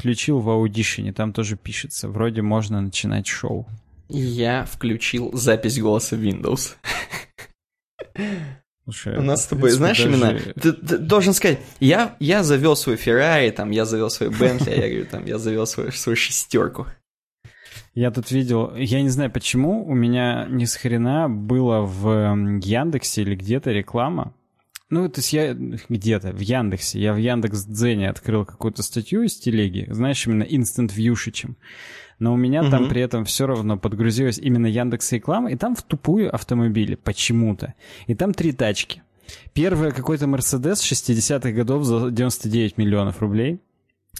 включил в аудишене, там тоже пишется, вроде можно начинать шоу. Я включил запись голоса Windows. Слушай, У нас с тобой, знаешь, даже... именно, ты, ты должен сказать, я, я завел свой Феррари, там, я завел свой Бентли, я говорю, там, я завел свою, свою шестерку. Я тут видел, я не знаю почему, у меня ни с хрена было в Яндексе или где-то реклама. Ну, то есть я где-то в Яндексе, я в Яндекс Дзене открыл какую-то статью из телеги, знаешь, именно Instant Viewшичем. Но у меня угу. там при этом все равно подгрузилась именно Яндекс реклама, и там в тупую автомобили почему-то. И там три тачки. Первая какой-то Мерседес 60-х годов за 99 миллионов рублей.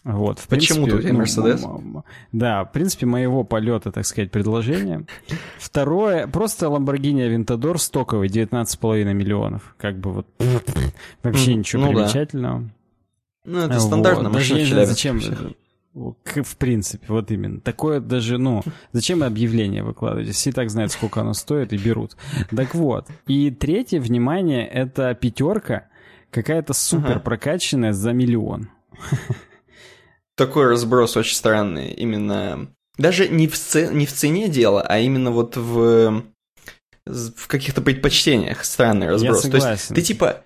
Вот, в Почему принципе, у тебя Мерседес? Ну, да, в принципе, моего полета, так сказать, предложение. Второе, просто Lamborghini Aventador стоковый, 19,5 миллионов. Как бы вот вообще ничего ну, примечательного. Да. Ну, это вот. стандартно машина Даже не зачем, в принципе, вот именно. Такое даже, ну, зачем объявление выкладывать? Все так знают, сколько оно стоит и берут. Так вот. И третье, внимание, это пятерка, какая-то супер прокачанная за миллион такой разброс очень странный. Именно даже не в, ц... не в цене дело, а именно вот в, в каких-то предпочтениях странный разброс. Я согласен. То есть ты типа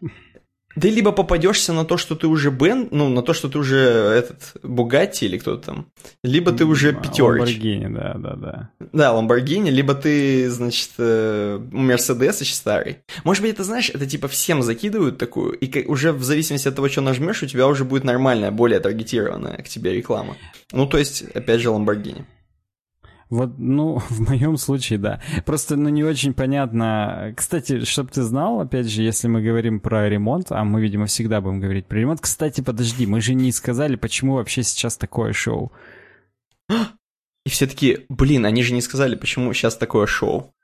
ты либо попадешься на то, что ты уже Бен, ну, на то, что ты уже этот Бугатти или кто-то там, либо ты уже пятерочка. Ламборгини, да, да, да. Да, Ламборгини, либо ты, значит, э, Мерседес еще старый. Может быть, это, знаешь, это типа всем закидывают такую, и уже в зависимости от того, что нажмешь, у тебя уже будет нормальная, более таргетированная к тебе реклама. Ну, то есть, опять же, Ламборгини. Вот, ну, в моем случае, да. Просто, ну, не очень понятно. Кстати, чтобы ты знал, опять же, если мы говорим про ремонт, а мы, видимо, всегда будем говорить про ремонт. Кстати, подожди, мы же не сказали, почему вообще сейчас такое шоу. И все таки блин, они же не сказали, почему сейчас такое шоу.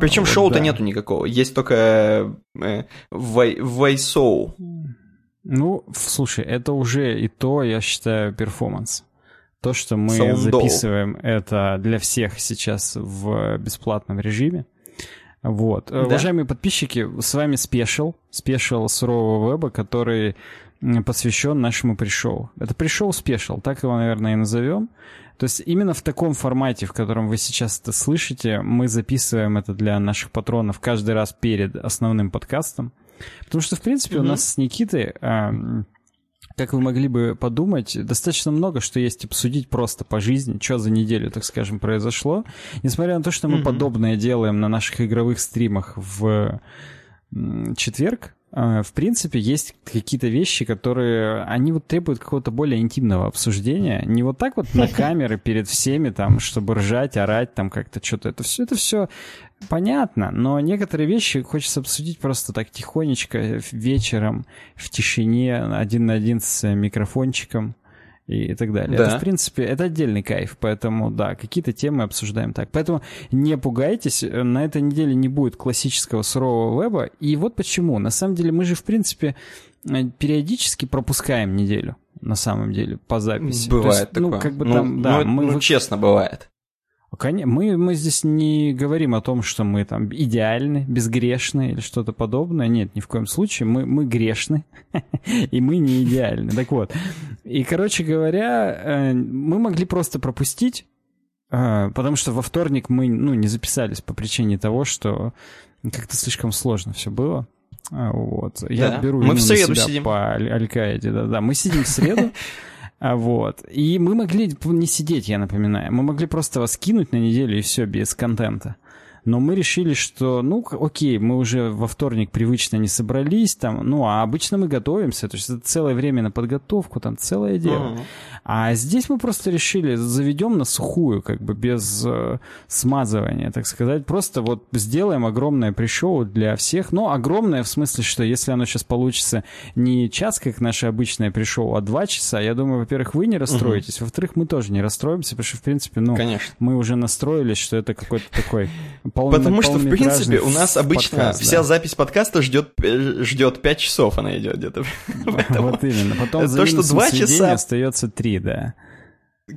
Причем вот шоу-то да. нету никакого, есть только э, вайсоу. Ну, слушай, это уже и то, я считаю, перформанс. То, что мы Soundall. записываем это для всех сейчас в бесплатном режиме. Вот. Да? Уважаемые подписчики, с вами спешл, спешл сурового веба, который посвящен нашему пришоу. Это пришоу спешл, так его, наверное, и назовем. То есть именно в таком формате, в котором вы сейчас это слышите, мы записываем это для наших патронов каждый раз перед основным подкастом. Потому что, в принципе, mm-hmm. у нас с Никитой как вы могли бы подумать, достаточно много, что есть обсудить просто по жизни, что за неделю, так скажем, произошло. Несмотря на то, что мы mm-hmm. подобное делаем на наших игровых стримах в четверг, а, в принципе, есть какие-то вещи, которые, они вот требуют какого-то более интимного обсуждения. Не вот так вот на камеры перед всеми, там, чтобы ржать, орать, там, как-то что-то. Это все, это все понятно, но некоторые вещи хочется обсудить просто так тихонечко, вечером, в тишине, один на один с микрофончиком и так далее. Да. Это, в принципе, это отдельный кайф, поэтому, да, какие-то темы обсуждаем так. Поэтому не пугайтесь, на этой неделе не будет классического сурового веба, и вот почему. На самом деле мы же, в принципе, периодически пропускаем неделю на самом деле по записи. Бывает есть, такое. Ну, как бы ну, там, да, ну, мы... ну, честно, бывает. Мы, мы здесь не говорим о том, что мы там идеальны, безгрешны или что-то подобное. Нет, ни в коем случае. Мы, мы грешны, и мы не идеальны. Так вот. И, короче говоря, э, мы могли просто пропустить, э, потому что во вторник мы ну, не записались по причине того, что как-то слишком сложно все было. А, вот. Я беру мы в среду себя сидим. по Аль-Каиде. Да-да. Мы сидим в среду. А вот. И мы могли не сидеть, я напоминаю. Мы могли просто вас кинуть на неделю и все, без контента. Но мы решили, что, ну, окей, мы уже во вторник привычно не собрались, там, ну, а обычно мы готовимся, то есть это целое время на подготовку, там, целое дело. Uh-huh. А здесь мы просто решили, заведем на сухую, как бы без э, смазывания, так сказать. Просто вот сделаем огромное пришоу для всех. Но огромное в смысле, что если оно сейчас получится не час, как наше обычное пришоу, а два часа, я думаю, во-первых, вы не расстроитесь, uh-huh. во-вторых, мы тоже не расстроимся, потому что, в принципе, ну, Конечно. мы уже настроились, что это какой-то такой полный Потому что, в принципе, у нас обычно подкаст, вся да. запись подкаста ждет, ждет 5 часов, она идет где-то. Вот именно. Потом то, что 2 часа остается 3, да.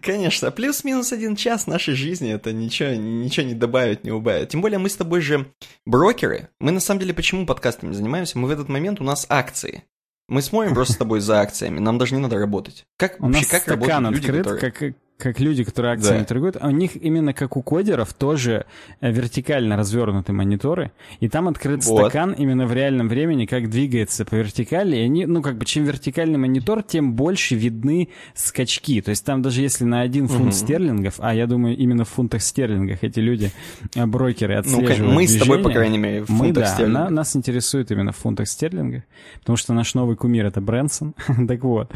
Конечно, плюс-минус один час нашей жизни это ничего, ничего не добавит, не убавит. Тем более мы с тобой же брокеры. Мы на самом деле почему подкастами занимаемся? Мы в этот момент у нас акции. Мы смотрим просто с тобой за акциями, нам даже не надо работать. Как, У нас как открыт, люди, которые... как, как люди, которые акциями да. торгуют, а у них именно как у кодеров тоже э, вертикально развернуты мониторы, и там открыт вот. стакан именно в реальном времени, как двигается по вертикали, и они, ну, как бы, чем вертикальный монитор, тем больше видны скачки, то есть там даже если на один фунт угу. стерлингов, а я думаю, именно в фунтах стерлингах эти люди, э, брокеры отслеживают Ну, мы движение, с тобой, по крайней мере, в мы, фунтах да, стерлингов. На, нас интересует именно в фунтах стерлингов, потому что наш новый кумир — это Брэнсон, так вот.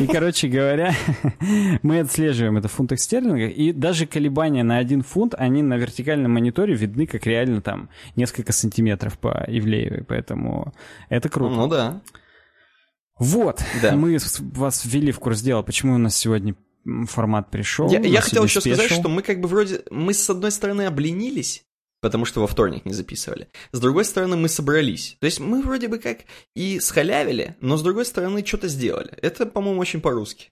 И, короче говоря, мы отслеживаем это в фунтах стерлингов, и даже колебания на один фунт, они на вертикальном мониторе видны как реально там несколько сантиметров по Ивлеевой, поэтому это круто. Ну да. Вот, да. мы вас ввели в курс дела, почему у нас сегодня формат пришел. Я, я хотел еще спешл. сказать, что мы как бы вроде, мы с одной стороны обленились, потому что во вторник не записывали. С другой стороны, мы собрались. То есть мы вроде бы как и схалявили, но с другой стороны что-то сделали. Это, по-моему, очень по-русски.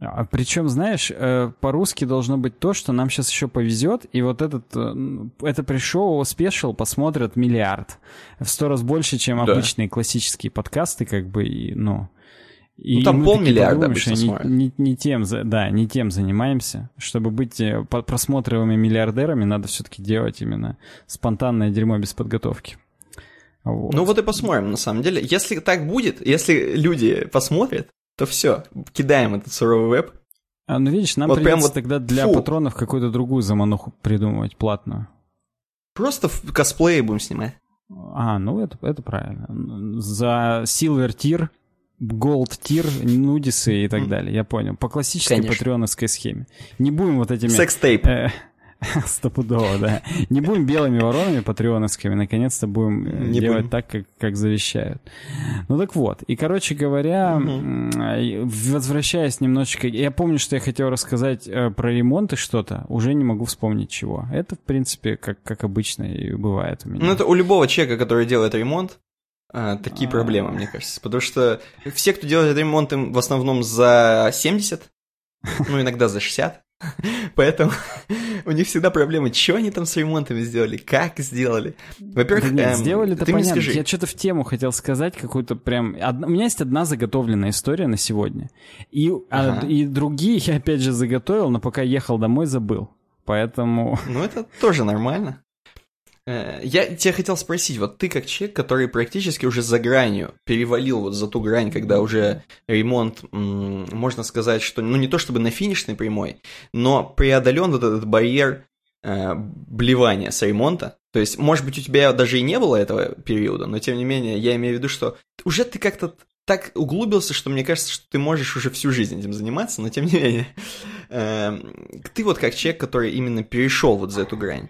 А причем, знаешь, э, по-русски должно быть то, что нам сейчас еще повезет, и вот этот, э, это пришел спешл посмотрят миллиард. В сто раз больше, чем да. обычные классические подкасты, как бы, и, ну... И ну, там полмиллиарда обычно не, не, не тем, да, не тем занимаемся. Чтобы быть э, просмотриваемыми миллиардерами, надо все-таки делать именно спонтанное дерьмо без подготовки. Вот. Ну вот и посмотрим, на самом деле. Если так будет, если люди посмотрят, то все, кидаем этот суровый веб. А, ну видишь, нам вот придется вот, тогда для фу. патронов какую-то другую замануху придумывать, платную. Просто в косплее будем снимать. А, ну это, это правильно. За Silver Tier, Gold Tier, нудисы и так mm. далее. Я понял. По классической Конечно. патреоновской схеме. Не будем вот этими... Секс-тейп. Э, Стопудово, да. Не будем белыми воронами патреоновскими, наконец-то будем э, Не делать будем. так, как, как завещают. Ну так вот, и, короче говоря, угу. возвращаясь немножечко... Я помню, что я хотел рассказать э, про ремонт и что-то, уже не могу вспомнить чего. Это, в принципе, как, как обычно и бывает у меня. Ну это у любого человека, который делает ремонт, такие а. проблемы, мне кажется. Потому что все, кто делает ремонт, им в основном за 70, ну иногда за 60. Поэтому у них всегда проблемы, что они там с ремонтами сделали, как сделали. Во-первых, да эм, сделали-то ты понятно. Скажи. Я что-то в тему хотел сказать, какую-то прям... Одна... У меня есть одна заготовленная история на сегодня. И, а, ага. а, и другие я опять же заготовил, но пока ехал домой, забыл. Поэтому... Ну, это тоже нормально. Э, я тебя хотел спросить, вот ты как человек, который практически уже за гранью, перевалил вот за ту грань, когда уже ремонт, можно сказать, что, ну не то чтобы на финишной прямой, но преодолен вот этот барьер э, блевания с ремонта. То есть, может быть, у тебя даже и не было этого периода, но тем не менее, я имею в виду, что уже ты как-то так углубился, что мне кажется, что ты можешь уже всю жизнь этим заниматься, но тем не менее, э, ты вот как человек, который именно перешел вот за эту грань,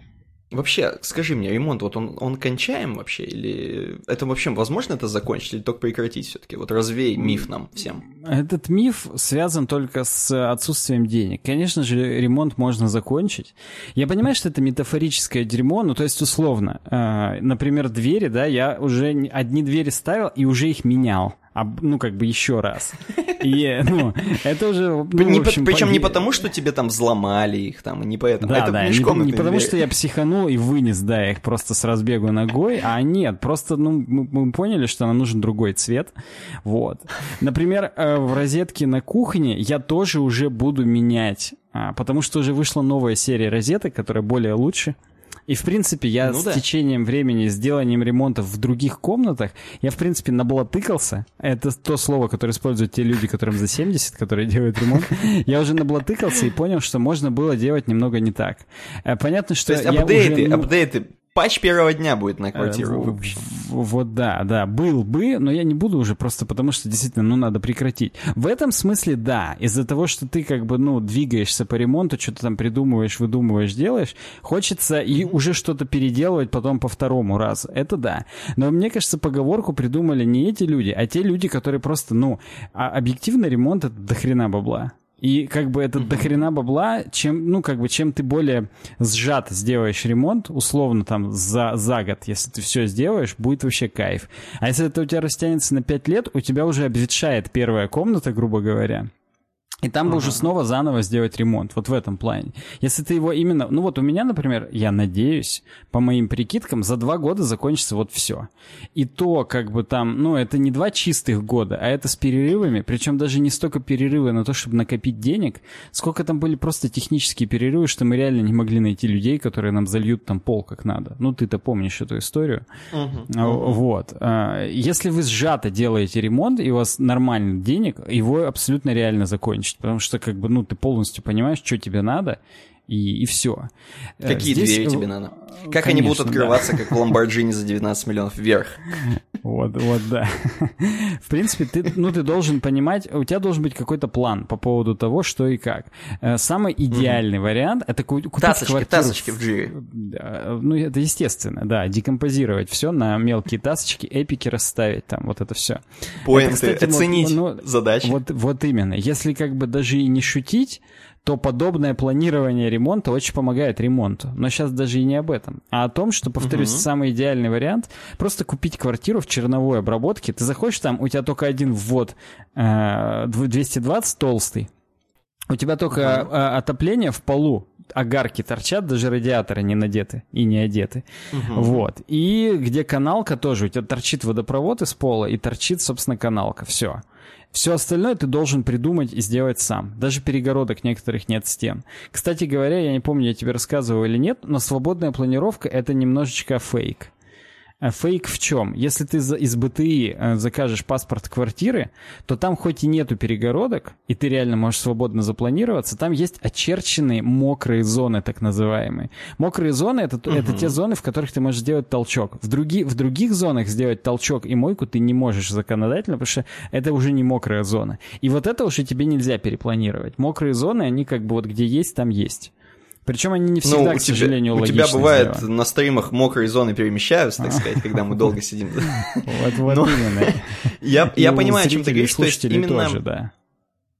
Вообще, скажи мне, ремонт, вот он, он кончаем вообще? Или это вообще возможно это закончить, или только прекратить все-таки? Вот развей миф нам всем. Этот миф связан только с отсутствием денег. Конечно же, ремонт можно закончить. Я понимаю, что это метафорическое дерьмо, ну то есть условно. Э, например, двери, да, я уже одни двери ставил и уже их менял ну, как бы еще раз. И, ну, это уже... Ну, не, общем, причем по... не потому, что тебе там взломали их, там, не поэтому. Да, это да, не, не потому, что я психанул и вынес, да, их просто с разбегу ногой, а нет, просто, ну, мы, мы поняли, что нам нужен другой цвет, вот. Например, э, в розетке на кухне я тоже уже буду менять, а, потому что уже вышла новая серия розеток, которая более лучше, и, в принципе, я ну, с да. течением времени, с деланием ремонтов в других комнатах, я, в принципе, наблатыкался. Это то слово, которое используют те люди, которым за 70, которые делают ремонт. Я уже наблатыкался и понял, что можно было делать немного не так. Э, понятно, что То есть апдейты, уже... Ну, апдейты патч первого дня будет на квартиру э, выпущен. Вот да, да, был бы, но я не буду уже просто потому, что действительно, ну, надо прекратить. В этом смысле да, из-за того, что ты как бы, ну, двигаешься по ремонту, что-то там придумываешь, выдумываешь, делаешь, хочется и уже что-то переделывать потом по второму разу. Это да. Но мне кажется, поговорку придумали не эти люди, а те люди, которые просто, ну, а объективно ремонт это дохрена бабла. И как бы это mm-hmm. дохрена бабла, чем, ну, как бы, чем ты более сжат сделаешь ремонт, условно там за, за год, если ты все сделаешь, будет вообще кайф. А если это у тебя растянется на 5 лет, у тебя уже обветшает первая комната, грубо говоря. И там uh-huh. бы уже снова заново сделать ремонт, вот в этом плане. Если ты его именно... Ну вот у меня, например, я надеюсь, по моим прикидкам, за два года закончится вот все. И то, как бы там, ну это не два чистых года, а это с перерывами, причем даже не столько перерывы на то, чтобы накопить денег, сколько там были просто технические перерывы, что мы реально не могли найти людей, которые нам зальют там пол как надо. Ну ты-то помнишь эту историю. Uh-huh. Uh-huh. Вот. А, если вы сжато делаете ремонт, и у вас нормально денег, его абсолютно реально закончить закончить, потому что как бы, ну, ты полностью понимаешь, что тебе надо, и, и все. Э, Какие Здесь... двери тебе надо? Как Конечно, они будут открываться, да. как в Lamborghini за 19 миллионов вверх? Вот, вот, да. В принципе, ты, ну, ты должен понимать, у тебя должен быть какой-то план по поводу того, что и как. Э, самый идеальный mm-hmm. вариант — это купить тасочки, квартиру... Тасочки в джире. Ну, это естественно, да. Декомпозировать все на мелкие тасочки, эпики расставить там, вот это все. Поинты, оценить ну, задачи. Вот, вот именно. Если как бы даже и не шутить, то подобное планирование ремонта очень помогает ремонту. Но сейчас даже и не об этом, а о том, что, повторюсь, угу. самый идеальный вариант просто купить квартиру в черновой обработке. Ты заходишь там, у тебя только один ввод э, 220 толстый, у тебя только э, отопление в полу, огарки торчат, даже радиаторы не надеты и не одеты. uh Вот. И где каналка тоже, у тебя торчит водопровод из пола и торчит, собственно, каналка. Все. Все остальное ты должен придумать и сделать сам. Даже перегородок некоторых нет стен. Кстати говоря, я не помню, я тебе рассказывал или нет, но свободная планировка — это немножечко фейк. А фейк в чем? Если ты из БТИ э, закажешь паспорт квартиры, то там хоть и нету перегородок, и ты реально можешь свободно запланироваться, там есть очерченные мокрые зоны, так называемые. Мокрые зоны это, угу. это те зоны, в которых ты можешь сделать толчок. В, други, в других зонах сделать толчок и мойку ты не можешь законодательно, потому что это уже не мокрая зона. И вот это уже тебе нельзя перепланировать. Мокрые зоны, они как бы вот где есть, там есть. Причем они не всегда, ну, к тебя, сожалению, У тебя бывает сделаны. на стримах мокрые зоны перемещаются, так сказать, когда мы долго сидим. Вот, вот именно. Я понимаю, о чем ты говоришь, то есть именно...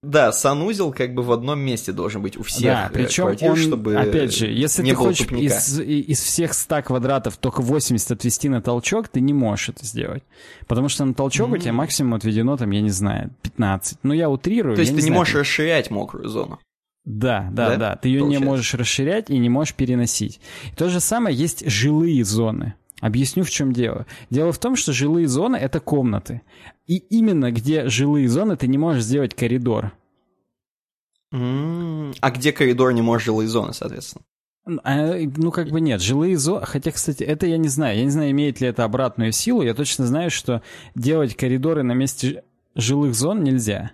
да. Санузел как бы в одном месте должен быть у всех да, э, причем квартир, он, чтобы опять же, если ты хочешь из, из всех 100 квадратов только 80 отвести на толчок, ты не можешь это сделать. Потому что на толчок mm-hmm. у тебя максимум отведено, там, я не знаю, 15. Ну, я утрирую. То есть ты не, не можешь расширять мокрую зону? Да, да, да, да. Ты ее Получается. не можешь расширять и не можешь переносить. То же самое есть жилые зоны. Объясню, в чем дело. Дело в том, что жилые зоны — это комнаты. И именно где жилые зоны ты не можешь сделать коридор. Mm-hmm. А где коридор не можешь жилые зоны, соответственно? А, ну, как бы нет. Жилые зоны... Хотя, кстати, это я не знаю. Я не знаю, имеет ли это обратную силу. Я точно знаю, что делать коридоры на месте жилых зон нельзя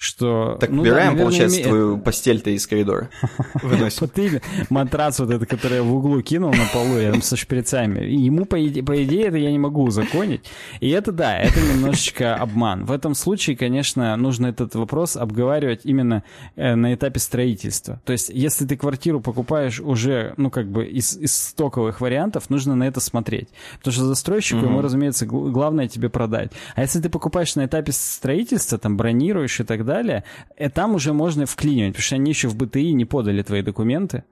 что... Так ну, убираем, да, получается, име... твою постель-то из коридора. Выносим. Вот именно. Матрас вот этот, который я в углу кинул на полу рядом со шприцами. Ему, по идее, по идее, это я не могу узаконить. И это, да, это немножечко обман. В этом случае, конечно, нужно этот вопрос обговаривать именно э, на этапе строительства. То есть, если ты квартиру покупаешь уже, ну, как бы из, из стоковых вариантов, нужно на это смотреть. Потому что застройщику, ему, разумеется, главное тебе продать. А если ты покупаешь на этапе строительства, там, бронируешь и так далее, далее, и э, там уже можно вклинивать, потому что они еще в БТИ не подали твои документы.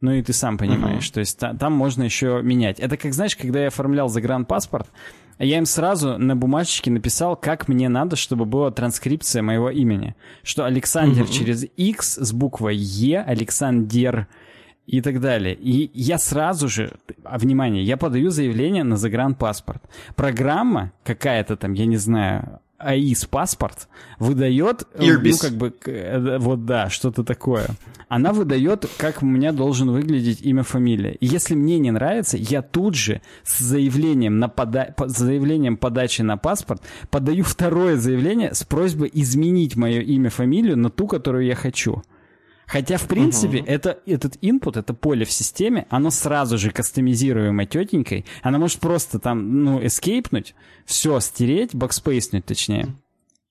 Ну и ты сам понимаешь, uh-huh. то есть та, там можно еще менять. Это как, знаешь, когда я оформлял загранпаспорт, я им сразу на бумажечке написал, как мне надо, чтобы была транскрипция моего имени. Что Александр uh-huh. через X с буквой Е, Александр и так далее. И я сразу же, а, внимание, я подаю заявление на загранпаспорт. Программа какая-то там, я не знаю, АИС паспорт выдает, Ирбис. ну как бы, э, вот да, что-то такое. Она выдает, как у меня должен выглядеть имя, фамилия. И если мне не нравится, я тут же с заявлением, на пода... с заявлением подачи на паспорт подаю второе заявление с просьбой изменить мое имя, фамилию на ту, которую я хочу. Хотя, в принципе, угу. это, этот input, это поле в системе, оно сразу же кастомизируемое тетенькой. Она может просто там, ну, эскейпнуть, все стереть, бакспейснуть точнее.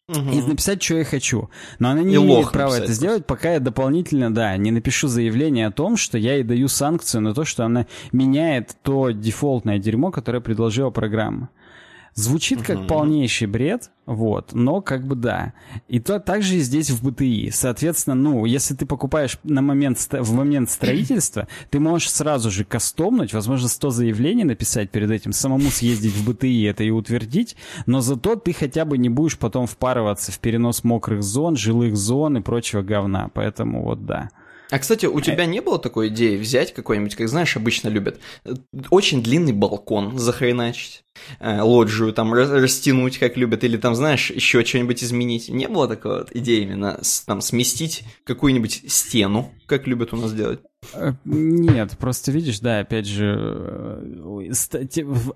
Угу. И написать, что я хочу. Но она не и имеет права это сделать, пока я дополнительно, да, не напишу заявление о том, что я ей даю санкцию на то, что она меняет то дефолтное дерьмо, которое предложила программа. Звучит как угу. полнейший бред, вот, но как бы да. И то также и здесь в БТИ. Соответственно, ну, если ты покупаешь на момент, в момент строительства, ты можешь сразу же кастомнуть, возможно, 100 заявлений написать перед этим, самому съездить в БТИ это и утвердить, но зато ты хотя бы не будешь потом впарываться в перенос мокрых зон, жилых зон и прочего говна. Поэтому вот да. А, кстати, у тебя не было такой идеи взять какой-нибудь, как знаешь, обычно любят, очень длинный балкон захреначить, э, лоджию там растянуть, как любят, или там, знаешь, еще что-нибудь изменить? Не было такой вот идеи именно там сместить какую-нибудь стену, как любят у нас делать? Э, нет, просто видишь, да, опять же, э,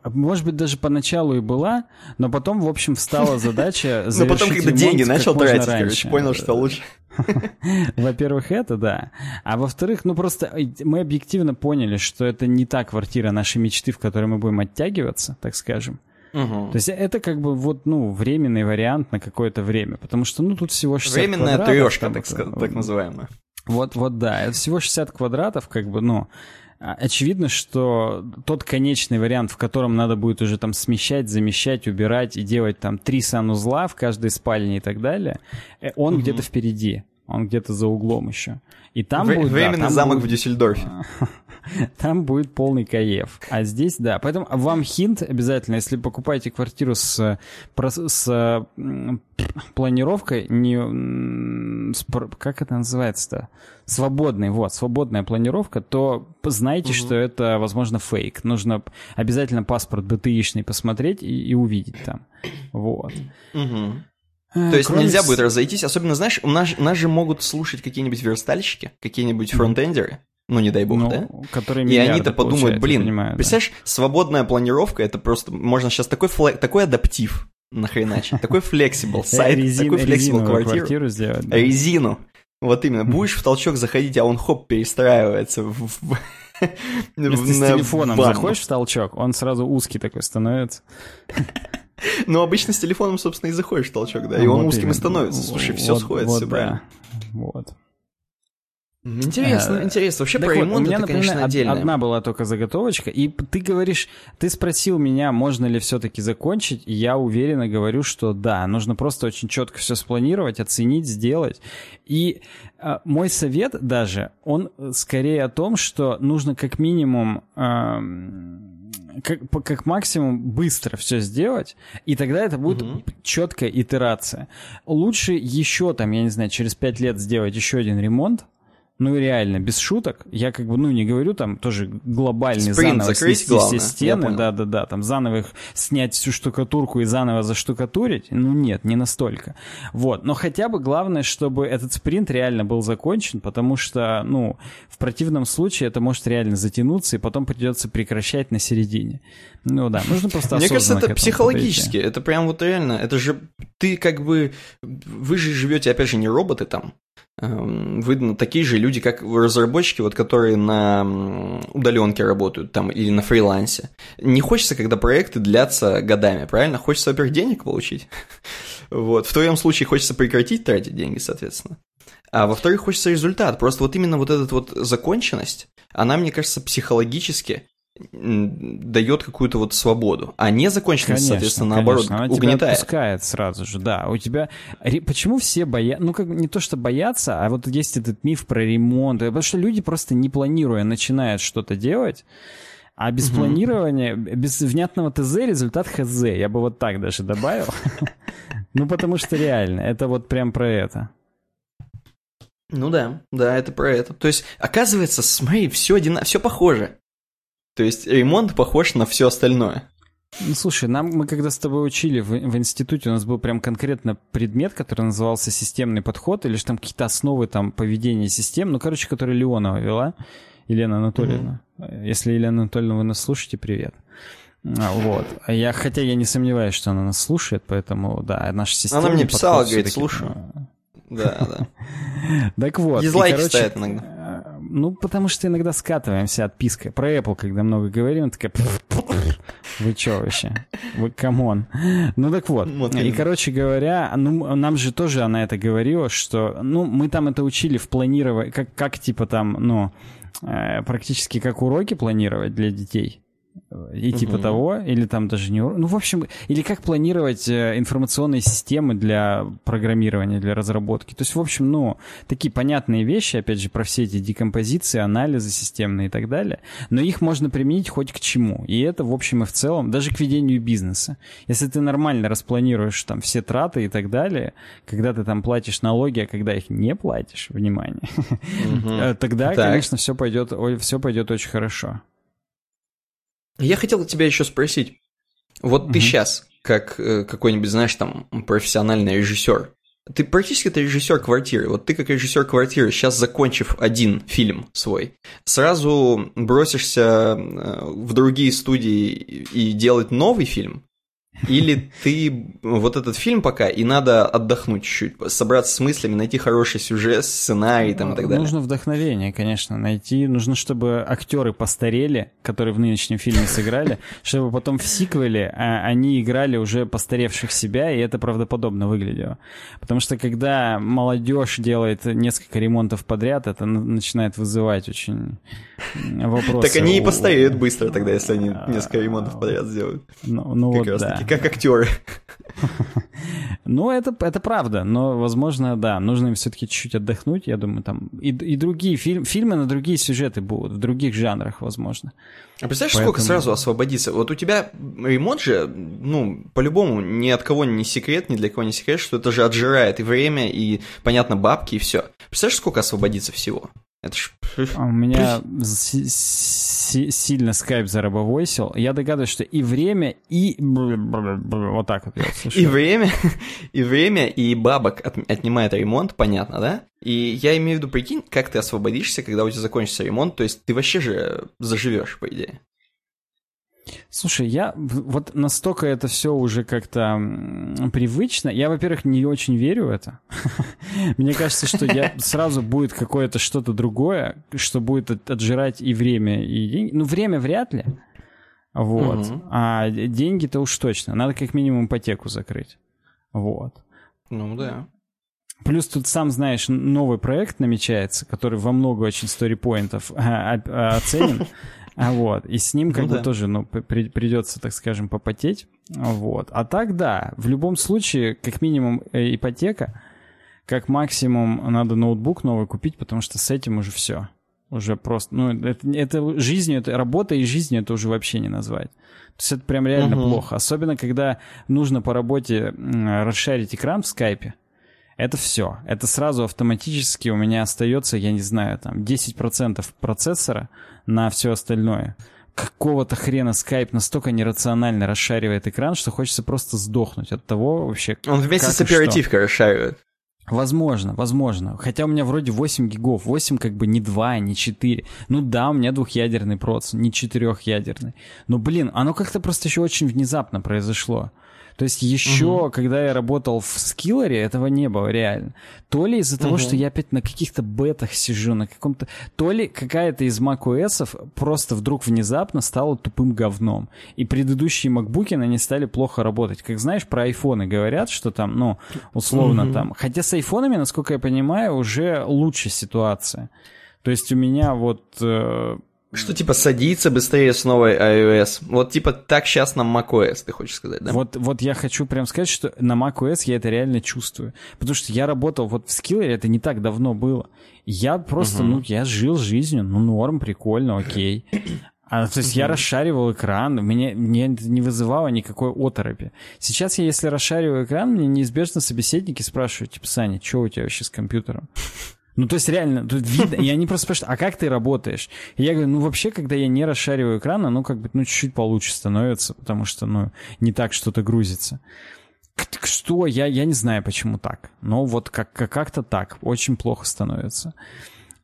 может быть, даже поначалу и была, но потом, в общем, встала задача Но потом, когда деньги начал тратить, короче, понял, что лучше. Во-первых, это да. А во-вторых, ну просто мы объективно поняли, что это не та квартира нашей мечты, в которой мы будем оттягиваться, так скажем. Угу. То есть это как бы вот, ну, временный вариант на какое-то время, потому что, ну, тут всего 60 Временная трешка, так, так называемая. Вот, вот, да, это всего 60 квадратов, как бы, ну, а, очевидно, что тот конечный вариант, в котором надо будет уже там смещать, замещать, убирать и делать там три санузла в каждой спальне и так далее, э, он угу. где-то впереди, он где-то за углом еще. И там Вре- будет... Временный да, замок будет... в Дюссельдорфе. Там будет полный каев. А здесь, да. Поэтому вам хинт обязательно, если покупаете квартиру с, с планировкой, не, с, как это называется-то? Свободный, вот, свободная планировка, то знайте, угу. что это, возможно, фейк. Нужно обязательно паспорт БТИшный посмотреть и, и увидеть там. Вот. Угу. То есть Кроме... нельзя будет разойтись, особенно, знаешь, у нас, нас же могут слушать какие-нибудь верстальщики, какие-нибудь фронтендеры, ну не дай бог, ну, да? Которые и они-то подумают, блин, понимаю, представляешь, да. свободная планировка, это просто, можно сейчас такой, флаг, такой адаптив нахреначить, такой flexible сайт, такой flexible квартиру сделать. Резину. Вот именно, будешь в толчок заходить, а он хоп, перестраивается в... Если с телефоном заходишь в толчок, он сразу узкий такой становится. Ну, обычно с телефоном, собственно, и заходишь в толчок, да, и он узким и становится. Слушай, все сходится, правильно. Вот. Интересно, а, интересно. Вообще про ремонт вот, у меня, это, конечно, отдельно. Одна была только заготовочка, и ты говоришь, ты спросил меня, можно ли все-таки закончить, и я уверенно говорю, что да, нужно просто очень четко все спланировать, оценить, сделать. И а, мой совет даже, он скорее о том, что нужно как минимум... А, как, как максимум быстро все сделать, и тогда это будет угу. четкая итерация. Лучше еще там, я не знаю, через пять лет сделать еще один ремонт, ну реально, без шуток, я как бы, ну не говорю там тоже глобальный Спринт заново закрыть, снести главное, все стены, да-да-да, там заново их снять всю штукатурку и заново заштукатурить, ну нет, не настолько. Вот, но хотя бы главное, чтобы этот спринт реально был закончен, потому что, ну, в противном случае это может реально затянуться, и потом придется прекращать на середине. Ну да, нужно просто Мне кажется, это психологически, это прям вот реально, это же ты как бы, вы же живете, опять же, не роботы там, Эм, вы такие же люди, как разработчики, вот, которые на удаленке работают там или на фрилансе. Не хочется, когда проекты длятся годами, правильно? Хочется, во-первых, денег получить. Вот. В твоем случае хочется прекратить тратить деньги, соответственно. А во-вторых, хочется результат. Просто вот именно вот эта вот законченность, она, мне кажется, психологически дает какую-то вот свободу, а не законченность, конечно, соответственно, наоборот, конечно. Она угнетает. тебя отпускает сразу же, да. У тебя... Почему все боятся... Ну, как не то, что боятся, а вот есть этот миф про ремонт. Потому что люди просто не планируя начинают что-то делать, а без угу. планирования, без внятного ТЗ результат ХЗ. Я бы вот так даже добавил. Ну, потому что реально, это вот прям про это. Ну да, да, это про это. То есть, оказывается, смотри, все, одинаково, все похоже. То есть ремонт похож на все остальное. Ну, слушай, нам мы когда с тобой учили в, в институте, у нас был прям конкретно предмет, который назывался системный подход, или же там какие-то основы там поведения систем, ну, короче, который Леонова вела, Елена Анатольевна. Mm-hmm. Если Елена Анатольевна, вы нас слушаете, привет. А, вот. А я, хотя я не сомневаюсь, что она нас слушает, поэтому, да, наша система... Она мне писала, говорит, слушаю. Ну, да, да. Так вот. Дизлайк ставит иногда. Ну, потому что иногда скатываемся отпиской. Про Apple, когда много говорим, такая... Вы чё вообще? Вы come on. Ну так вот. вот и, короче говоря, ну, нам же тоже она это говорила, что, ну, мы там это учили в планировании, как, как типа там, ну, э, практически как уроки планировать для детей. И типа угу. того, или там даже не... Ну, в общем, или как планировать э, информационные системы для программирования, для разработки. То есть, в общем, ну, такие понятные вещи, опять же, про все эти декомпозиции, анализы системные и так далее, но их можно применить хоть к чему. И это, в общем и в целом, даже к ведению бизнеса. Если ты нормально распланируешь там все траты и так далее, когда ты там платишь налоги, а когда их не платишь, внимание, тогда, конечно, все пойдет, все пойдет очень хорошо. Я хотел тебя еще спросить. Вот угу. ты сейчас, как э, какой-нибудь, знаешь, там, профессиональный режиссер, ты практически это режиссер квартиры. Вот ты как режиссер квартиры, сейчас закончив один фильм свой, сразу бросишься э, в другие студии и делать новый фильм? Или ты вот этот фильм пока, и надо отдохнуть чуть-чуть, собраться с мыслями, найти хороший сюжет, сценарий там, и так далее. Нужно вдохновение, конечно, найти. Нужно, чтобы актеры постарели, которые в нынешнем фильме сыграли, чтобы потом в сиквеле а, они играли уже постаревших себя, и это правдоподобно выглядело. Потому что когда молодежь делает несколько ремонтов подряд, это начинает вызывать очень вопросы. Так они и постареют быстро тогда, если они несколько ремонтов подряд сделают. Ну, ну вот, да как актеры. Ну, это, это правда, но, возможно, да, нужно им все-таки чуть-чуть отдохнуть, я думаю, там, и, и другие фильм, фильмы на другие сюжеты будут, в других жанрах, возможно. А представляешь, Поэтому... сколько сразу освободится? Вот у тебя ремонт же, ну, по-любому, ни от кого не секрет, ни для кого не секрет, что это же отжирает и время, и, понятно, бабки, и все. Представляешь, сколько освободится всего? Это ж... А у меня сильно скайп зарабовойсил. Я догадываюсь, что и время, и... Вот так вот я. И время, и время, и бабок от, отнимает ремонт, понятно, да? И я имею в виду, прикинь, как ты освободишься, когда у тебя закончится ремонт, то есть ты вообще же заживешь, по идее. Слушай, я вот настолько это все уже как-то привычно. Я, во-первых, не очень верю в это. Мне кажется, что я сразу будет какое-то что-то другое, что будет отжирать и время, и деньги. Ну, время вряд ли. Вот. А деньги-то уж точно. Надо как минимум ипотеку закрыть. Вот. Ну да. Плюс тут, сам знаешь, новый проект намечается, который во много очень сторипоинтов оценен. А вот, и с ним как ну, бы да. тоже, ну, при, придется, так скажем, попотеть. Вот. А так, да, в любом случае, как минимум э, ипотека, как максимум надо ноутбук новый купить, потому что с этим уже все. Уже просто, ну, это, это жизнью, это работа и жизнью это уже вообще не назвать. То есть это прям реально угу. плохо. Особенно, когда нужно по работе расшарить экран в скайпе. Это все. Это сразу автоматически у меня остается, я не знаю, там 10% процессора на все остальное. Какого-то хрена Skype настолько нерационально расшаривает экран, что хочется просто сдохнуть от того вообще. Он вместе с оперативкой расшаривает. Возможно, возможно. Хотя у меня вроде 8 гигов. 8 как бы не 2, не 4. Ну да, у меня двухъядерный процессор, не четырехъядерный. Но, блин, оно как-то просто еще очень внезапно произошло. То есть еще, угу. когда я работал в скиллере, этого не было реально. То ли из-за угу. того, что я опять на каких-то бетах сижу, на каком-то... То ли какая-то из macOS просто вдруг внезапно стала тупым говном. И предыдущие макбуки на ней стали плохо работать. Как знаешь, про айфоны говорят, что там, ну, условно угу. там... Хотя с айфонами, насколько я понимаю, уже лучше ситуация. То есть у меня вот... Э, что типа садится быстрее с новой iOS. Вот типа так сейчас на macOS, ты хочешь сказать, да? Вот, вот я хочу прям сказать, что на macOS я это реально чувствую. Потому что я работал вот в Skillery, это не так давно было. Я просто, угу. ну, я жил жизнью, ну, норм, прикольно, окей. А, то есть я расшаривал экран, мне, мне это не вызывало никакой оторопи. Сейчас я, если расшариваю экран, мне неизбежно собеседники спрашивают, типа, Саня, что у тебя вообще с компьютером? Ну, то есть реально, тут видно, и они просто спрашивают, а как ты работаешь? И я говорю, ну, вообще, когда я не расшариваю экран, оно как бы, ну, чуть-чуть получше становится, потому что, ну, не так что-то грузится. Что? Я, я не знаю, почему так. Но вот как- как-то так. Очень плохо становится.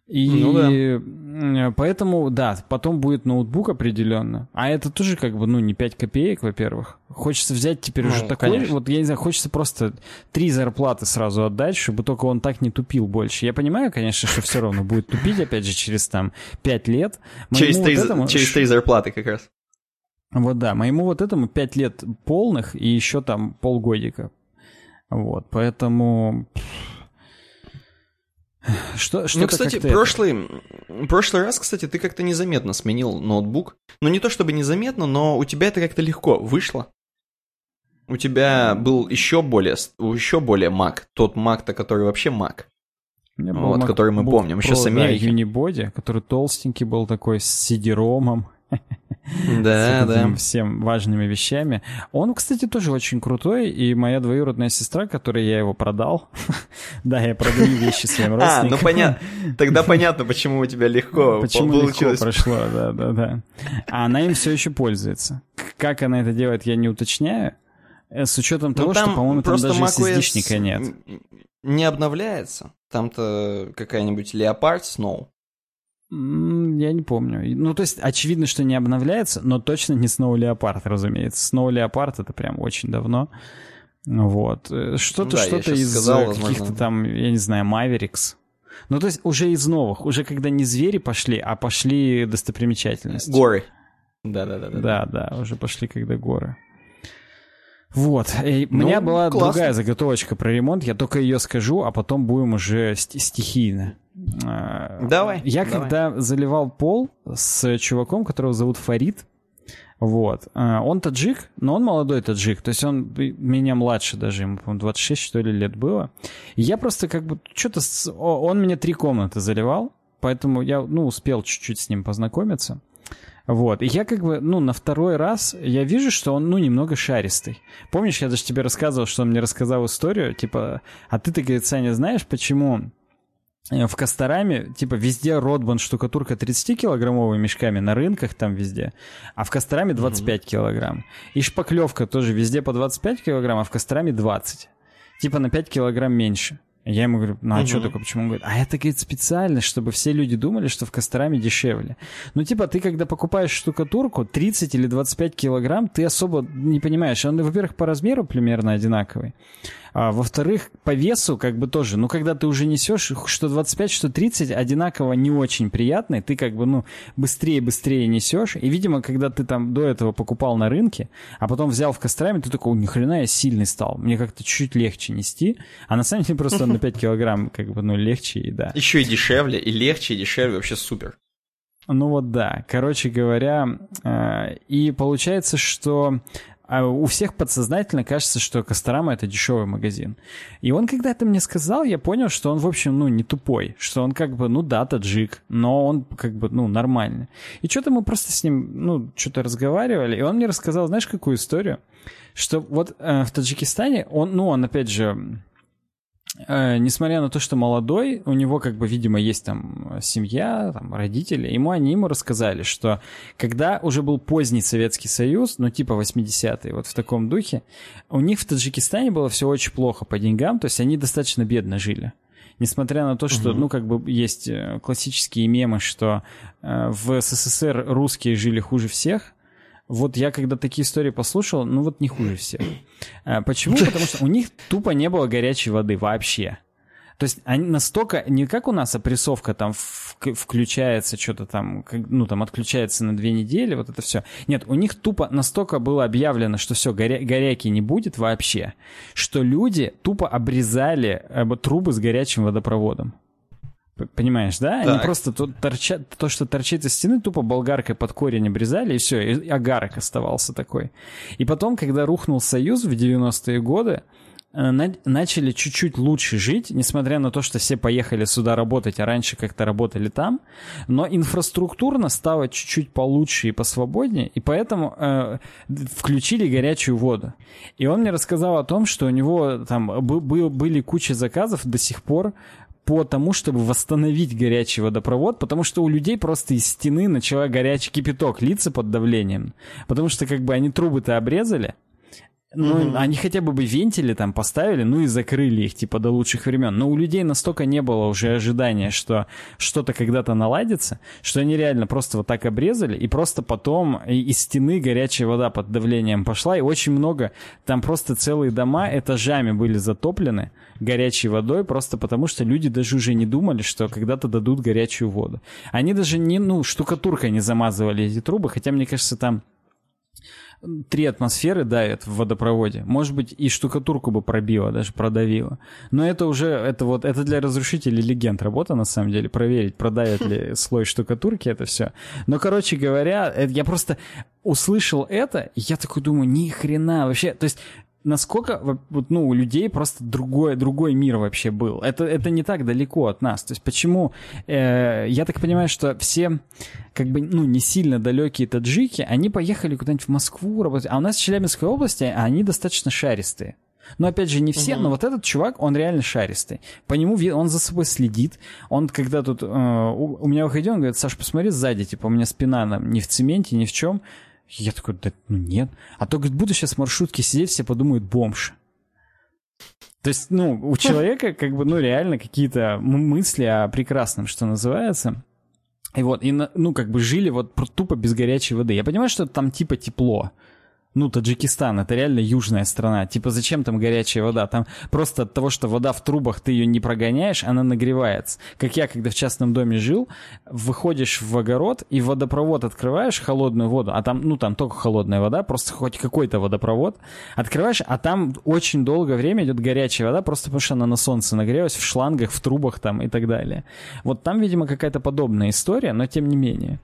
И ну, да. поэтому, да, потом будет ноутбук определенно. А это тоже как бы, ну, не 5 копеек, во-первых. Хочется взять теперь ну, уже такой, конечно. вот я не знаю, хочется просто три зарплаты сразу отдать, чтобы только он так не тупил больше. Я понимаю, конечно, что все равно будет тупить, опять же, через там 5 лет. через три, вот этому... через три зарплаты как раз. Вот да, моему вот этому 5 лет полных и еще там полгодика. Вот, поэтому... Что, что ну, кстати, прошлый, В прошлый раз, кстати, ты как-то незаметно сменил ноутбук. Ну, не то чтобы незаметно, но у тебя это как-то легко вышло. У тебя был еще более, еще более Mac. Тот Mac-то, который вообще Mac. Вот, Mac, который мы помним, еще с Америки. Да, Unibody, который толстенький был такой, с CD-ромом. Да, да. Всем важными вещами. Он, кстати, тоже очень крутой, и моя двоюродная сестра, которой я его продал, да, я продаю вещи своим родственникам. А, ну понятно. Тогда понятно, почему у тебя легко Почему легко прошло, да, да, да. А она им все еще пользуется. Как она это делает, я не уточняю. Э, с учетом ну, того, что, по-моему, там даже SSD-шника нет. Не обновляется. Там-то какая-нибудь Leopard Snow. Я не помню. Ну, то есть, очевидно, что не обновляется, но точно не Snow Leopard, разумеется. Snow Leopard это прям очень давно. Вот. Э, что-то, да, что-то из сказал, каких-то там, я не знаю, Mavericks. Ну, то есть, уже из новых. Уже когда не звери пошли, а пошли достопримечательности. Горы. Да-да-да. Да-да, уже пошли когда горы. Вот. И ну, у меня была классно. другая заготовочка про ремонт. Я только ее скажу, а потом будем уже стихийно. А, давай. Я давай. когда заливал пол с чуваком, которого зовут Фарид, вот. А, он таджик, но он молодой таджик. То есть он меня младше даже, ему, по-моему, 26, что ли, лет было. И я просто как бы что-то... С... Он мне три комнаты заливал, поэтому я, ну, успел чуть-чуть с ним познакомиться. Вот. И я как бы, ну, на второй раз я вижу, что он, ну, немного шаристый. Помнишь, я даже тебе рассказывал, что он мне рассказал историю, типа, а ты, ты, говорит, Саня, знаешь, почему Э, в Костораме, типа, везде Ротбан штукатурка 30-килограммовыми мешками, на рынках там везде, а в Костораме 25 mm-hmm. килограмм. И шпаклевка тоже везде по 25 килограмм, а в Костораме 20. Типа на 5 килограмм меньше. Я ему говорю, ну а угу. что такое, почему? Он говорит, а это, говорит, специально, чтобы все люди думали, что в Костораме дешевле. Ну, типа, ты когда покупаешь штукатурку 30 или 25 килограмм, ты особо не понимаешь. Он, во-первых, по размеру примерно одинаковый. А, во-вторых, по весу как бы тоже, ну, когда ты уже несешь, что 25, что 30, одинаково не очень приятный, ты как бы, ну, быстрее-быстрее несешь. И, видимо, когда ты там до этого покупал на рынке, а потом взял в Костраме, ты такой, ни хрена я сильный стал. Мне как-то чуть легче нести. А на самом деле просто на 5 килограмм как бы, ну, легче и да. Еще и дешевле, и легче, и дешевле, вообще супер. Ну вот да, короче говоря, э, и получается, что а у всех подсознательно кажется, что Косторама — это дешевый магазин. И он когда это мне сказал, я понял, что он, в общем, ну, не тупой. Что он как бы, ну да, таджик, но он как бы, ну, нормальный. И что-то мы просто с ним, ну, что-то разговаривали, и он мне рассказал, знаешь, какую историю? Что вот э, в Таджикистане, он, ну, он, опять же, Э, несмотря на то, что молодой, у него как бы, видимо, есть там семья, там родители, ему они ему рассказали, что когда уже был поздний Советский Союз, ну типа 80-е, вот в таком духе, у них в Таджикистане было все очень плохо по деньгам, то есть они достаточно бедно жили. Несмотря на то, что, угу. ну, как бы есть э, классические мемы, что э, в СССР русские жили хуже всех, вот я когда такие истории послушал, ну вот не хуже всех. А, почему? Потому что у них тупо не было горячей воды вообще. То есть они настолько, не как у нас опрессовка там включается, что-то там, ну там отключается на две недели, вот это все. Нет, у них тупо настолько было объявлено, что все, горя горяки не будет вообще, что люди тупо обрезали э, трубы с горячим водопроводом. Понимаешь, да? Так. Они просто тут торчат, то, что торчит из стены, тупо болгаркой под корень обрезали, и все, и агарок оставался такой. И потом, когда рухнул Союз в 90-е годы, э, начали чуть-чуть лучше жить, несмотря на то, что все поехали сюда работать, а раньше как-то работали там, но инфраструктурно стало чуть-чуть получше и посвободнее, и поэтому э, включили горячую воду. И он мне рассказал о том, что у него там были куча заказов до сих пор по тому, чтобы восстановить горячий водопровод, потому что у людей просто из стены начала горячий кипяток литься под давлением. Потому что как бы они трубы-то обрезали, ну, mm-hmm. они хотя бы бы вентили там поставили, ну и закрыли их, типа, до лучших времен. Но у людей настолько не было уже ожидания, что что-то когда-то наладится, что они реально просто вот так обрезали, и просто потом из стены горячая вода под давлением пошла, и очень много, там просто целые дома этажами были затоплены горячей водой, просто потому что люди даже уже не думали, что когда-то дадут горячую воду. Они даже не, ну, штукатуркой не замазывали эти трубы, хотя, мне кажется, там три атмосферы давит в водопроводе. Может быть, и штукатурку бы пробило, даже продавило. Но это уже, это вот, это для разрушителей легенд работа, на самом деле, проверить, продавит ли слой штукатурки это все. Но, короче говоря, я просто услышал это, и я такой думаю, ни хрена вообще. То есть насколько вот, ну, у людей просто другой, другой мир вообще был. Это, это не так далеко от нас. То есть почему... Э, я так понимаю, что все как бы, ну, не сильно далекие таджики, они поехали куда-нибудь в Москву работать. А у нас в Челябинской области они достаточно шаристые. Но опять же, не все, угу. но вот этот чувак, он реально шаристый. По нему он за собой следит. Он когда тут... Э, у, у меня выходил, он говорит, Саш, посмотри сзади, типа, у меня спина там, не в цементе, ни в чем. Я такой, да ну нет. А то, говорит, буду сейчас в маршрутке сидеть, все подумают бомж. То есть, ну, у человека как бы, ну, реально какие-то мысли о прекрасном, что называется. И вот, и, ну, как бы жили вот тупо без горячей воды. Я понимаю, что там типа тепло, ну, Таджикистан, это реально южная страна. Типа, зачем там горячая вода? Там просто от того, что вода в трубах, ты ее не прогоняешь, она нагревается. Как я, когда в частном доме жил, выходишь в огород и водопровод открываешь, холодную воду, а там, ну, там только холодная вода, просто хоть какой-то водопровод, открываешь, а там очень долгое время идет горячая вода, просто потому что она на солнце нагрелась, в шлангах, в трубах там и так далее. Вот там, видимо, какая-то подобная история, но тем не менее.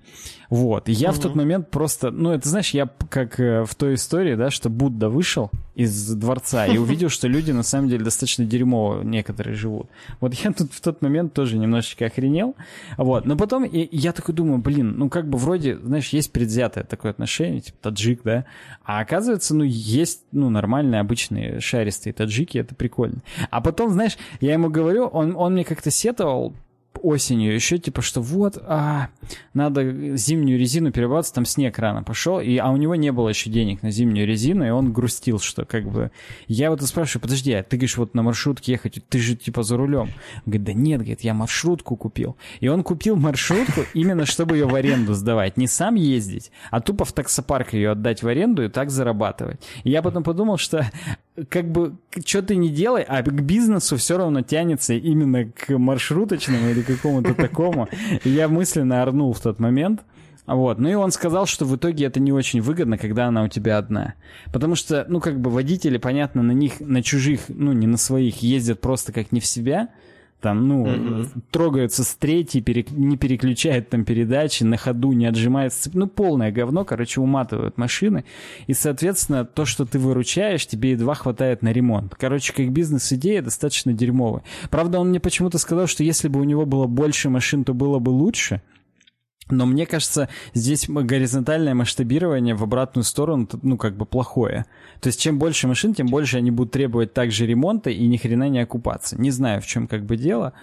Вот. И я угу. в тот момент просто, ну, это знаешь, я как э, в той истории, да, что Будда вышел из дворца и увидел, что люди на самом деле достаточно дерьмово некоторые живут. Вот я тут в тот момент тоже немножечко охренел. Вот. Но потом и, я такой думаю, блин, ну как бы вроде, знаешь, есть предвзятое такое отношение, типа таджик, да, а оказывается, ну, есть, ну, нормальные, обычные шаристые таджики, это прикольно. А потом, знаешь, я ему говорю, он, он мне как-то сетовал, осенью еще, типа, что вот, а, надо зимнюю резину перебраться, там снег рано пошел, и, а у него не было еще денег на зимнюю резину, и он грустил, что как бы... Я вот спрашиваю, подожди, а ты говоришь, вот на маршрутке ехать, ты же типа за рулем. Он говорит, да нет, говорит, я маршрутку купил. И он купил маршрутку именно, чтобы ее в аренду сдавать. Не сам ездить, а тупо в таксопарк ее отдать в аренду и так зарабатывать. И я потом подумал, что как бы, что ты не делай, а к бизнесу все равно тянется именно к маршруточному или какому-то такому. Я мысленно орнул в тот момент. Вот. Ну и он сказал, что в итоге это не очень выгодно, когда она у тебя одна. Потому что, ну, как бы водители, понятно, на них, на чужих, ну, не на своих, ездят просто как не в себя там, ну, mm-hmm. трогаются с третьей, перек... не переключают там передачи, на ходу не отжимается. Ну, полное говно, короче, уматывают машины. И, соответственно, то, что ты выручаешь, тебе едва хватает на ремонт. Короче, как бизнес-идея достаточно дерьмовая. Правда, он мне почему-то сказал, что если бы у него было больше машин, то было бы лучше. Но мне кажется, здесь горизонтальное масштабирование в обратную сторону, ну, как бы плохое. То есть, чем больше машин, тем больше они будут требовать также ремонта и ни хрена не окупаться. Не знаю, в чем как бы дело.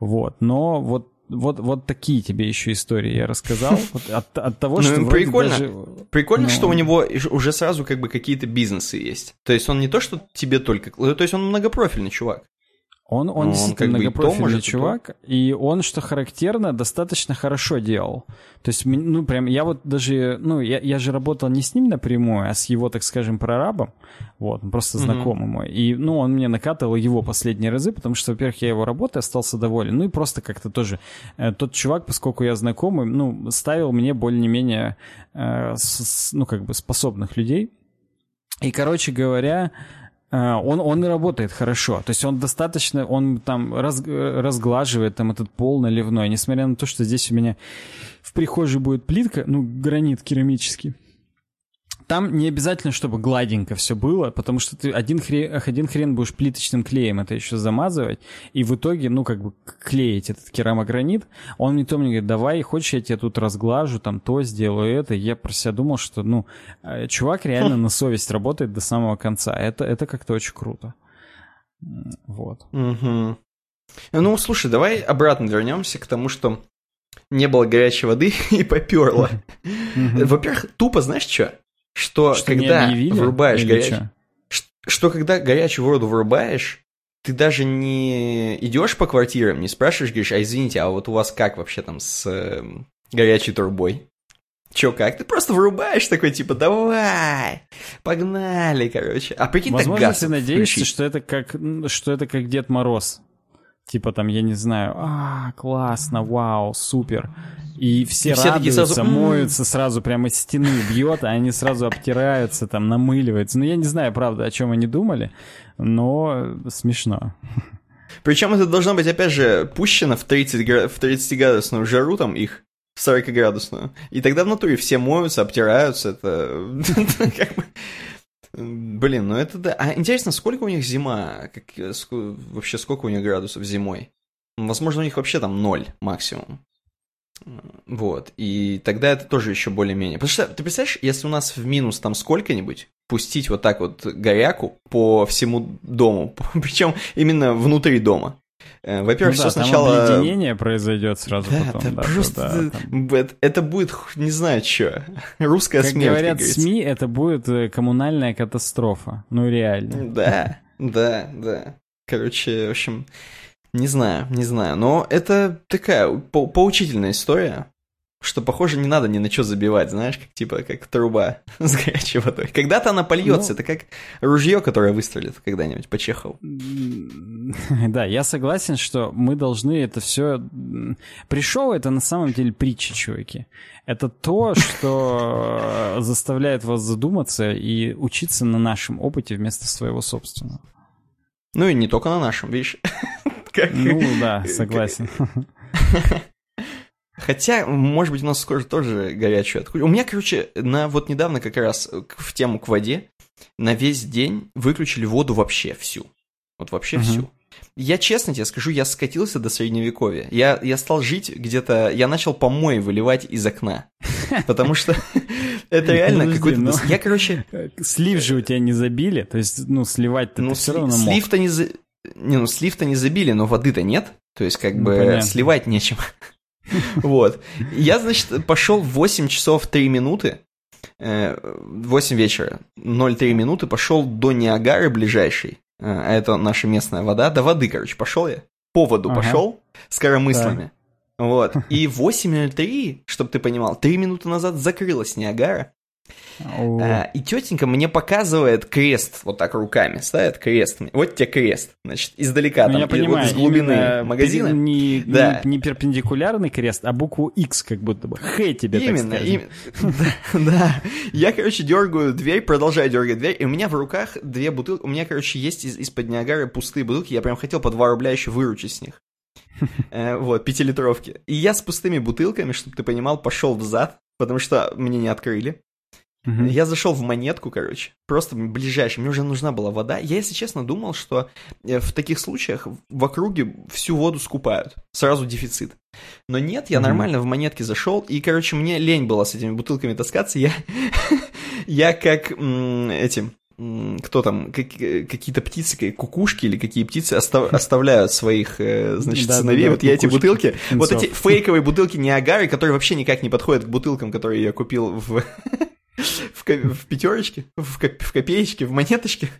Вот. Но вот вот, вот такие тебе еще истории я рассказал. Вот от, от того, что ну, прикольно. Даже... Прикольно, ну... что у него уже сразу как бы какие-то бизнесы есть. То есть он не то, что тебе только... То есть он многопрофильный чувак. Он, он, он действительно многопрофильный чувак, и он, что характерно, достаточно хорошо делал. То есть, ну, прям, я вот даже, ну, я, я же работал не с ним напрямую, а с его, так скажем, прорабом, вот, просто знакомый mm-hmm. мой. И, ну, он мне накатывал его последние разы, потому что, во-первых, я его работой остался доволен, ну, и просто как-то тоже э, тот чувак, поскольку я знакомый, ну, ставил мне более-менее, э, с, ну, как бы способных людей. И, короче говоря, он, он и работает хорошо. То есть он достаточно, он там раз, разглаживает там этот пол наливной, несмотря на то, что здесь у меня в прихожей будет плитка, ну, гранит керамический. Там не обязательно, чтобы гладенько все было, потому что ты один хрен, один хрен будешь плиточным клеем это еще замазывать, и в итоге, ну, как бы клеить этот керамогранит. Он мне то мне говорит, давай, хочешь, я тебе тут разглажу, там то сделаю, это. Я про себя думал, что, ну, э, чувак реально на совесть работает до самого конца. Это, это как-то очень круто. Вот. Угу. Ну, слушай, давай обратно вернемся к тому, что не было горячей воды и поперло. Во-первых, тупо, знаешь что? Что, что когда вырубаешь горячую... Что, что когда горячую воду вырубаешь, ты даже не идешь по квартирам, не спрашиваешь, говоришь, а извините, а вот у вас как вообще там с э, горячей трубой? Чё, как? Ты просто вырубаешь такой, типа, давай, погнали, короче. А прикинь, Возможно, так газ ты надеешься, что это, как, что это как Дед Мороз. Типа там, я не знаю, а, классно, вау, супер. И все, и все радуются, сразу... моются сразу прямо из стены бьет, а они сразу обтираются, там, намыливаются. Ну, я не знаю, правда, о чем они думали, но смешно. Причем это должно быть, опять же, пущено в 30, в 30 градусную жару там их, 40 градусную. И тогда внутри все моются, обтираются, это как бы... Блин, ну это да. А интересно, сколько у них зима? Как, вообще, сколько у них градусов зимой? Возможно, у них вообще там ноль максимум. Вот, и тогда это тоже еще более-менее. Потому что, ты представляешь, если у нас в минус там сколько-нибудь, пустить вот так вот горяку по всему дому, причем именно внутри дома. Э, во-первых, ну да, все сначала... Там объединение произойдет сразу да, потом. Да, да, просто... Да, там... это, это будет, не знаю, что. Русская как смерть, говорят как СМИ, это будет э, коммунальная катастрофа. Ну, реально. Да, да, да. Короче, в общем, не знаю, не знаю. Но это такая по поучительная история, что, похоже, не надо ни на что забивать, знаешь, как типа как труба с горячей водой. Когда-то она польется, ну, это как ружье, которое выстрелит когда-нибудь по Чехову. Да, я согласен, что мы должны это все... Пришел это на самом деле притча, чуваки. Это то, что заставляет вас задуматься и учиться на нашем опыте вместо своего собственного. Ну и не только на нашем, видишь. Как... Ну да, согласен. Хотя, может быть, у нас скоро тоже горячую отключат. У меня, короче, на вот недавно как раз в тему к воде на весь день выключили воду вообще всю. Вот вообще uh-huh. всю. Я честно тебе скажу, я скатился до средневековья. Я, я стал жить где-то... Я начал помои выливать из окна. Потому что это реально какой-то... Ну, я, короче... Слив же у тебя не забили? То есть, ну, сливать-то ну, все равно Слив-то не... Не, ну слив-то не забили, но воды-то нет. То есть, как ну, бы, сливать нечем. Вот. Я, значит, пошел в 8 часов 3 минуты, 8 э, вечера, 0,3 минуты, пошел до Ниагары ближайшей, э, а это наша местная вода, до воды, короче, пошел я, по воду ага. пошел с коромыслами. Да. Вот. И 8.03, чтобы ты понимал, 3 минуты назад закрылась Ниагара. А, и тетенька мне показывает крест, вот так руками ставит крест. Вот тебе крест, значит, издалека, ну, там, я понимаю, вот из глубины магазина. Не, да. не, не перпендикулярный крест, а букву X как будто бы. Х тебе, именно, так Именно, да. Я, короче, дергаю дверь, продолжаю дергать дверь, и у меня в руках две бутылки, у меня, короче, есть из- из-под Ниагары пустые бутылки, я прям хотел по 2 рубля еще выручить с них. Э, вот, пятилитровки. И я с пустыми бутылками, чтобы ты понимал, пошел в зад, потому что мне не открыли. Угу. Я зашел в монетку, короче, просто ближайший. Мне уже нужна была вода. Я, если честно, думал, что э, в таких случаях в округе всю воду скупают. Сразу дефицит. Но нет, я угу. нормально в монетке зашел, и, короче, мне лень было с этими бутылками таскаться. Я, я как этим кто там, какие-то птицы, кукушки или какие птицы остав, оставляют своих, э, значит, да, сыновей. Да, вот я эти бутылки, вот эти фейковые бутылки Ниагары, которые вообще никак не подходят к бутылкам, которые я купил в в, в пятерочке, в, в копеечке, в монеточке.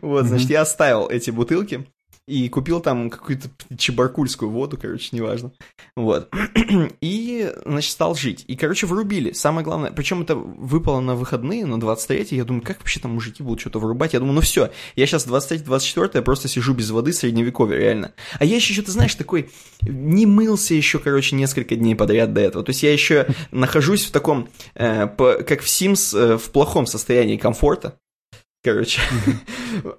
Вот, значит, я оставил эти бутылки и купил там какую-то чебаркульскую воду, короче, неважно. Вот. И, значит, стал жить. И, короче, врубили. Самое главное, причем это выпало на выходные, на 23 я думаю, как вообще там мужики будут что-то вырубать? Я думаю, ну все, я сейчас 23-24 я просто сижу без воды средневековья, реально. А я еще что-то, знаешь, такой, не мылся еще, короче, несколько дней подряд до этого. То есть я еще нахожусь в таком, э, по, как в Sims, э, в плохом состоянии комфорта короче.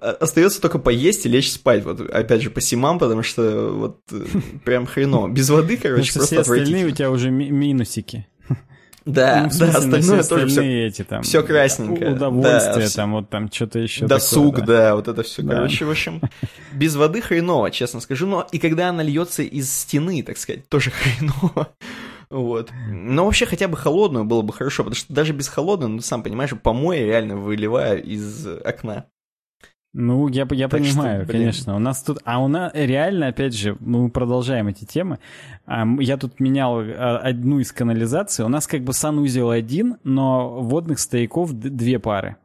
Остается только поесть и лечь спать. Вот опять же по симам, потому что вот э, прям хреново. Без воды, короче, просто все остальные у тебя уже ми- минусики. Да, ну, да, остальное тоже все, эти, там, все красненькое. Удовольствие, да, там вот там что-то еще Досуг, такое, да. да, вот это все, да. короче, в общем, без воды хреново, честно скажу, но и когда она льется из стены, так сказать, тоже хреново. Вот. Но вообще хотя бы холодную было бы хорошо, потому что даже без холодной, ну, сам понимаешь, помои реально выливаю из окна. Ну, я, я понимаю, что, конечно. У нас тут... А у нас реально, опять же, мы продолжаем эти темы. Я тут менял а, одну из канализаций. У нас как бы санузел один, но водных стояков две пары.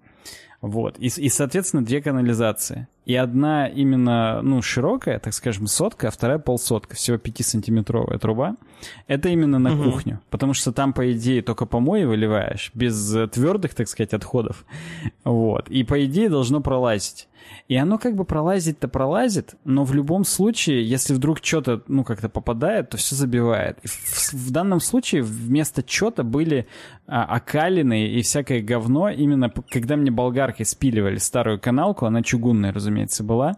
Вот. И, и, соответственно, две канализации. И одна именно, ну, широкая, так скажем, сотка, а вторая полсотка, всего 5-сантиметровая труба. Это именно на угу. кухню. Потому что там, по идее, только помои выливаешь, без твердых, так сказать, отходов. Вот. И, по идее, должно пролазить. И оно как бы пролазит-то пролазит, но в любом случае, если вдруг что-то, ну, как-то попадает, то все забивает. И в, в данном случае вместо чего-то были а, окалины и всякое говно, именно когда мне болгаркой спиливали старую каналку, она чугунная, разумеется, была,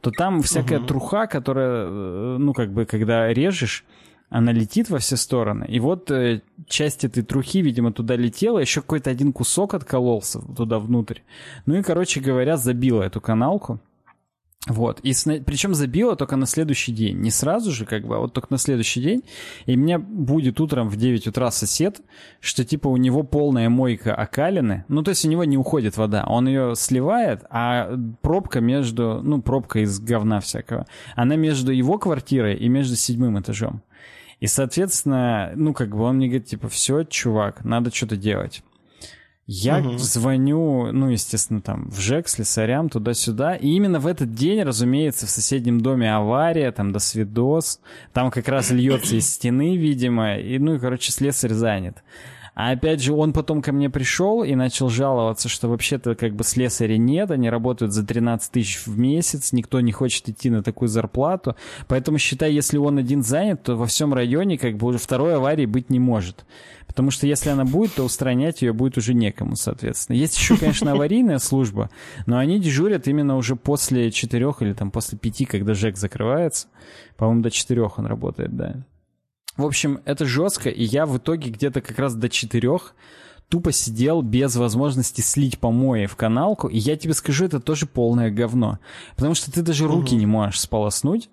то там всякая угу. труха, которая, э, ну, как бы, когда режешь, она летит во все стороны. И вот э, часть этой трухи, видимо, туда летела, еще какой-то один кусок откололся туда внутрь. Ну и, короче говоря, забила эту каналку. Вот, и с, причем забила только на следующий день, не сразу же, как бы, а вот только на следующий день, и мне будет утром в 9 утра сосед, что типа у него полная мойка окалины, ну то есть у него не уходит вода, он ее сливает, а пробка между, ну пробка из говна всякого, она между его квартирой и между седьмым этажом. И, соответственно, ну, как бы он мне говорит, типа, все, чувак, надо что-то делать. Я угу. звоню, ну, естественно, там, в ЖЭК, слесарям, туда-сюда. И именно в этот день, разумеется, в соседнем доме авария, там, до свидос. Там как раз льется из стены, видимо. И, ну, и, короче, слесарь занят. А опять же, он потом ко мне пришел и начал жаловаться, что вообще-то как бы слесаря нет, они работают за 13 тысяч в месяц, никто не хочет идти на такую зарплату. Поэтому считай, если он один занят, то во всем районе как бы уже второй аварии быть не может. Потому что если она будет, то устранять ее будет уже некому, соответственно. Есть еще, конечно, аварийная служба, но они дежурят именно уже после четырех или там после пяти, когда ЖЭК закрывается. По-моему, до четырех он работает, да. В общем, это жестко, и я в итоге где-то как раз до четырех тупо сидел без возможности слить помои в каналку, и я тебе скажу, это тоже полное говно. Потому что ты даже руки угу. не можешь сполоснуть.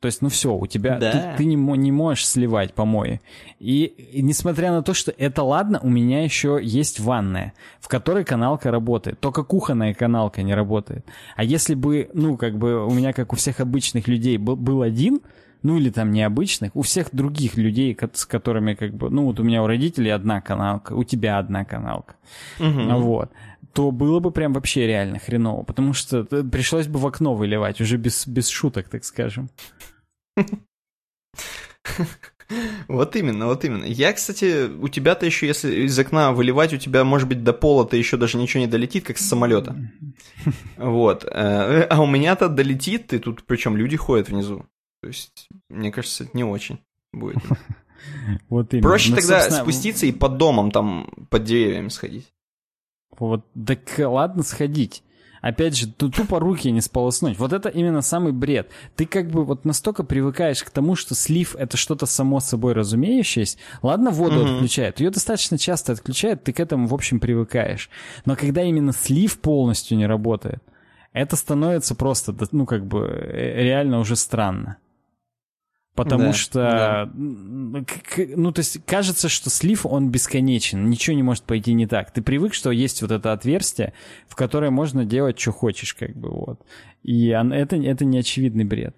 То есть, ну все, у тебя да. ты, ты не, не можешь сливать помои. И, и несмотря на то, что это ладно, у меня еще есть ванная, в которой каналка работает. Только кухонная каналка не работает. А если бы, ну, как бы у меня, как у всех обычных людей, был, был один, ну или там необычных, у всех других людей, с которыми как бы, ну вот у меня у родителей одна каналка, у тебя одна каналка, угу. вот, то было бы прям вообще реально хреново, потому что пришлось бы в окно выливать, уже без, без шуток, так скажем. Вот именно, вот именно. Я, кстати, у тебя-то еще, если из окна выливать, у тебя, может быть, до пола-то еще даже ничего не долетит, как с самолета. Вот. Э, а у меня-то долетит, и тут причем люди ходят внизу. То есть, мне кажется, это не очень будет. Вот именно. Проще ну, тогда собственно... спуститься и под домом там, под деревьями сходить. Вот, так ладно сходить. Опять же, тут тупо руки не сполоснуть. Вот это именно самый бред. Ты как бы вот настолько привыкаешь к тому, что слив это что-то само собой разумеющееся. Ладно, воду угу. отключают. Ее достаточно часто отключают, ты к этому, в общем, привыкаешь. Но когда именно слив полностью не работает, это становится просто, ну, как бы, э, реально уже странно. Потому да, что, да. ну, то есть кажется, что слив, он бесконечен, ничего не может пойти не так. Ты привык, что есть вот это отверстие, в которое можно делать, что хочешь, как бы, вот. И это, это не очевидный бред.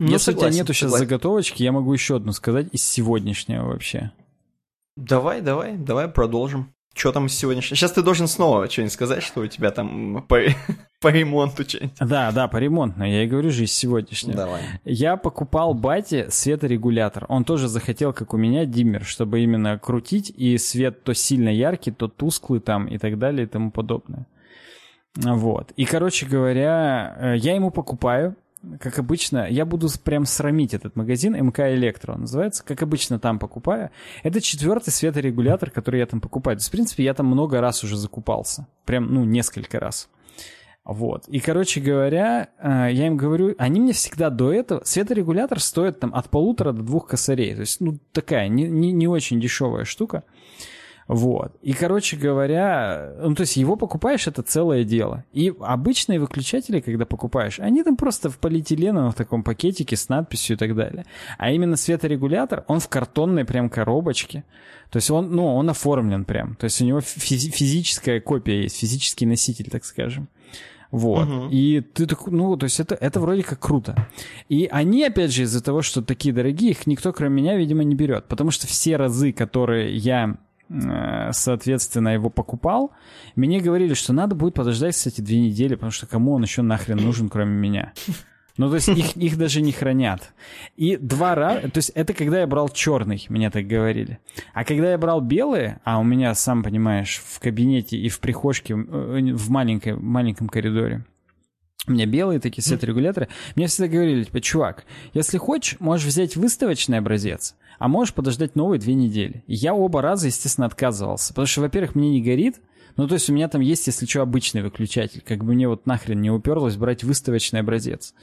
Ну, Если согласен, у тебя нету сейчас согласен. заготовочки, я могу еще одну сказать из сегодняшнего вообще. Давай, давай, давай продолжим. Что там сегодня? Сейчас ты должен снова что-нибудь сказать, что у тебя там по, по ремонту что-нибудь. Да, да, по ремонту. Я и говорю же из сегодняшнего. Давай. Я покупал бате светорегулятор. Он тоже захотел, как у меня, диммер, чтобы именно крутить, и свет то сильно яркий, то тусклый там и так далее и тому подобное. Вот. И, короче говоря, э, я ему покупаю, как обычно, я буду прям срамить этот магазин, МК Электро называется, как обычно там покупаю. Это четвертый светорегулятор, который я там покупаю. То есть, в принципе, я там много раз уже закупался. Прям, ну, несколько раз. Вот. И, короче говоря, э, я им говорю, они мне всегда до этого... Светорегулятор стоит там от полутора до двух косарей. То есть, ну, такая не, не, не очень дешевая штука. Вот. И, короче говоря, ну, то есть его покупаешь, это целое дело. И обычные выключатели, когда покупаешь, они там просто в полиэтиленовом в таком пакетике с надписью и так далее. А именно светорегулятор, он в картонной прям коробочке. То есть он, ну, он оформлен прям. То есть у него физи- физическая копия есть, физический носитель, так скажем. Вот. Угу. И ты так, ну, то есть это, это вроде как круто. И они, опять же, из-за того, что такие дорогие, их никто, кроме меня, видимо, не берет. Потому что все разы, которые я соответственно, его покупал, мне говорили, что надо будет подождать, кстати, две недели, потому что кому он еще нахрен нужен, кроме меня. Ну, то есть их, их даже не хранят. И два раза... То есть это когда я брал черный, мне так говорили. А когда я брал белые, а у меня, сам понимаешь, в кабинете и в прихожке, э, в маленькой, маленьком коридоре, у меня белые такие сет-регуляторы. Мне всегда говорили, типа, чувак, если хочешь, можешь взять выставочный образец, а можешь подождать новые две недели. И я оба раза, естественно, отказывался. Потому что, во-первых, мне не горит, ну, то есть у меня там есть, если что, обычный выключатель. Как бы мне вот нахрен не уперлось брать выставочный образец.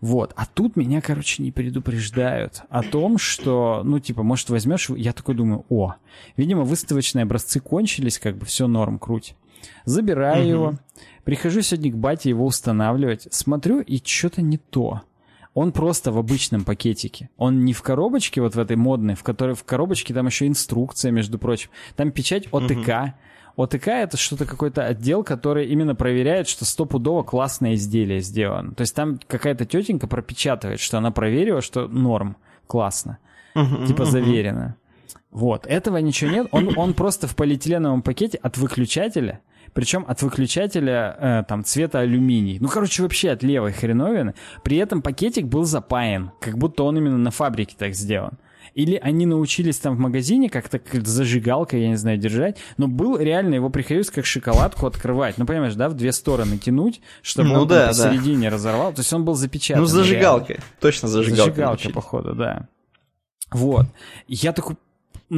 Вот. А тут меня, короче, не предупреждают о том, что, ну, типа, может, возьмешь... Я такой думаю, о, видимо, выставочные образцы кончились, как бы все норм, круть. Забираю угу. его. Прихожу сегодня к бате его устанавливать. Смотрю, и что-то не то. Он просто в обычном пакетике. Он не в коробочке вот в этой модной, в которой в коробочке там еще инструкция, между прочим. Там печать ОТК. Угу. ОТК это что-то какой-то отдел, который именно проверяет, что стопудово классное изделие сделано. То есть там какая-то тетенька пропечатывает, что она проверила, что норм, классно. Uh-huh, типа uh-huh. заверено. Вот, этого ничего нет. Он, он просто в полиэтиленовом пакете от выключателя, причем от выключателя э, там цвета алюминий. Ну, короче, вообще от левой хреновины. При этом пакетик был запаян, как будто он именно на фабрике так сделан. Или они научились там в магазине как-то как зажигалкой, я не знаю, держать, но был реально, его приходилось как шоколадку открывать. Ну, понимаешь, да, в две стороны тянуть, чтобы ну, он да, посередине да. разорвал. То есть он был запечатан. Ну, зажигалкой. Реально. Точно зажигалкой. Зажигалка, походу, да. Вот. Я такой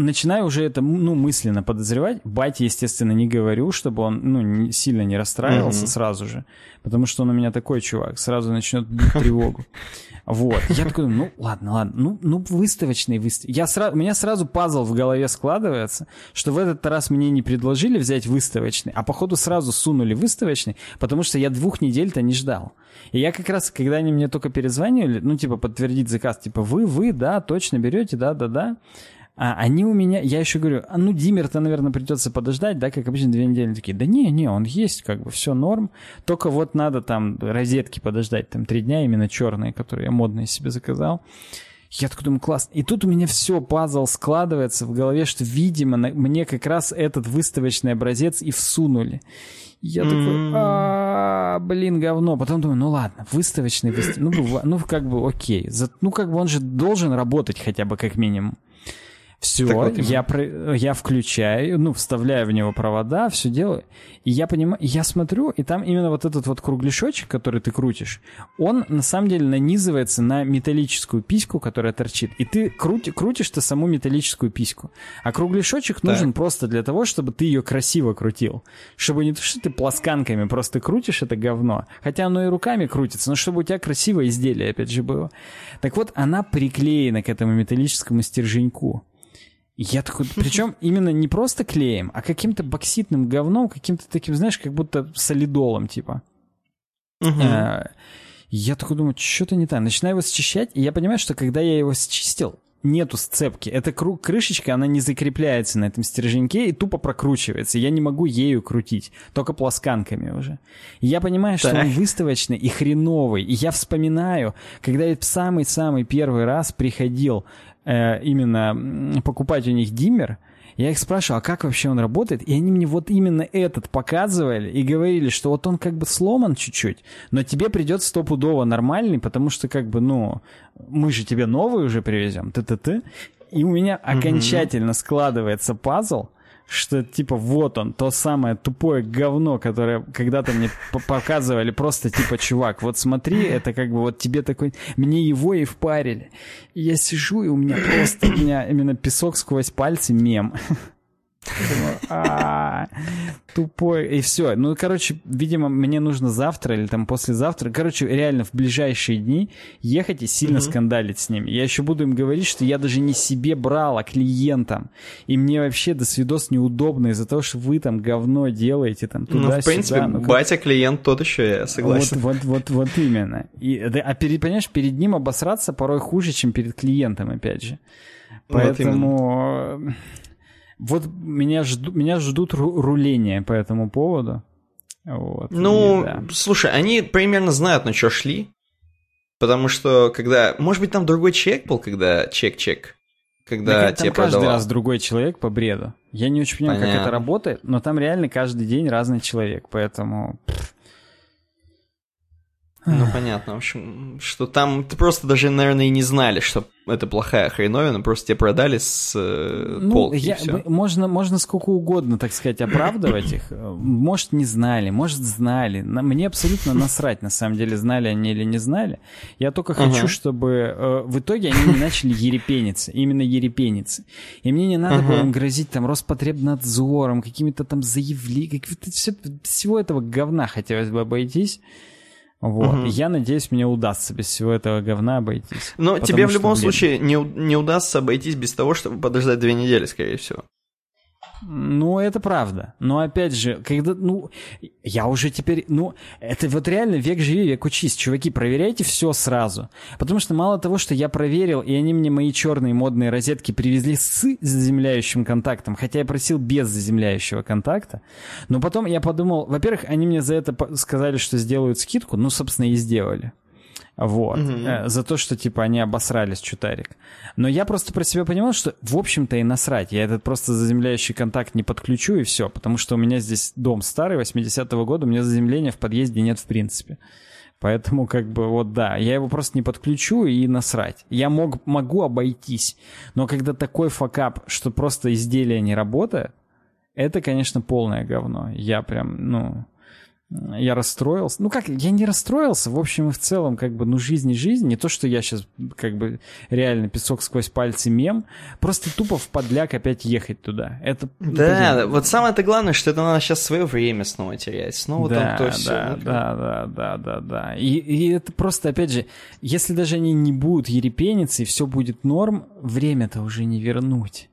начинаю уже это, ну, мысленно подозревать. Бате, естественно, не говорю, чтобы он, ну, не, сильно не расстраивался mm-hmm. сразу же, потому что он у меня такой чувак, сразу начнет бить тревогу. Вот. Я такой, ну, ладно, ладно, ну, ну выставочный выставочный. Я сразу, у меня сразу пазл в голове складывается, что в этот раз мне не предложили взять выставочный, а походу сразу сунули выставочный, потому что я двух недель-то не ждал. И я как раз, когда они мне только перезванивали, ну, типа, подтвердить заказ, типа, вы, вы, да, точно берете, да, да, да. А они у меня, я еще говорю, а ну Димер-то, наверное, придется подождать, да, как обычно, две недели. Они такие, да не, не, он есть, как бы все норм. Только вот надо там розетки подождать, там три дня именно черные, которые я модные себе заказал. Я такой думаю, класс. И тут у меня все, пазл складывается в голове, что, видимо, мне как раз этот выставочный образец и всунули. Я такой, а, блин, говно. Потом думаю, ну ладно, выставочный, выставочный, ну, ну как бы окей. Ну как бы он же должен работать хотя бы как минимум. Все, вот я, про, я включаю, ну, вставляю в него провода, все делаю. И я понимаю, я смотрю, и там именно вот этот вот кругляшочек, который ты крутишь, он на самом деле нанизывается на металлическую письку, которая торчит. И ты крути, крутишь ты саму металлическую письку. А кругляшочек так. нужен просто для того, чтобы ты ее красиво крутил. Чтобы не то, что ты плосканками просто крутишь это говно. Хотя оно и руками крутится, но чтобы у тебя красивое изделие, опять же, было. Так вот, она приклеена к этому металлическому стерженьку. Я такой, причем именно не просто клеем, а каким-то бокситным говном, каким-то таким, знаешь, как будто солидолом, типа. Угу. Я такой думаю, что-то не так. Начинаю его счищать, и я понимаю, что когда я его счистил, нету сцепки. Эта кру- крышечка, она не закрепляется на этом стерженьке и тупо прокручивается. Я не могу ею крутить, только плосканками уже. И я понимаю, что он выставочный и хреновый. И я вспоминаю, когда я самый-самый первый раз приходил э, именно покупать у них диммер, я их спрашивал, а как вообще он работает? И они мне вот именно этот показывали и говорили, что вот он как бы сломан чуть-чуть, но тебе придет стопудово нормальный, потому что как бы, ну, мы же тебе новый уже привезем, ты-ты-ты. И у меня окончательно складывается пазл, что типа вот он, то самое тупое говно, которое когда-то мне показывали, просто типа, чувак, вот смотри, это как бы вот тебе такой, мне его и впарили. И я сижу, и у меня просто, у меня именно песок сквозь пальцы мем. А, тупой. И все. Ну, короче, видимо, мне нужно завтра или там послезавтра, короче, реально в ближайшие дни ехать и сильно скандалить с ними. Я еще буду им говорить, что я даже не себе брал, а клиентам. И мне вообще до свидос неудобно из-за того, что вы там говно делаете там туда-сюда. Ну, в принципе, ну, батя клиент тот еще, я согласен. Вот, вот, вот, вот именно. И, а перед, понимаешь, перед ним обосраться порой хуже, чем перед клиентом, опять же. Поэтому... Вот меня, жду, меня ждут руления по этому поводу. Вот, ну, и, да. слушай, они примерно знают, на что шли. Потому что, когда... Может быть, там другой человек был, когда чек-чек? Когда так, тебе там каждый раз другой человек по бреду. Я не очень понимаю, Понятно. как это работает, но там реально каждый день разный человек, поэтому... Ну, понятно. В общем, что там ты просто даже, наверное, и не знали, что это плохая хреновина, просто тебе продали с э, ну, полки. Я, можно, можно сколько угодно, так сказать, оправдывать их. Может, не знали, может, знали. Мне абсолютно насрать, на самом деле, знали они или не знали. Я только хочу, uh-huh. чтобы э, в итоге они не начали ерепениться, именно ерепениться. И мне не надо uh-huh. было им грозить там Роспотребнадзором, какими-то там заявлениями, все, всего этого говна хотелось бы обойтись. Вот. Угу. Я надеюсь, мне удастся без всего этого говна обойтись. Но тебе в любом блин... случае не, не удастся обойтись без того, чтобы подождать две недели, скорее всего. Ну, это правда. Но опять же, когда, ну, я уже теперь, ну, это вот реально век живи, век учись. Чуваки, проверяйте все сразу. Потому что мало того, что я проверил, и они мне мои черные модные розетки привезли с заземляющим контактом, хотя я просил без заземляющего контакта. Но потом я подумал, во-первых, они мне за это сказали, что сделают скидку, ну, собственно, и сделали. Вот. Mm-hmm. За то, что, типа, они обосрались, чутарик. Но я просто про себя понимал, что, в общем-то, и насрать. Я этот просто заземляющий контакт не подключу, и все. Потому что у меня здесь дом старый, 80-го года, у меня заземления в подъезде нет в принципе. Поэтому, как бы, вот да, я его просто не подключу и насрать. Я мог, могу обойтись. Но когда такой факап, что просто изделие не работает, это, конечно, полное говно. Я прям, ну я расстроился. Ну как, я не расстроился, в общем и в целом, как бы, ну жизнь и жизнь. Не то, что я сейчас, как бы, реально песок сквозь пальцы мем. Просто тупо в подляк опять ехать туда. Это... Да, блин. вот самое-то главное, что это надо сейчас свое время снова терять. Снова да, там то да, все. Да, да, да, да, да, да. И, и это просто, опять же, если даже они не будут ерепениться и все будет норм, время-то уже не вернуть.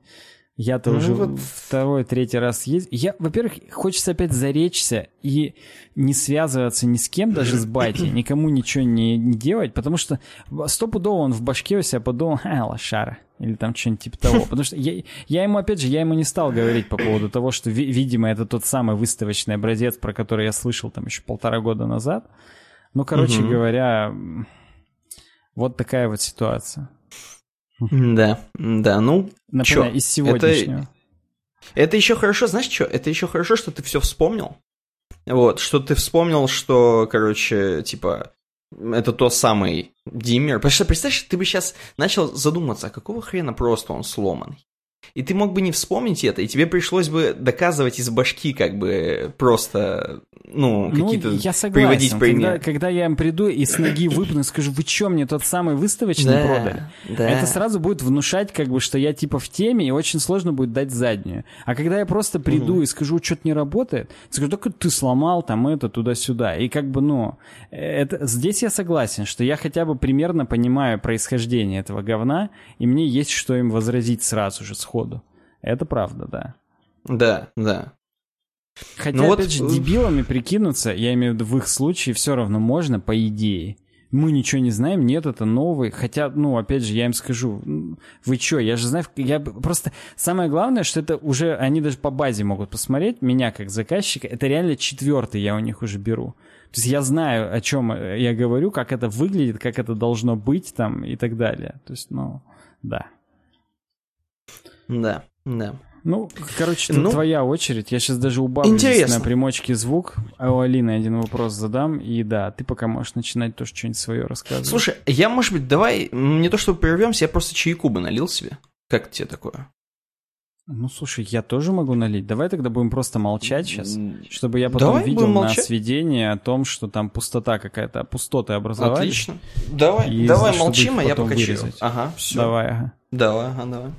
Я-то ну, уже вот... второй, третий раз есть. Я, во-первых, хочется опять заречься и не связываться ни с кем, даже с батей, никому ничего не, не делать, потому что стопудово он в башке у себя подумал, а, лошара, или там что-нибудь типа того. Потому что я, я ему, опять же, я ему не стал говорить по поводу того, что, видимо, это тот самый выставочный образец, про который я слышал там еще полтора года назад. Ну, короче угу. говоря, вот такая вот ситуация. Да, да, ну, Например, чё? из сегодняшнего. Это, это еще хорошо, знаешь что? Это еще хорошо, что ты все вспомнил. Вот, что ты вспомнил, что, короче, типа, это тот самый Диммер. Потому что, представляешь, ты бы сейчас начал задуматься, а какого хрена просто он сломанный? И ты мог бы не вспомнить это, и тебе пришлось бы доказывать из башки, как бы просто, ну, ну какие-то ну, я согласен. приводить примеры. Когда, когда я им приду и с ноги выпну и скажу, вы что, мне тот самый выставочный да, продали? Да. Это сразу будет внушать, как бы, что я типа в теме, и очень сложно будет дать заднюю. А когда я просто приду угу. и скажу, что-то не работает, скажу, только ты сломал там это туда-сюда. И как бы, ну, это, здесь я согласен, что я хотя бы примерно понимаю происхождение этого говна, и мне есть что им возразить сразу же, сходу сходу. Это правда, да. Да, да. Хотя, ну опять вот... же, дебилами прикинуться, я имею в виду в их случае, все равно можно, по идее. Мы ничего не знаем, нет, это новый. Хотя, ну, опять же, я им скажу, вы что, я же знаю, я просто... Самое главное, что это уже, они даже по базе могут посмотреть, меня как заказчика, это реально четвертый я у них уже беру. То есть я знаю, о чем я говорю, как это выглядит, как это должно быть там и так далее. То есть, ну, да. Да, да. Ну, короче, ну, твоя очередь. Я сейчас даже убавлю на примочке звук. А у Алины один вопрос задам. И да, ты пока можешь начинать тоже что-нибудь свое рассказывать. Слушай, я, может быть, давай, не то чтобы прервемся, я просто чайку бы налил себе. Как тебе такое? Ну, слушай, я тоже могу налить. Давай тогда будем просто молчать сейчас, чтобы я потом Давай видел на сведение о том, что там пустота какая-то, пустоты образовались. Отлично. Давай, и, давай молчим, а я покачаю. Ага, все. Давай, ага. Давай, ага, давай.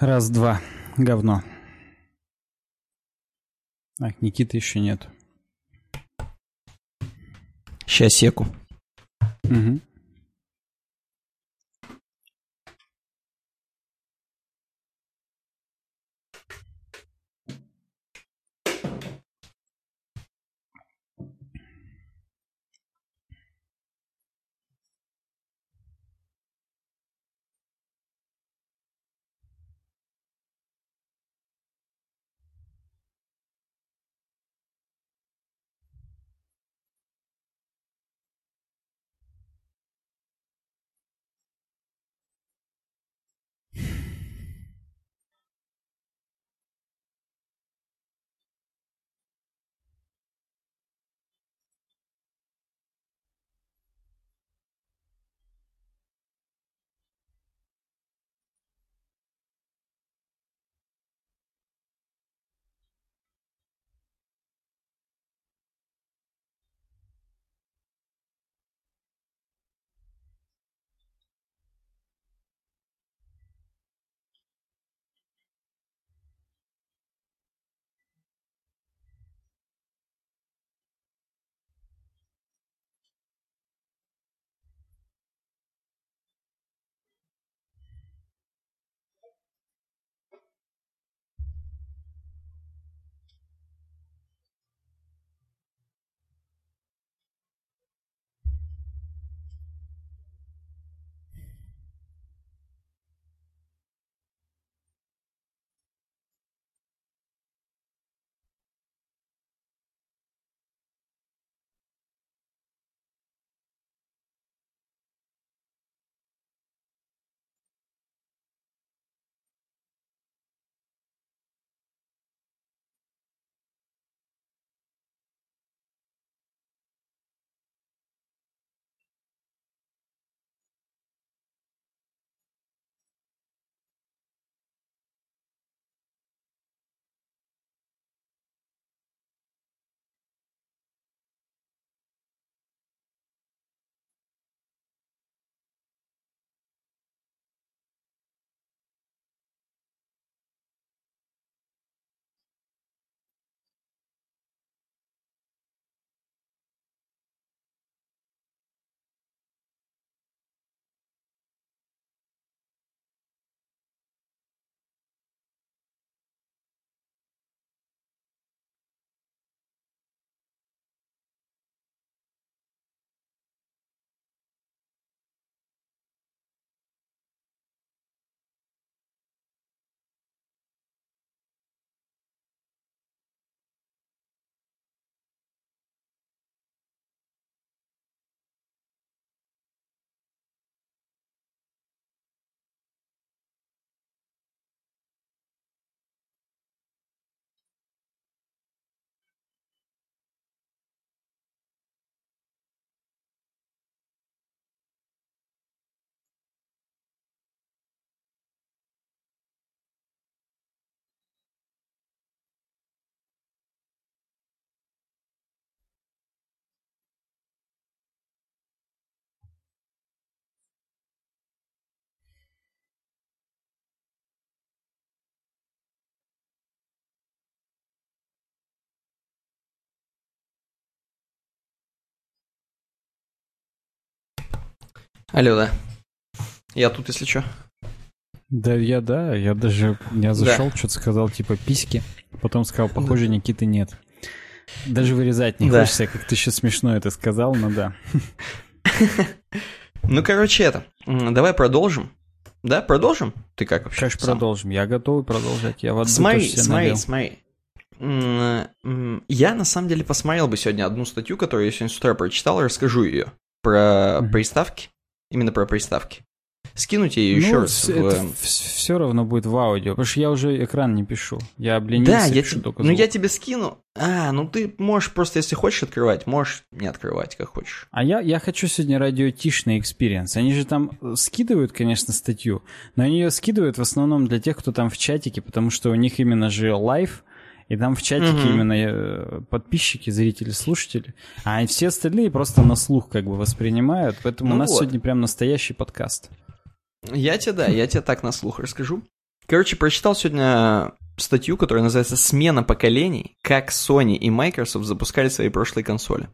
Раз-два. Говно. Так, Никиты еще нет. Сейчас секу. Угу. Алло, да. Я тут, если что. Да, я да, я даже, я зашел, да. что-то сказал, типа, письки, потом сказал, похоже, Никиты нет. Даже вырезать не да. хочется, как ты еще смешно это сказал, но да. Ну, короче, это, давай продолжим. Да, продолжим? Ты как вообще? Конечно, продолжим. Я готов продолжать. Я в Смотри, смотри, смотри. Я на самом деле посмотрел бы сегодня одну статью, которую я сегодня с утра прочитал, расскажу ее про приставки. Именно про приставки. Скинуть ее еще ну, раз. Это в... все равно будет в аудио, потому что я уже экран не пишу. Я обленился, да, я пишу только Ну я тебе скину. А, ну ты можешь просто, если хочешь открывать, можешь не открывать, как хочешь. А я, я хочу сегодня радиотишный experience. Они же там скидывают, конечно, статью, но они ее скидывают в основном для тех, кто там в чатике, потому что у них именно же live, и там в чатике угу. именно э, подписчики, зрители, слушатели. А все остальные просто на слух как бы воспринимают. Поэтому ну у нас вот. сегодня прям настоящий подкаст. Я тебе, да, я тебе так на слух расскажу. Короче, прочитал сегодня статью, которая называется «Смена поколений. Как Sony и Microsoft запускали свои прошлые консоли».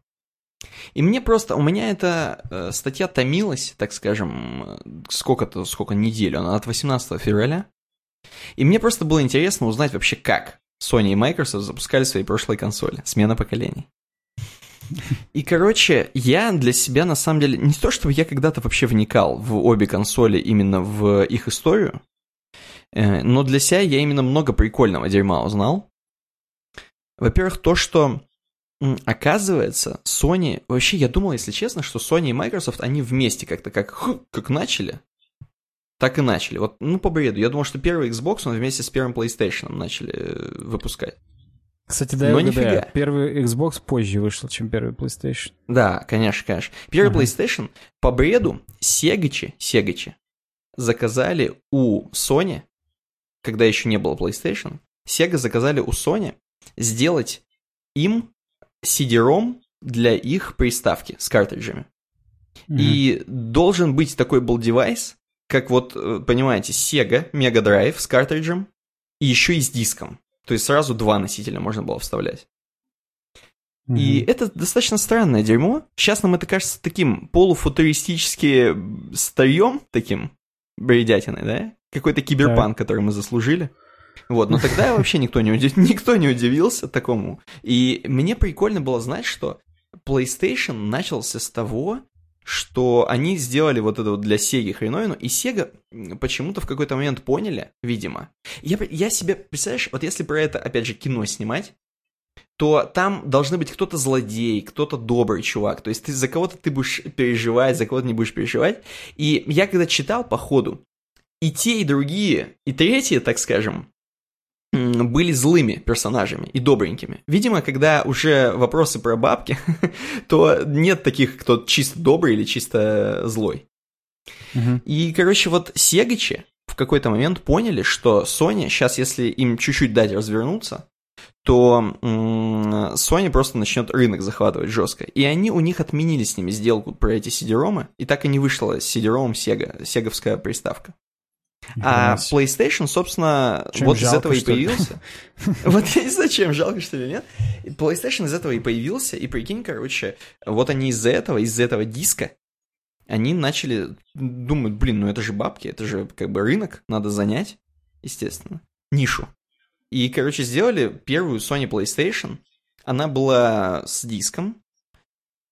И мне просто, у меня эта э, статья томилась, так скажем, сколько-то, сколько неделю, она от 18 февраля. И мне просто было интересно узнать вообще, как Sony и Microsoft запускали свои прошлые консоли. Смена поколений. И, короче, я для себя, на самом деле, не то, чтобы я когда-то вообще вникал в обе консоли именно в их историю, э, но для себя я именно много прикольного дерьма узнал. Во-первых, то, что оказывается, Sony... Вообще, я думал, если честно, что Sony и Microsoft, они вместе как-то как, как начали, так и начали. Вот, ну, по бреду. Я думал, что первый Xbox, он вместе с первым PlayStation начали э, выпускать. Кстати, да, я угадаю. Первый Xbox позже вышел, чем первый PlayStation. Да, конечно, конечно. Первый ага. PlayStation по бреду Сегачи, Сегачи заказали у Sony, когда еще не было PlayStation, Sega заказали у Sony сделать им CD-ROM для их приставки с картриджами. Mm-hmm. И должен быть такой был девайс, как вот, э, понимаете, Sega Mega Drive с картриджем и еще и с диском. То есть сразу два носителя можно было вставлять. Mm-hmm. И это достаточно странное дерьмо. Сейчас нам это кажется таким полуфутуристически старьем, таким бредятиной, да? Какой-то киберпанк, yeah. который мы заслужили. Вот, но тогда вообще никто не, удив... никто не удивился такому. И мне прикольно было знать, что PlayStation начался с того, что они сделали вот это вот для Sega хреновину, и Sega почему-то в какой-то момент поняли, видимо. Я, я себе, представляешь, вот если про это, опять же, кино снимать, то там должны быть кто-то злодей, кто-то добрый чувак. То есть ты за кого-то ты будешь переживать, за кого-то не будешь переживать. И я когда читал по ходу, и те, и другие, и третьи, так скажем, были злыми персонажами и добренькими. Видимо, когда уже вопросы про бабки, то нет таких, кто чисто добрый или чисто злой. Угу. И, короче, вот Сегачи в какой-то момент поняли, что Sony, сейчас если им чуть-чуть дать развернуться, то Sony просто начнет рынок захватывать жестко. И они у них отменили с ними сделку про эти CD-ромы, и так и не вышла с CD-ромом Sega, сеговская приставка. А PlayStation, собственно, чем вот жалко, из этого и появился. Вот я не знаю, чем жалко, что ли, нет. PlayStation из этого и появился, и прикинь, короче, вот они из-за этого, из-за этого диска, они начали думать, блин, ну это же бабки, это же как бы рынок, надо занять, естественно, нишу. И, короче, сделали первую Sony PlayStation, она была с диском,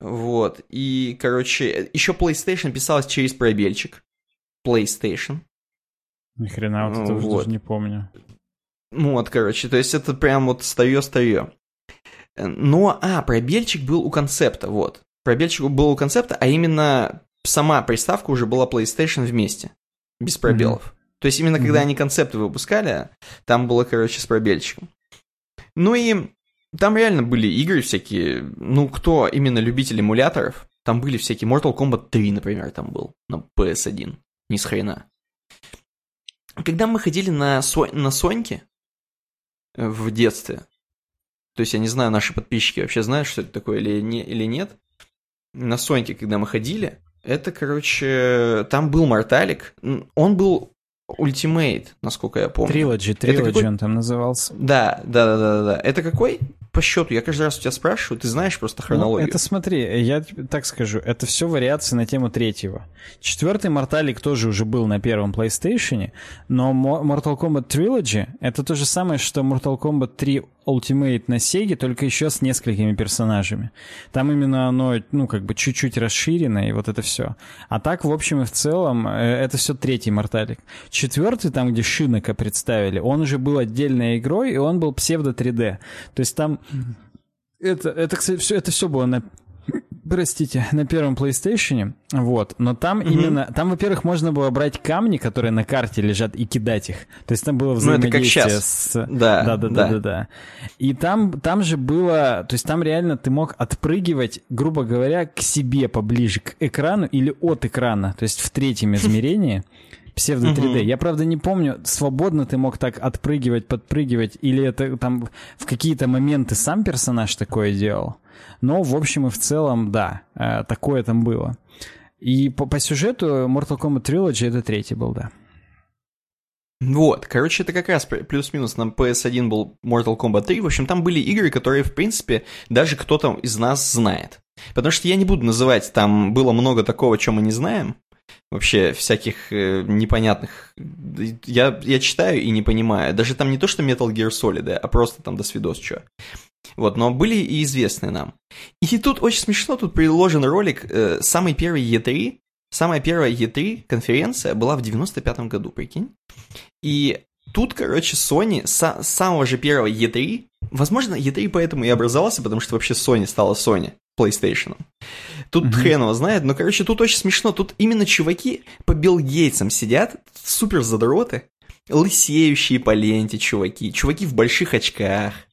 вот, и, короче, еще PlayStation писалась через пробельчик, PlayStation, ни хрена, вот это вот. уже даже не помню. Вот, короче, то есть это прям вот старье-старье. Но, а, пробельчик был у концепта, вот. Пробельчик был у концепта, а именно сама приставка уже была PlayStation вместе, без пробелов. Mm-hmm. То есть именно mm-hmm. когда они концепты выпускали, там было, короче, с пробельчиком. Ну и там реально были игры всякие, ну, кто именно любитель эмуляторов, там были всякие, Mortal Kombat 3, например, там был, на PS1, ни с хрена. Когда мы ходили на, Со... на Соньке э, в детстве, то есть я не знаю, наши подписчики вообще знают, что это такое или, не, или нет, на Соньке, когда мы ходили, это, короче, там был Морталик, он был Ultimate, насколько я помню. Trilogy какой... он там назывался. Да, да, да, да, да. Это какой? По счету? Я каждый раз у тебя спрашиваю, ты знаешь просто ну, хронологию. Ну, это смотри, я так скажу, это все вариации на тему третьего. Четвертый Морталик тоже уже был на первом PlayStation, но Mortal Kombat Trilogy это то же самое, что Mortal Kombat 3 Ultimate на Sega, только еще с несколькими персонажами. Там именно оно, ну, как бы чуть-чуть расширено, и вот это все. А так, в общем и в целом, э, это все третий Морталик. Четвертый, там, где Шинока представили, он уже был отдельной игрой, и он был псевдо 3D. То есть там... Это, это, кстати, все, это все было на простите, на первом PlayStation, вот, но там mm-hmm. именно, там, во-первых, можно было брать камни, которые на карте лежат, и кидать их. То есть там было взаимодействие ну, это как сейчас. с... Да, да, да, да, да, да. И там, там же было, то есть там реально ты мог отпрыгивать, грубо говоря, к себе поближе к экрану или от экрана, то есть в третьем измерении псевдо 3D. Угу. Я, правда, не помню, свободно ты мог так отпрыгивать, подпрыгивать, или это там в какие-то моменты сам персонаж такое делал. Но, в общем и в целом, да, э, такое там было. И по, по сюжету Mortal Kombat Trilogy это третий был, да. Вот, короче, это как раз плюс-минус на PS1 был Mortal Kombat 3. В общем, там были игры, которые, в принципе, даже кто-то из нас знает. Потому что я не буду называть, там было много такого, чего мы не знаем. Вообще, всяких э, непонятных... Я, я читаю и не понимаю. Даже там не то, что Metal Gear Solid, а просто там до свидос, что. Вот, но были и известны нам. И тут очень смешно, тут приложен ролик, э, самый первый E3, самая первая E3 конференция была в 95-м году, прикинь. И тут, короче, Sony с самого же первого E3, возможно, E3 поэтому и образовался, потому что вообще Sony стала Sony, PlayStation. Тут mm-hmm. хрен его знает, но, короче, тут очень смешно. Тут именно чуваки по Билл Гейтсам сидят, супер задроты, лысеющие по ленте чуваки, чуваки в больших очках,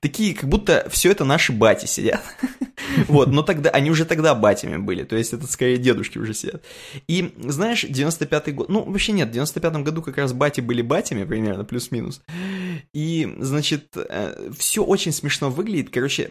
такие, как будто все это наши бати сидят. вот, но тогда, они уже тогда батями были, то есть это скорее дедушки уже сидят. И, знаешь, 95-й год, ну, вообще нет, в 95-м году как раз бати были батями примерно, плюс-минус. И, значит, э, все очень смешно выглядит, короче,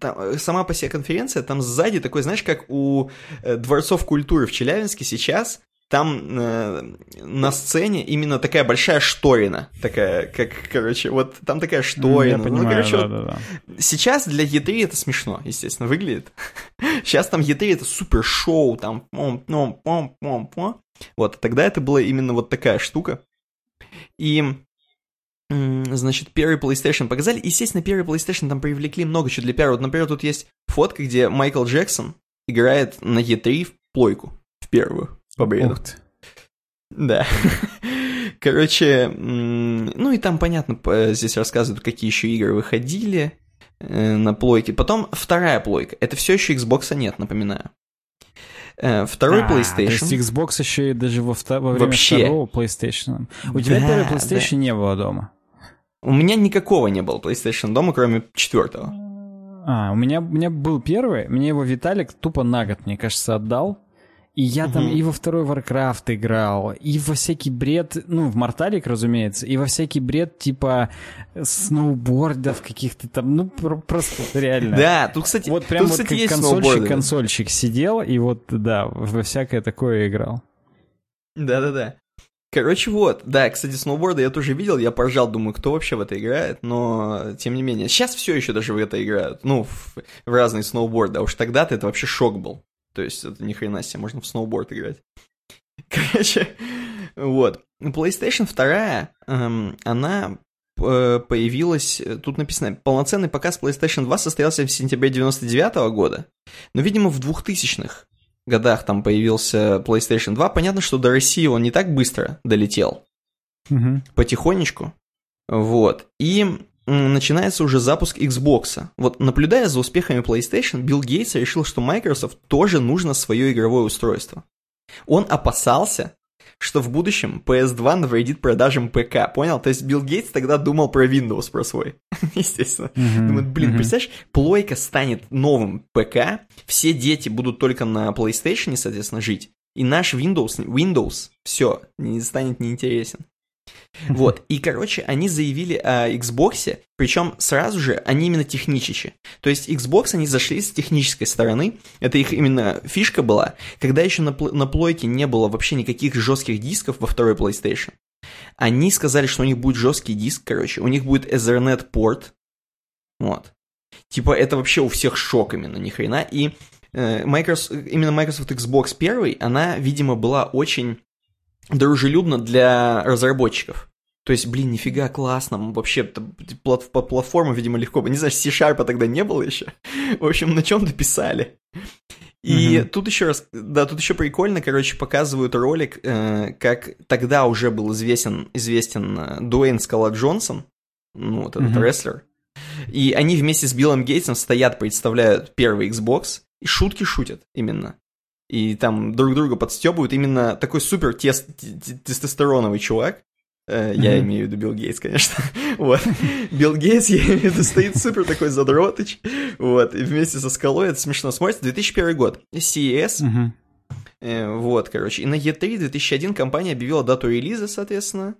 там, сама по себе конференция, там сзади такой, знаешь, как у э, Дворцов культуры в Челябинске сейчас, там э, на сцене именно такая большая шторина, такая, как, короче, вот там такая шторина. Я понимаю, ну, короче, да, вот да, да. Сейчас для E3 это смешно, естественно, выглядит. Сейчас там E3 это супер шоу, там пом пом пом пом пом Вот, тогда это была именно вот такая штука. И значит, первый PlayStation показали. Естественно, первый PlayStation там привлекли много чего для первого. Вот, например, тут есть фотка, где Майкл Джексон играет на E3 в плойку, в первую ты. Да. Короче, ну и там, понятно, здесь рассказывают, какие еще игры выходили э, на плойке. Потом вторая плойка. Это все еще Xbox нет, напоминаю. Э, второй а, PlayStation. То есть Xbox еще и даже во, во время Вообще. второго PlayStation. У тебя первый PlayStation да. не было дома? У меня никакого не было PlayStation дома, кроме четвертого. А, у меня, у меня был первый, мне его Виталик тупо на год, мне кажется, отдал. И я угу. там и во второй Warcraft играл, и во всякий бред, ну, в Морталик, разумеется, и во всякий бред типа сноубордов каких-то там, ну, просто реально. Да, тут, кстати, вот прям тут, вот кстати, как консольщик-консольщик сидел, и вот, да, во всякое такое играл. Да-да-да. Короче, вот, да, кстати, сноуборды я тоже видел, я поржал, думаю, кто вообще в это играет, но тем не менее, сейчас все еще даже в это играют, ну, в, в разные сноуборды, а уж тогда-то это вообще шок был. То есть это ни хрена себе, можно в сноуборд играть. Короче, вот. PlayStation 2, эм, она э, появилась, э, тут написано, полноценный показ PlayStation 2 состоялся в сентябре 99 -го года, но, видимо, в 2000-х годах там появился PlayStation 2. Понятно, что до России он не так быстро долетел. Угу. Потихонечку. Вот. И начинается уже запуск Xbox. Вот наблюдая за успехами PlayStation, Билл Гейтс решил, что Microsoft тоже нужно свое игровое устройство. Он опасался, что в будущем PS2 навредит продажам ПК, понял? То есть Билл Гейтс тогда думал про Windows, про свой, естественно. Mm-hmm. Думает, блин, mm-hmm. представляешь, плойка станет новым ПК, все дети будут только на PlayStation, соответственно, жить, и наш Windows, Windows, все, не станет неинтересен. Вот, и, короче, они заявили о Xbox, причем сразу же они именно техничичи. То есть Xbox они зашли с технической стороны, это их именно фишка была, когда еще на, на плойке не было вообще никаких жестких дисков во второй PlayStation. Они сказали, что у них будет жесткий диск, короче, у них будет Ethernet порт, вот. Типа это вообще у всех шок именно, ни хрена, и э, Microsoft, именно Microsoft Xbox 1, она, видимо, была очень дружелюбно для разработчиков. То есть, блин, нифига классно, вообще плат, платформа, видимо, легко. Не знаю, C-Sharp тогда не было еще. В общем, на чем-то писали. И mm-hmm. тут еще раз, да, тут еще прикольно, короче, показывают ролик, э, как тогда уже был известен, известен э, Дуэйн Скала Джонсон, ну, вот этот mm-hmm. рестлер. И они вместе с Биллом Гейтсом стоят, представляют первый Xbox, и шутки шутят именно и там друг друга подстебывают, именно такой супер тест, тестостероновый чувак, Uh, mm-hmm. Я имею в виду Билл Гейтс, конечно. вот. Билл Гейтс, я имею в виду, стоит супер такой задротыч. Вот. И вместе со скалой это смешно смотрится. 2001 год. CES. Mm-hmm. Э, вот, короче. И на E3 2001 компания объявила дату релиза, соответственно,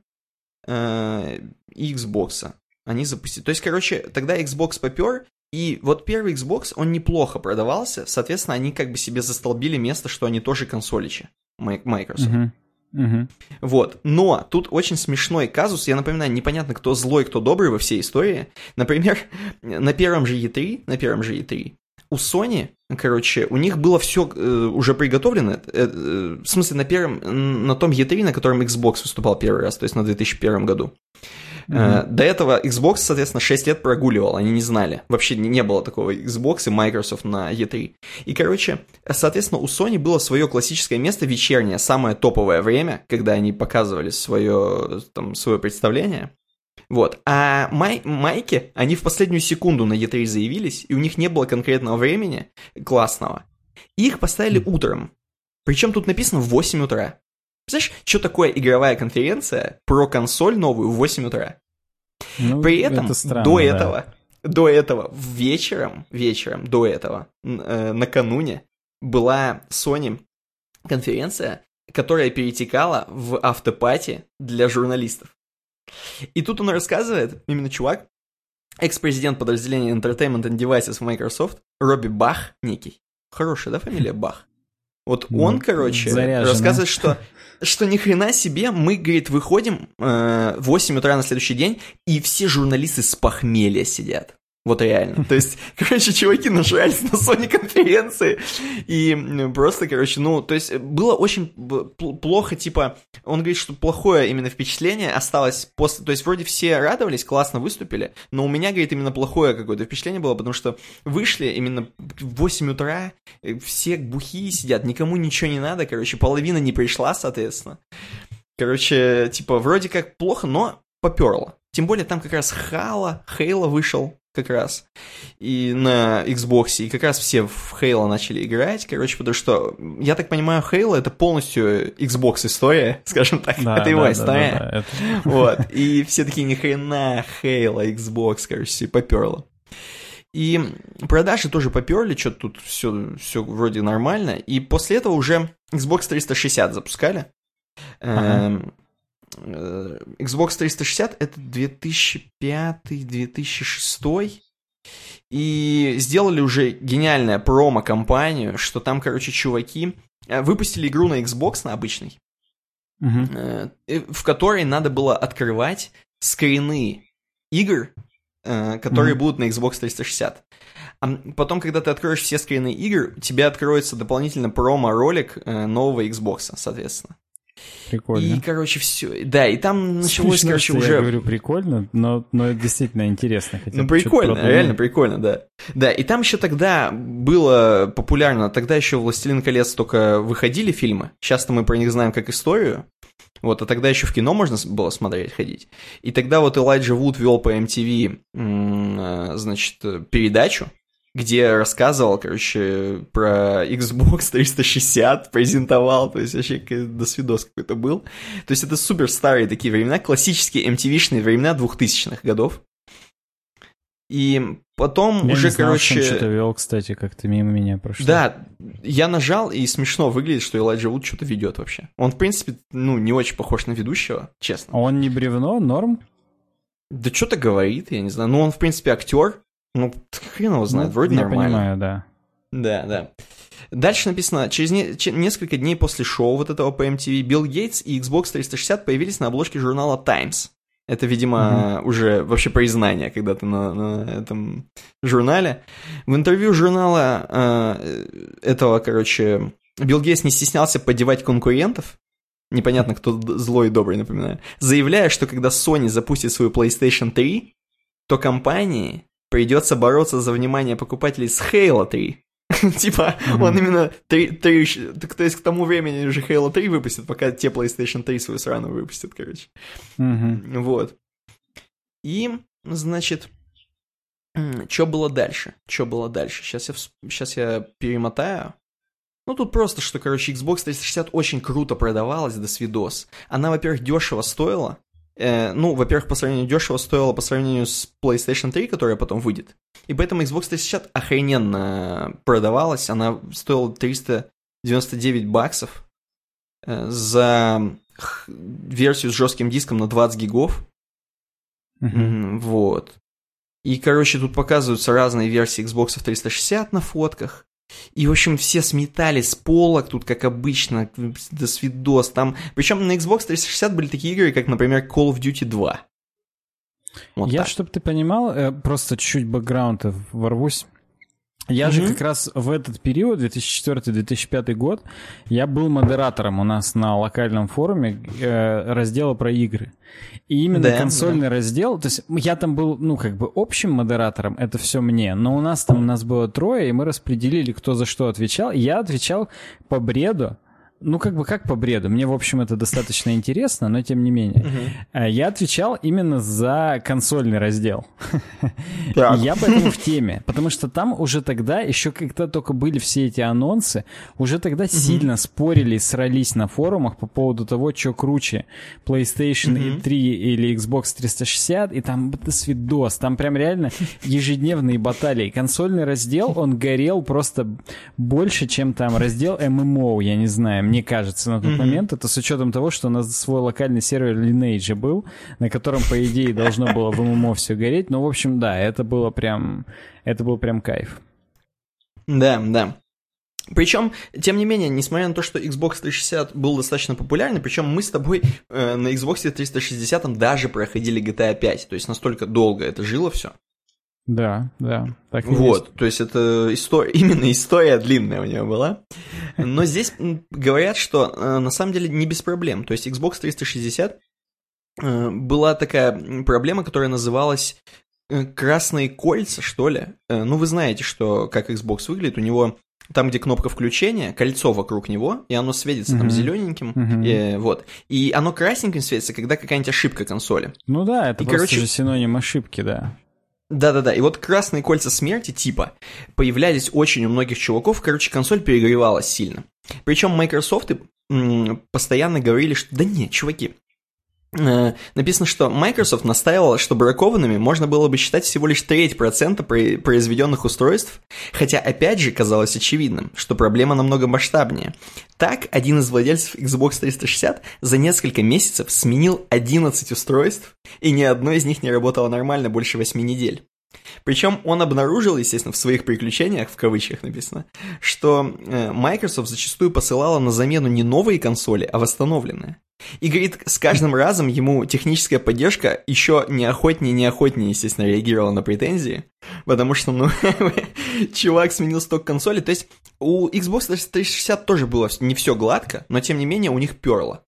э, Xbox. Они запустили. То есть, короче, тогда Xbox попер, и вот первый Xbox, он неплохо продавался, соответственно, они как бы себе застолбили место, что они тоже консоличи, Microsoft. Uh-huh. Угу. Вот. Но тут очень смешной казус. Я напоминаю, непонятно, кто злой, кто добрый во всей истории. Например, на первом же E3, на первом же E3 у Sony, короче, у них было все э, уже приготовлено. Э, э, в смысле, на первом, на том E3, на котором Xbox выступал первый раз, то есть на 2001 году. Mm-hmm. До этого Xbox, соответственно, 6 лет прогуливал, они не знали. Вообще не было такого Xbox и Microsoft на E3. И, короче, соответственно, у Sony было свое классическое место вечернее, самое топовое время, когда они показывали свое, там, свое представление. Вот. А май майки, они в последнюю секунду на E3 заявились, и у них не было конкретного времени классного. Их поставили утром. Причем тут написано в 8 утра. Знаешь, что такое игровая конференция про консоль новую в 8 утра? Ну, При этом это странно, до этого, да. до этого вечером, вечером до этого, э, накануне была Sony конференция, которая перетекала в автопати для журналистов. И тут он рассказывает, именно чувак, экс-президент подразделения Entertainment and Devices в Microsoft, Робби Бах некий. Хорошая, да, фамилия Бах? Вот он, ну, короче, заряжено. рассказывает, что что ни хрена себе, мы, говорит, выходим э, в 8 утра на следующий день, и все журналисты с похмелья сидят. Вот реально. То есть, короче, чуваки нажрались на Sony конференции. И просто, короче, ну, то есть было очень плохо, типа, он говорит, что плохое именно впечатление осталось после... То есть вроде все радовались, классно выступили, но у меня, говорит, именно плохое какое-то впечатление было, потому что вышли именно в 8 утра, э, все бухие сидят, никому ничего не надо, короче, половина не пришла, соответственно. Короче, типа, вроде как плохо, но поперло. Тем более там как раз Хала, Хейла вышел, как раз, и на Xbox, и как раз все в Halo начали играть, короче, потому что, я так понимаю, Halo это полностью Xbox история, скажем так, да, это его да, история, да, да, да, вот, и все такие, ни хрена Halo, Xbox, короче, все поперло. И продажи тоже поперли, что-то тут все, все вроде нормально, и после этого уже Xbox 360 запускали, ага. Э, Xbox 360 это 2005-2006 и сделали уже гениальную промо-компанию, что там, короче, чуваки э, выпустили игру на Xbox, на обычный, угу. в которой надо было открывать скрины игр, которые угу. будут на Xbox 360. А потом, когда ты откроешь все скрины игр, у тебя откроется дополнительно промо-ролик нового Xbox, соответственно. Прикольно. И, короче, все. Да, и там началось, Смешно, короче, уже... Я говорю прикольно, но, но это действительно интересно. Хотя ну, прикольно, реально прикольно, да. Да, и там еще тогда было популярно, тогда еще «Властелин колец» только выходили фильмы. Сейчас-то мы про них знаем как историю. Вот, а тогда еще в кино можно было смотреть, ходить. И тогда вот Элайджа Вуд вел по MTV, э, значит, передачу, где рассказывал, короче, про Xbox 360, презентовал, то есть вообще до свидос какой-то был. То есть это супер старые такие времена, классические MTV-шные времена 2000-х годов. И потом я уже, не знал, короче... что-то вел, кстати, как-то мимо меня прошло. Да, я нажал, и смешно выглядит, что Элайджа Вуд что-то ведет вообще. Он, в принципе, ну, не очень похож на ведущего, честно. А он не бревно, норм? Да что-то говорит, я не знаю. Ну, он, в принципе, актер, ну, хрен его знает, ну, вроде я нормально. понимаю, да. Да, да. Дальше написано, через не, несколько дней после шоу вот этого по MTV, Билл Гейтс и Xbox 360 появились на обложке журнала Times. Это, видимо, mm-hmm. уже вообще признание, когда ты на, на этом журнале. В интервью журнала э, этого, короче, Билл Гейтс не стеснялся поддевать конкурентов, непонятно, кто злой и добрый, напоминаю, заявляя, что когда Sony запустит свою PlayStation 3, то компании придется бороться за внимание покупателей с Halo 3. типа, он именно 3, 3, то есть к тому времени уже Halo 3 выпустит, пока те PlayStation 3 свою сраную выпустят, короче. Вот. И, значит, что было дальше? Что было дальше? Сейчас я, сейчас я перемотаю. Ну, тут просто, что, короче, Xbox 360 очень круто продавалась до свидос. Она, во-первых, дешево стоила, ну, во-первых, по сравнению дешево стоило по сравнению с PlayStation 3, которая потом выйдет. И поэтому Xbox 360 охрененно продавалась. Она стоила 399 баксов э, за версию с жестким диском на 20 гигов. Mm-hmm. Вот. И, короче, тут показываются разные версии Xbox 360 на фотках. И, в общем, все сметали с полок тут, как обычно, до свидос. Там... Причем на Xbox 360 были такие игры, как, например, Call of Duty 2. Вот Я, чтобы ты понимал, э, просто чуть-чуть бэкграунда ворвусь. Я mm-hmm. же как раз в этот период, 2004-2005 год, я был модератором у нас на локальном форуме э, раздела про игры. И именно да, консольный да. раздел, то есть я там был, ну, как бы общим модератором, это все мне, но у нас там, у нас было трое, и мы распределили, кто за что отвечал. Я отвечал по бреду, ну, как бы как по бреду. Мне, в общем, это достаточно интересно, но тем не менее. Uh-huh. Я отвечал именно за консольный раздел. Так. Я поэтому в теме. Потому что там уже тогда, еще когда только были все эти анонсы, уже тогда uh-huh. сильно спорили, срались на форумах по поводу того, что круче. PlayStation uh-huh. 3 или Xbox 360, и там это свидос. Там прям реально ежедневные баталии. Консольный раздел, он горел просто больше, чем там раздел MMO, я не знаю мне кажется, на тот mm-hmm. момент. Это с учетом того, что у нас свой локальный сервер Lineage был, на котором, по идее, должно было в ММО все гореть. Но, в общем, да, это было прям... Это был прям кайф. Да, да. Причем, тем не менее, несмотря на то, что Xbox 360 был достаточно популярный, причем мы с тобой э, на Xbox 360 даже проходили GTA 5, то есть настолько долго это жило все. Да, да. Так вот, есть. то есть это история, именно история длинная у него была. Но здесь говорят, что э, на самом деле не без проблем. То есть Xbox 360 э, была такая проблема, которая называлась э, красные кольца, что ли. Ну, вы знаете, что как Xbox выглядит. У него там, где кнопка включения, кольцо вокруг него, и оно светится mm-hmm. там зелененьким, mm-hmm. и, вот. И оно красненьким светится, когда какая-нибудь ошибка консоли. Ну да, это и, просто короче, же синоним ошибки, да. Да-да-да, и вот красные кольца смерти типа появлялись очень у многих чуваков, короче, консоль перегревалась сильно. Причем Microsoft постоянно говорили, что да нет, чуваки, написано, что Microsoft настаивала, что бракованными можно было бы считать всего лишь треть процента произведенных устройств, хотя опять же казалось очевидным, что проблема намного масштабнее. Так, один из владельцев Xbox 360 за несколько месяцев сменил 11 устройств, и ни одно из них не работало нормально больше 8 недель. Причем он обнаружил, естественно, в своих приключениях, в кавычках написано, что э, Microsoft зачастую посылала на замену не новые консоли, а восстановленные. И говорит, с каждым разом ему техническая поддержка еще неохотнее неохотнее, естественно, реагировала на претензии, потому что, ну, чувак сменил сток консоли, то есть у Xbox 360 тоже было не все гладко, но тем не менее у них перло.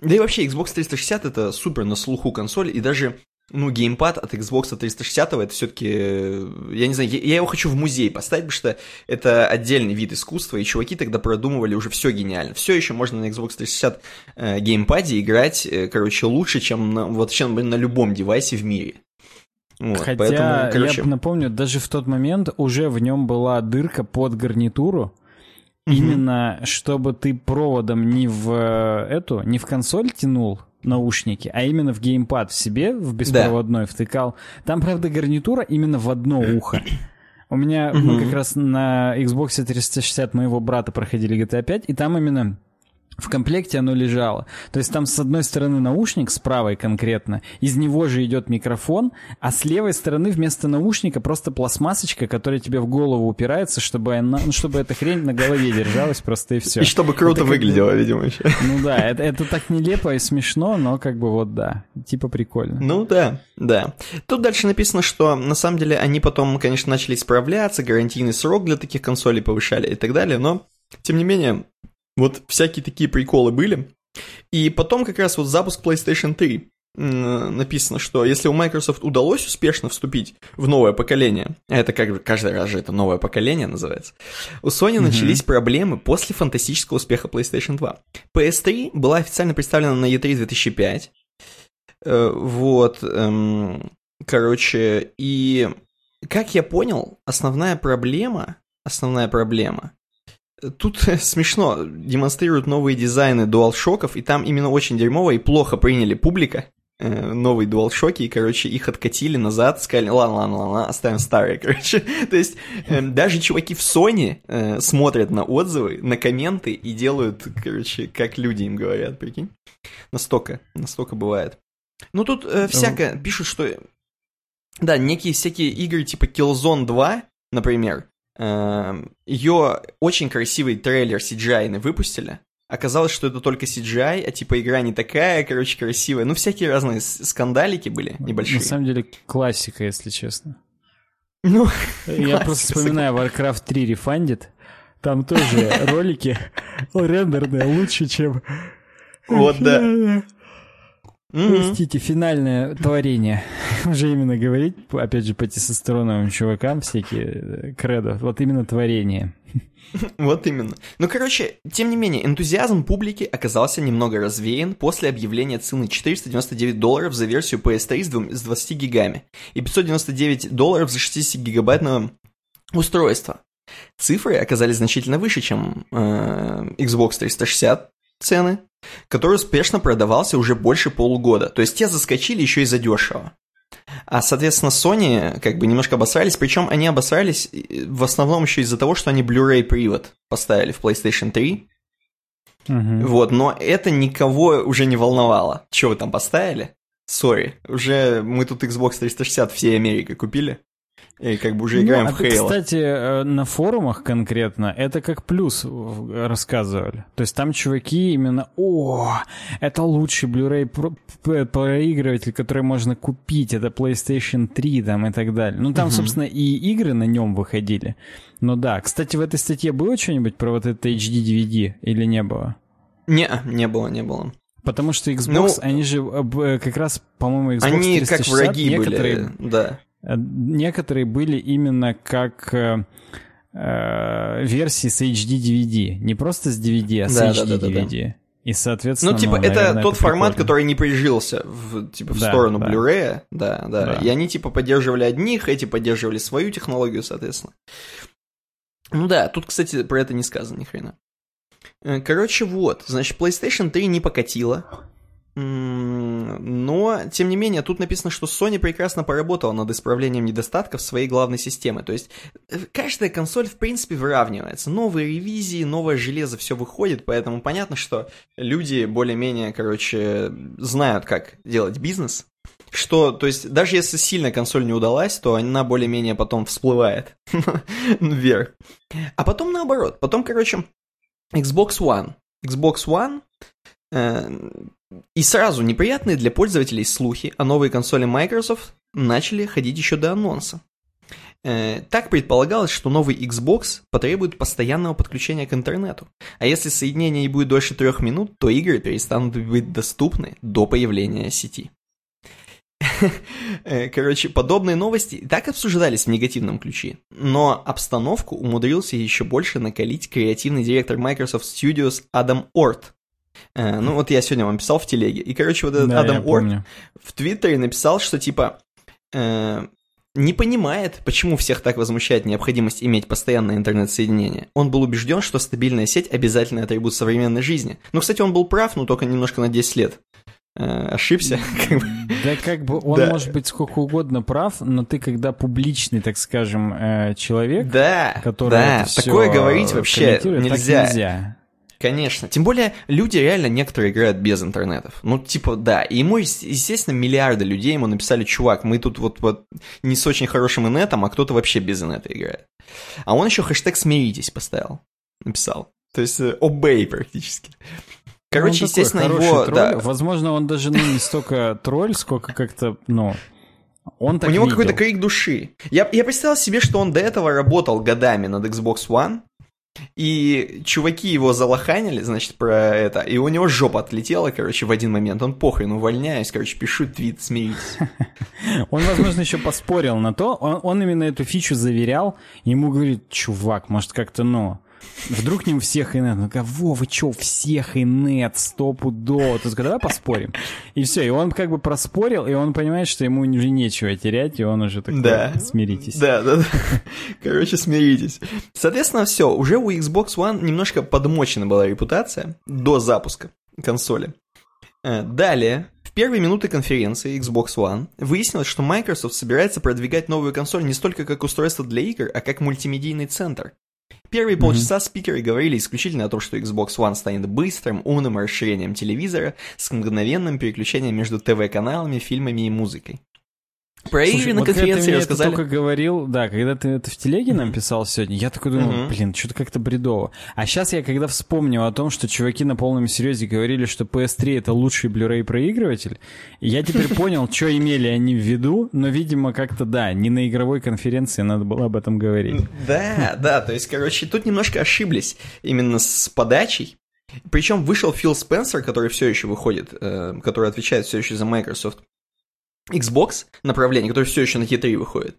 Да и вообще, Xbox 360 это супер на слуху консоль, и даже ну, геймпад от Xbox 360 это все-таки, э, я не знаю, я, я его хочу в музей поставить, потому что это отдельный вид искусства, и чуваки тогда продумывали уже все гениально. Все еще можно на Xbox 360 э, геймпаде играть, э, короче, лучше, чем на, вот, чем на любом девайсе в мире. Вот, Хотя, поэтому, короче... я напомню, даже в тот момент уже в нем была дырка под гарнитуру, mm-hmm. именно чтобы ты проводом не в э, эту, не в консоль тянул, наушники, а именно в геймпад в себе, в беспроводной да. втыкал. Там, правда, гарнитура именно в одно ухо. У меня, mm-hmm. мы как раз на Xbox 360 моего брата проходили GTA 5, и там именно в комплекте оно лежало. То есть там с одной стороны наушник, с правой конкретно, из него же идет микрофон, а с левой стороны вместо наушника просто пластмассочка, которая тебе в голову упирается, чтобы, она, ну, чтобы эта хрень на голове держалась просто и все. И чтобы круто это выглядело, как... видимо, еще. Ну да, это, это так нелепо и смешно, но как бы вот да, типа прикольно. Ну да, да. Тут дальше написано, что на самом деле они потом, конечно, начали исправляться, гарантийный срок для таких консолей повышали и так далее, но тем не менее, вот всякие такие приколы были. И потом как раз вот запуск PlayStation 3 написано, что если у Microsoft удалось успешно вступить в новое поколение, а это как бы каждый раз же это новое поколение называется, у Sony mm-hmm. начались проблемы после фантастического успеха PlayStation 2. PS3 была официально представлена на E3 2005. Э, вот, эм, короче, и как я понял, основная проблема, основная проблема Тут смешно, демонстрируют новые дизайны DualShock'ов, и там именно очень дерьмово и плохо приняли публика э, новые DualShock'и, и, короче, их откатили назад, сказали, ладно, ладно, ладно, оставим старые, короче. То есть э, даже чуваки в Sony э, смотрят на отзывы, на комменты и делают, короче, как люди им говорят, прикинь. Настолько, настолько бывает. Ну тут э, всякое, пишут, что... Да, некие всякие игры типа Killzone 2, например, Ее очень красивый трейлер CGI выпустили. Оказалось, что это только CGI, а типа игра не такая, короче, красивая. Ну, всякие разные скандалики были небольшие. На самом деле, классика, если честно. Ну, Я просто вспоминаю Warcraft 3 Refunded. Там тоже ролики рендерные лучше, чем... Вот, да. Простите, финальное творение. Уже именно говорить, опять же, по тестостероновым чувакам всякие э, кредо. Вот именно творение. Вот именно. Ну, короче, тем не менее, энтузиазм публики оказался немного развеян после объявления цены 499 долларов за версию PS3 с 20 гигами и 599 долларов за 60-гигабайтное устройство. Цифры оказались значительно выше, чем э, Xbox 360 цены, который успешно продавался уже больше полугода. То есть те заскочили еще и за дешево. А, соответственно, Sony как бы немножко обосрались, причем они обосрались э, в основном еще из-за того, что они Blu-ray привод поставили в PlayStation 3. Угу. Вот, но это никого уже не волновало. Что вы там поставили? Сори, уже мы тут Xbox 360 всей Америкой купили. И как бы уже ну, играем ну, в Halo. Кстати, э, на форумах конкретно это как плюс рассказывали. То есть там чуваки именно, о, это лучший Blu-ray проигрыватель, который можно купить, это PlayStation 3 там и так далее. Ну там, угу. собственно, и игры на нем выходили. Но да, кстати, в этой статье было что-нибудь про вот это HD DVD или не было? Не, не было, не было. Потому что Xbox, ну, они же э, как раз, по-моему, Xbox они 360, как враги некоторые, были, да. Э, некоторые были именно как э, э версии с HD DVD. Не просто с DVD, а с да, HD да, да, DVD. Да, И, соответственно, ну, типа, ну, это наверное, тот это формат, прикольно. который не прижился в, типа, в да, сторону да. Blu-ray, да, да, да. И они, типа, поддерживали одних, эти поддерживали свою технологию, соответственно. Ну да, тут, кстати, про это не сказано ни хрена. Короче, вот, значит, PlayStation 3 не покатила. Но, тем не менее, тут написано, что Sony прекрасно поработала над исправлением недостатков своей главной системы. То есть, э, каждая консоль, в принципе, выравнивается. Новые ревизии, новое железо, все выходит, поэтому понятно, что люди более-менее, короче, знают, как делать бизнес. Что, то есть, даже если сильно консоль не удалась, то она более-менее потом всплывает вверх. А потом наоборот. Потом, короче, Xbox One. Xbox One э, и сразу неприятные для пользователей слухи о новой консоли Microsoft начали ходить еще до анонса. Э, так предполагалось, что новый Xbox потребует постоянного подключения к интернету, а если соединение не будет дольше трех минут, то игры перестанут быть доступны до появления сети. Э, короче, подобные новости и так обсуждались в негативном ключе, но обстановку умудрился еще больше накалить креативный директор Microsoft Studios Адам Орт, ну, вот я сегодня вам писал в телеге. И, короче, вот этот да, Адам Орт в Твиттере написал, что типа э, не понимает, почему всех так возмущает необходимость иметь постоянное интернет-соединение. Он был убежден, что стабильная сеть обязательный атрибут современной жизни. Ну, кстати, он был прав, но только немножко на 10 лет. Э, ошибся. Да как бы он да. может быть сколько угодно прав, но ты когда публичный, так скажем, э, человек, да, который да, такое говорить вообще нельзя. нельзя. Конечно. Тем более, люди реально некоторые играют без интернетов. Ну, типа, да. И ему, естественно, миллиарды людей ему написали, чувак, мы тут вот, вот не с очень хорошим инетом, а кто-то вообще без инета играет. А он еще хэштег «смиритесь» поставил. Написал. То есть, обей практически. Короче, он естественно, его... Тролль. Да. Возможно, он даже ну, не столько тролль, сколько как-то, ну... Он так У него какой-то крик души. Я, я представил себе, что он до этого работал годами над Xbox One, и чуваки его залоханили, значит, про это, и у него жопа отлетела, короче, в один момент. Он похрен, увольняюсь, короче, пишу твит, смейтесь. Он, возможно, еще поспорил на то, он именно эту фичу заверял, ему говорит, чувак, может, как-то, ну, Вдруг не у всех инет. Ну, во, вы чё, всех инет, стопудово. То есть, давай поспорим. И все, и он как бы проспорил, и он понимает, что ему уже нечего терять, и он уже такой, да. смиритесь. Да, да, да. Короче, смиритесь. Соответственно, все, уже у Xbox One немножко подмочена была репутация до запуска консоли. Э, далее, в первые минуты конференции Xbox One выяснилось, что Microsoft собирается продвигать новую консоль не столько как устройство для игр, а как мультимедийный центр. Первые полчаса mm-hmm. спикеры говорили исключительно о том, что Xbox One станет быстрым, умным расширением телевизора с мгновенным переключением между ТВ-каналами, фильмами и музыкой. Про игры на вот конференции ты рассказали. Я только говорил, да, когда ты это в телеге нам писал сегодня, я такой думал, блин, что-то как-то бредово. А сейчас я когда вспомнил о том, что чуваки на полном серьезе говорили, что PS3 это лучший Blu-ray проигрыватель, я теперь понял, что имели они в виду, но, видимо, как-то, да, не на игровой конференции надо было об этом говорить. Да, да, то есть, короче, тут немножко ошиблись именно с подачей. Причем вышел Фил Спенсер, который все еще выходит, э, который отвечает все еще за Microsoft. Xbox направление, которое все еще на T3 выходит.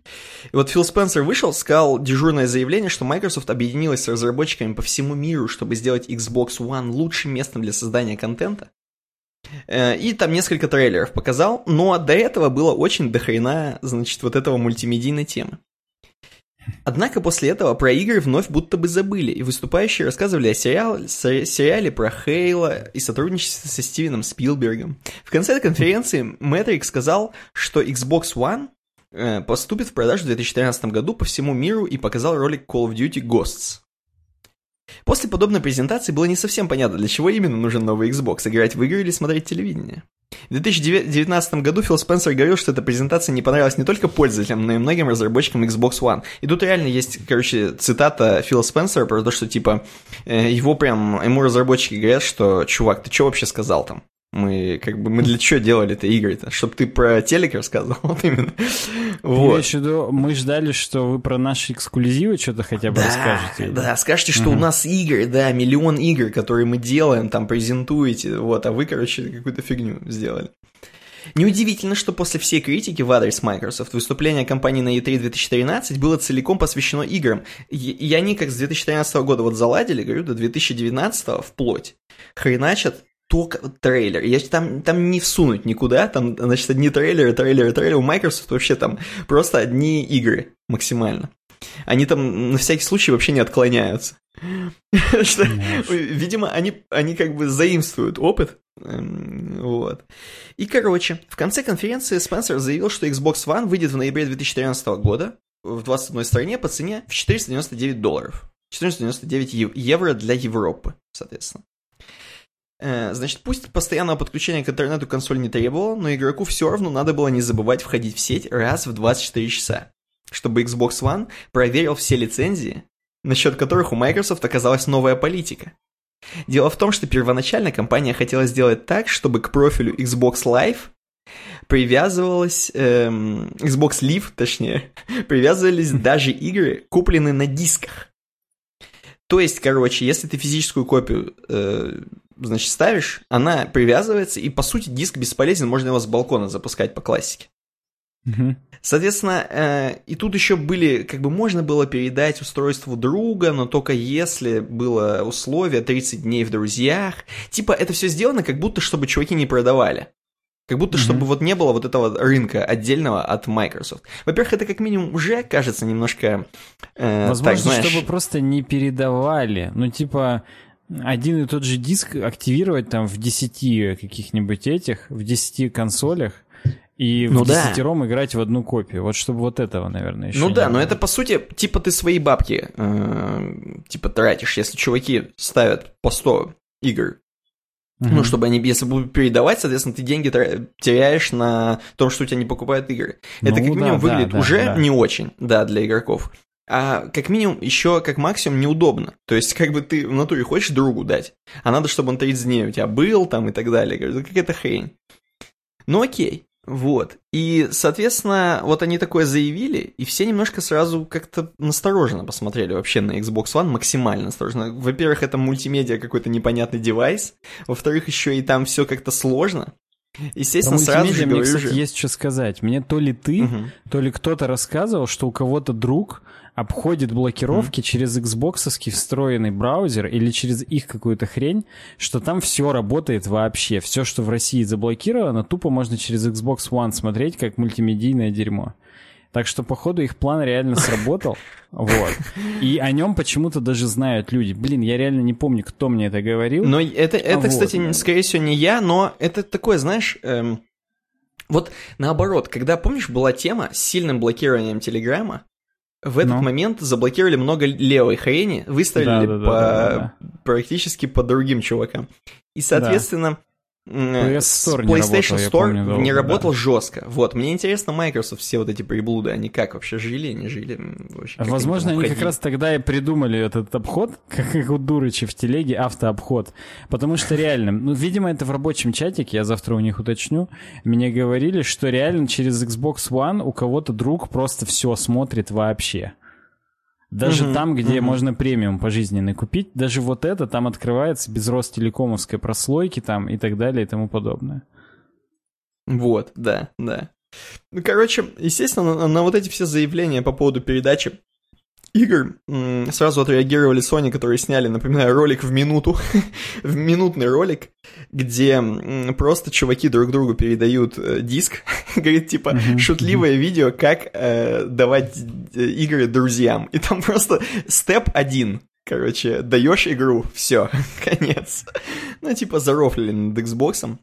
И вот Фил Спенсер вышел, сказал дежурное заявление, что Microsoft объединилась с разработчиками по всему миру, чтобы сделать Xbox One лучшим местом для создания контента. Э, и там несколько трейлеров показал, но до этого было очень дохрена, значит, вот этого мультимедийной темы. Однако после этого про игры вновь будто бы забыли, и выступающие рассказывали о сериале, сериале про Хейла и сотрудничестве со Стивеном Спилбергом. В конце конференции Мэтрик сказал, что Xbox One э, поступит в продажу в 2013 году по всему миру и показал ролик Call of Duty Ghosts. После подобной презентации было не совсем понятно, для чего именно нужен новый Xbox, играть в игры или смотреть телевидение. В 2019 году Фил Спенсер говорил, что эта презентация не понравилась не только пользователям, но и многим разработчикам Xbox One. И тут реально есть, короче, цитата Фила Спенсера про то, что, типа, э, его прям, ему разработчики говорят, что, чувак, ты что вообще сказал там? Мы как бы мы для чего делали это игры-то? Чтобы ты про телек рассказывал, вот именно. Вот. в виду, мы ждали, что вы про наши эксклюзивы что-то хотя бы да, расскажете. Да, скажете, что угу. у нас игры, да, миллион игр, которые мы делаем, там презентуете, вот, а вы, короче, какую-то фигню сделали. Неудивительно, что после всей критики в адрес Microsoft выступление компании на E3 2013 было целиком посвящено играм. И, и они как с 2013 года вот заладили, говорю, до 2019 вплоть. Хреначат только трейлер. Я, там, там не всунуть никуда, там, значит, одни трейлеры, трейлеры, трейлеры. У Microsoft вообще там просто одни игры максимально. Они там на всякий случай вообще не отклоняются. Видимо, они, они как бы заимствуют опыт. Эм, вот. И, короче, в конце конференции Спенсер заявил, что Xbox One выйдет в ноябре 2013 года в 21 стране по цене в 499 долларов. 499 евро для Европы, соответственно. Э, значит, пусть постоянного подключения к интернету консоль не требовала, но игроку все равно надо было не забывать входить в сеть раз в 24 часа, чтобы Xbox One проверил все лицензии, насчет которых у Microsoft оказалась новая политика. Дело в том, что первоначально компания хотела сделать так, чтобы к профилю Xbox Live привязывалась, эм, Xbox Live, точнее, привязывались даже игры, купленные на дисках. То есть, короче, если ты физическую копию э, значит, ставишь, она привязывается, и, по сути, диск бесполезен, можно его с балкона запускать по классике. Угу. Соответственно, э, и тут еще были, как бы можно было передать устройству друга, но только если было условие 30 дней в друзьях. Типа это все сделано, как будто чтобы чуваки не продавали. Как будто, чтобы вот не было вот этого рынка отдельного от Microsoft. Во-первых, это как минимум уже кажется немножко... Э, Возможно, так, знаешь... чтобы просто не передавали. Ну, типа, один и тот же диск активировать там в 10 каких-нибудь этих, в 10 консолях, и ну в да. десятером играть в одну копию. Вот чтобы вот этого, наверное, еще Ну да, было. но это по сути, типа ты свои бабки э, типа тратишь, если чуваки ставят по 100 игр. Uh-huh. Ну, чтобы они, если будут передавать, соответственно, ты деньги теряешь на том, что у тебя не покупают игры. Ну, это как минимум да, выглядит да, уже да. не очень, да, для игроков а как минимум еще как максимум неудобно. То есть как бы ты в натуре хочешь другу дать, а надо, чтобы он 30 дней у тебя был там и так далее. Говорю, какая-то хрень. Ну окей, вот. И, соответственно, вот они такое заявили, и все немножко сразу как-то настороженно посмотрели вообще на Xbox One, максимально настороженно. Во-первых, это мультимедиа какой-то непонятный девайс, во-вторых, еще и там все как-то сложно. Естественно, Про сразу же мне, кстати, есть что сказать. Мне то ли ты, угу. то ли кто-то рассказывал, что у кого-то друг обходит блокировки mm-hmm. через Xbox встроенный браузер или через их какую-то хрень, что там все работает вообще. Все, что в России заблокировано, тупо можно через Xbox One смотреть как мультимедийное дерьмо. Так что, походу, их план реально сработал. Вот. И о нем почему-то даже знают люди. Блин, я реально не помню, кто мне это говорил. Но это, это вот. кстати, скорее всего, не я, но это такое, знаешь... Эм... Вот наоборот, когда, помнишь, была тема с сильным блокированием Телеграма, в этот ну. момент заблокировали много левой хрени, выставили да, да, по, да, да, да. практически по другим чувакам. И, соответственно, PS Store не PlayStation работал, Store помню, долго, не работал да. жестко. Вот, мне интересно, Microsoft все вот эти приблуды, они как вообще жили, не жили? Вообще, Возможно, они как раз тогда и придумали этот обход, как у Дурыча в телеге, автообход. Потому что реально, ну, видимо, это в рабочем чатике, я завтра у них уточню, мне говорили, что реально через Xbox One у кого-то друг просто все смотрит вообще. Даже mm-hmm, там, где mm-hmm. можно премиум пожизненный купить, даже вот это там открывается без Ростелекомовской прослойки там и так далее и тому подобное. Вот, да, да. Ну, короче, естественно, на, на вот эти все заявления по поводу передачи игр сразу отреагировали Sony, которые сняли, напоминаю, ролик в минуту, в минутный ролик, где просто чуваки друг другу передают э, диск, говорит, типа, шутливое видео, как э, давать э, игры друзьям. И там просто степ один, короче, даешь игру, все, конец. Ну, типа, зарофлили над Xbox.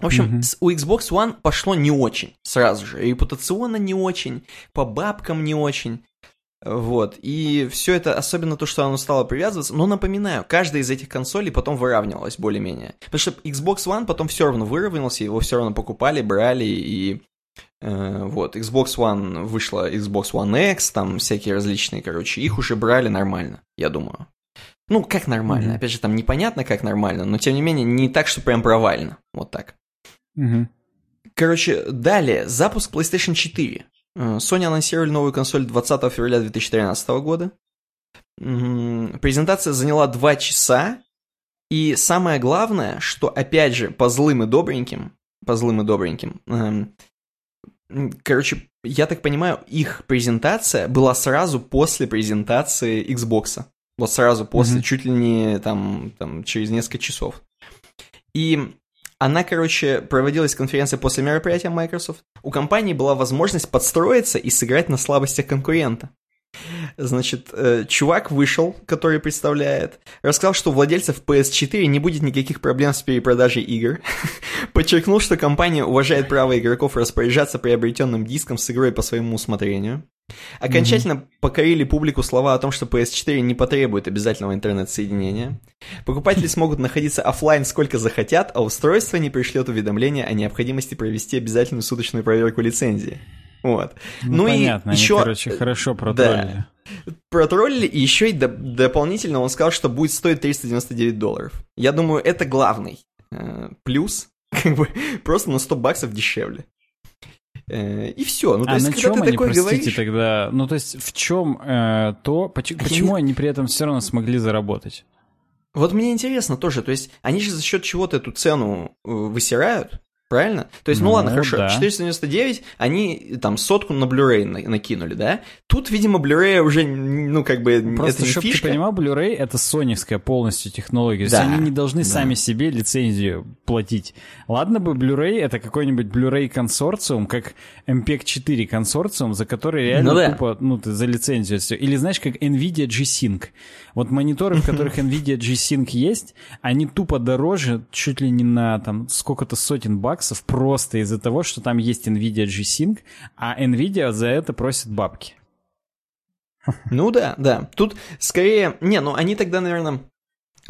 В общем, mm-hmm. у Xbox One пошло не очень сразу же. Репутационно не очень, по бабкам не очень. Вот, и все это, особенно то, что оно стало привязываться, но напоминаю, каждая из этих консолей потом выравнивалась более-менее. Потому что Xbox One потом все равно выровнялся, его все равно покупали, брали, и э, вот, Xbox One вышла Xbox One X, там всякие различные, короче, их уже брали нормально, я думаю. Ну, как нормально, mm-hmm. опять же, там непонятно, как нормально, но тем не менее, не так, что прям провально, вот так. Mm-hmm. Короче, далее, запуск PlayStation 4. Э, Sony анонсировали новую консоль 20 февраля 2013 года. Презентация заняла 2 часа. И самое главное, что, опять же, по злым и добреньким, по злым и добреньким, эм, короче, я так понимаю, их презентация была сразу после презентации Xbox. Вот сразу после, mm-hmm. чуть ли не там, там через несколько часов. И она, короче, проводилась конференция после мероприятия Microsoft. У компании была возможность подстроиться и сыграть на слабостях конкурента. Значит, э, чувак вышел, который представляет, рассказал, что у владельцев PS4 не будет никаких проблем с перепродажей игр. Подчеркнул, что компания уважает право игроков распоряжаться приобретенным диском с игрой по своему усмотрению. Окончательно mm-hmm. покорили публику слова о том, что PS4 не потребует обязательного интернет-соединения. Покупатели смогут находиться офлайн сколько захотят, а устройство не пришлет уведомления о необходимости провести обязательную суточную проверку лицензии. Вот. Ну, ну понятно, и еще... они, короче, хорошо протроллили. Да. Протроллили, и еще и до... дополнительно он сказал, что будет стоить 399 долларов. Я думаю, это главный э, плюс, как бы просто на 100 баксов дешевле. Э, и все. Ну, то а есть, на чем они, простите, говоришь... тогда? Ну, то есть, в чем э, то, почему, почему они при этом все равно смогли заработать? Вот мне интересно тоже, то есть, они же за счет чего-то эту цену э, высирают, Правильно? То есть, ну, ну ладно, хорошо, да. 499, они там сотку на Blu-ray накинули, да? Тут, видимо, Blu-ray уже, ну, как бы, Просто, это не чтобы фишка. ты понимал, Blu-ray — это соневская полностью технология. Да. То есть они не должны да. сами себе лицензию платить. Ладно бы Blu-ray — это какой-нибудь Blu-ray консорциум, как MPEG-4 консорциум, за который реально ну, да. тупо, ну, ты за лицензию все. Или знаешь, как NVIDIA G-Sync. Вот мониторы, в которых NVIDIA G-Sync есть, они тупо дороже чуть ли не на там сколько-то сотен баксов просто из-за того, что там есть NVIDIA G-Sync, а NVIDIA за это просит бабки. Ну да, да. Тут скорее... Не, ну они тогда, наверное,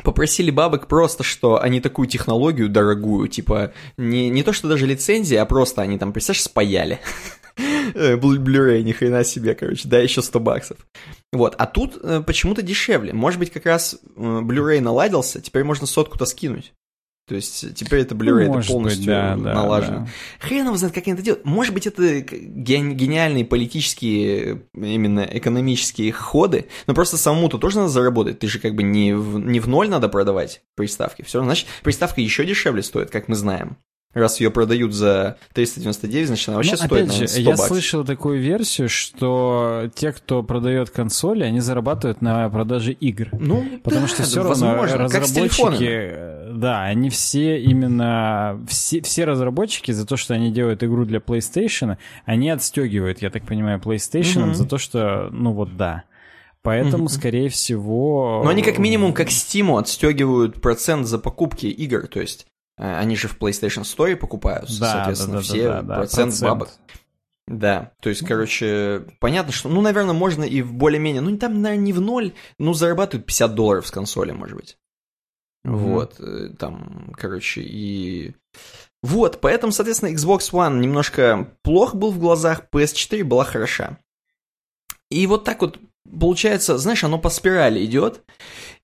попросили бабок просто, что они такую технологию дорогую, типа, не, не то, что даже лицензия, а просто они там, представляешь, спаяли. Э, Blu-ray, ни хрена себе, короче, да, еще 100 баксов. Вот, а тут э, почему-то дешевле. Может быть, как раз э, Blu-ray наладился, теперь можно сотку-то скинуть. То есть теперь это Blu-ray ну, это полностью быть, да, налажено. Да. Хрен его знает, как они это делают. Может быть, это гениальные политические, именно экономические ходы, но просто самому-то тоже надо заработать. Ты же как бы не в, не в ноль надо продавать приставки. Все равно, значит, приставка еще дешевле стоит, как мы знаем. Раз ее продают за 399, значит, она вообще ну, стоит, опять же, 100 я баксов. слышал такую версию, что те, кто продает консоли, они зарабатывают на продаже игр. Ну, Потому да, что все равно разработчики, да, они все именно, все, все разработчики за то, что они делают игру для PlayStation, они отстегивают, я так понимаю, PlayStation mm-hmm. за то, что, ну вот да. Поэтому, mm-hmm. скорее всего... Но они как минимум как Steam отстегивают процент за покупки игр, то есть Э, они же в PlayStation Store покупают, да, соответственно, да, да, все да, да, процент, процент бабок. Да, то есть, короче, понятно, что, ну, наверное, можно и в более-менее, ну, там, наверное, не в ноль, ну, зарабатывают 50 долларов с консоли, может быть. Mm-hmm. Вот, э, там, короче, и... Вот, поэтому, соответственно, Xbox One немножко плох был в глазах, PS4 была хороша. И вот так вот получается, знаешь, оно по спирали идет.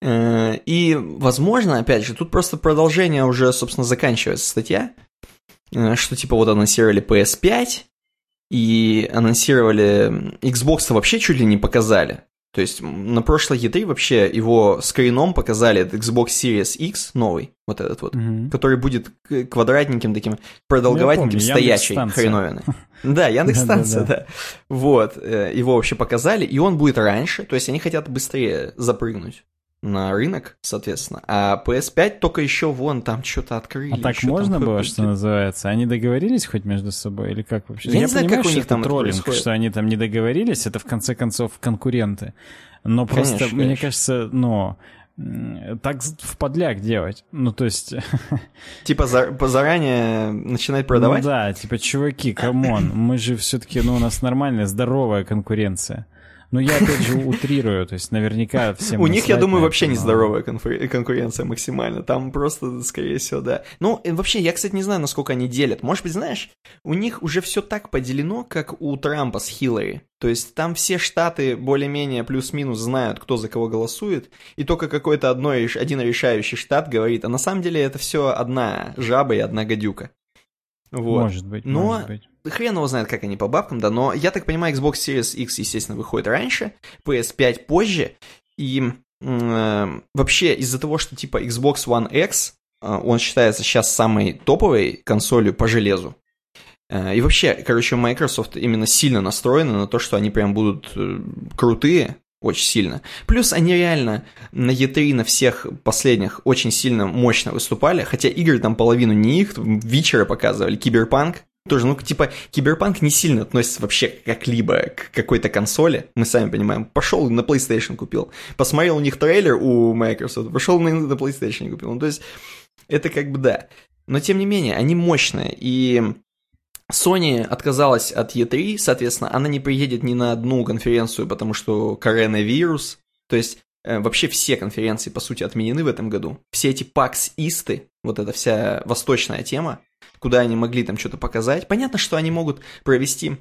Э, и, возможно, опять же, тут просто продолжение уже, собственно, заканчивается статья, э, что типа вот анонсировали PS5 и анонсировали Xbox вообще чуть ли не показали. То есть на прошлой E3 вообще его скрином показали этот Xbox Series X новый, вот этот вот, mm-hmm. который будет квадратненьким таким, продолговатеньким, ну, стоячей хреновиной. Да, Яндекс-станция, да. Вот, э, его вообще показали, и он будет раньше, то есть они хотят быстрее запрыгнуть на рынок, соответственно. А PS5 только еще вон там что-то открыли. А так можно было, что называется? Они договорились хоть между собой или как вообще? Я, Я не знаю, понимаю, как у них там троллинг, что они там не договорились, это в конце концов конкуренты. Но просто, конечно, мне кажется, ну, так в подляк делать. Ну, то есть... Типа за, заранее начинать продавать? Ну, да, типа, чуваки, come on, мы же все-таки, ну, у нас нормальная, здоровая конкуренция. Ну, я опять же утрирую, то есть наверняка всем... У них, я думаю, вообще нездоровая конкуренция максимально. Там просто, скорее всего, да. Ну, вообще, я, кстати, не знаю, насколько они делят. Может быть, знаешь, у них уже все так поделено, как у Трампа с Хиллари. То есть там все штаты более-менее плюс-минус знают, кто за кого голосует, и только какой-то одной, один решающий штат говорит, а на самом деле это все одна жаба и одна гадюка. Вот. Может быть, Но может быть. Хрен его знает, как они по бабкам, да, но я так понимаю, Xbox Series X, естественно, выходит раньше, PS5 позже, и э, вообще из-за того, что типа Xbox One X, э, он считается сейчас самой топовой консолью по железу, э, и вообще, короче, Microsoft именно сильно настроена на то, что они прям будут э, крутые, очень сильно. Плюс они реально на E3 на всех последних очень сильно мощно выступали, хотя игры там половину не их, вечера показывали, Киберпанк, тоже, ну, типа, Киберпанк не сильно относится вообще как-либо к какой-то консоли, мы сами понимаем. Пошел на PlayStation купил, посмотрел у них трейлер у Microsoft, пошел на, на PlayStation купил. Ну, то есть, это как бы да. Но, тем не менее, они мощные, и Sony отказалась от E3, соответственно, она не приедет ни на одну конференцию, потому что коронавирус. То есть вообще все конференции, по сути, отменены в этом году. Все эти PAX-исты, вот эта вся восточная тема, куда они могли там что-то показать. Понятно, что они могут провести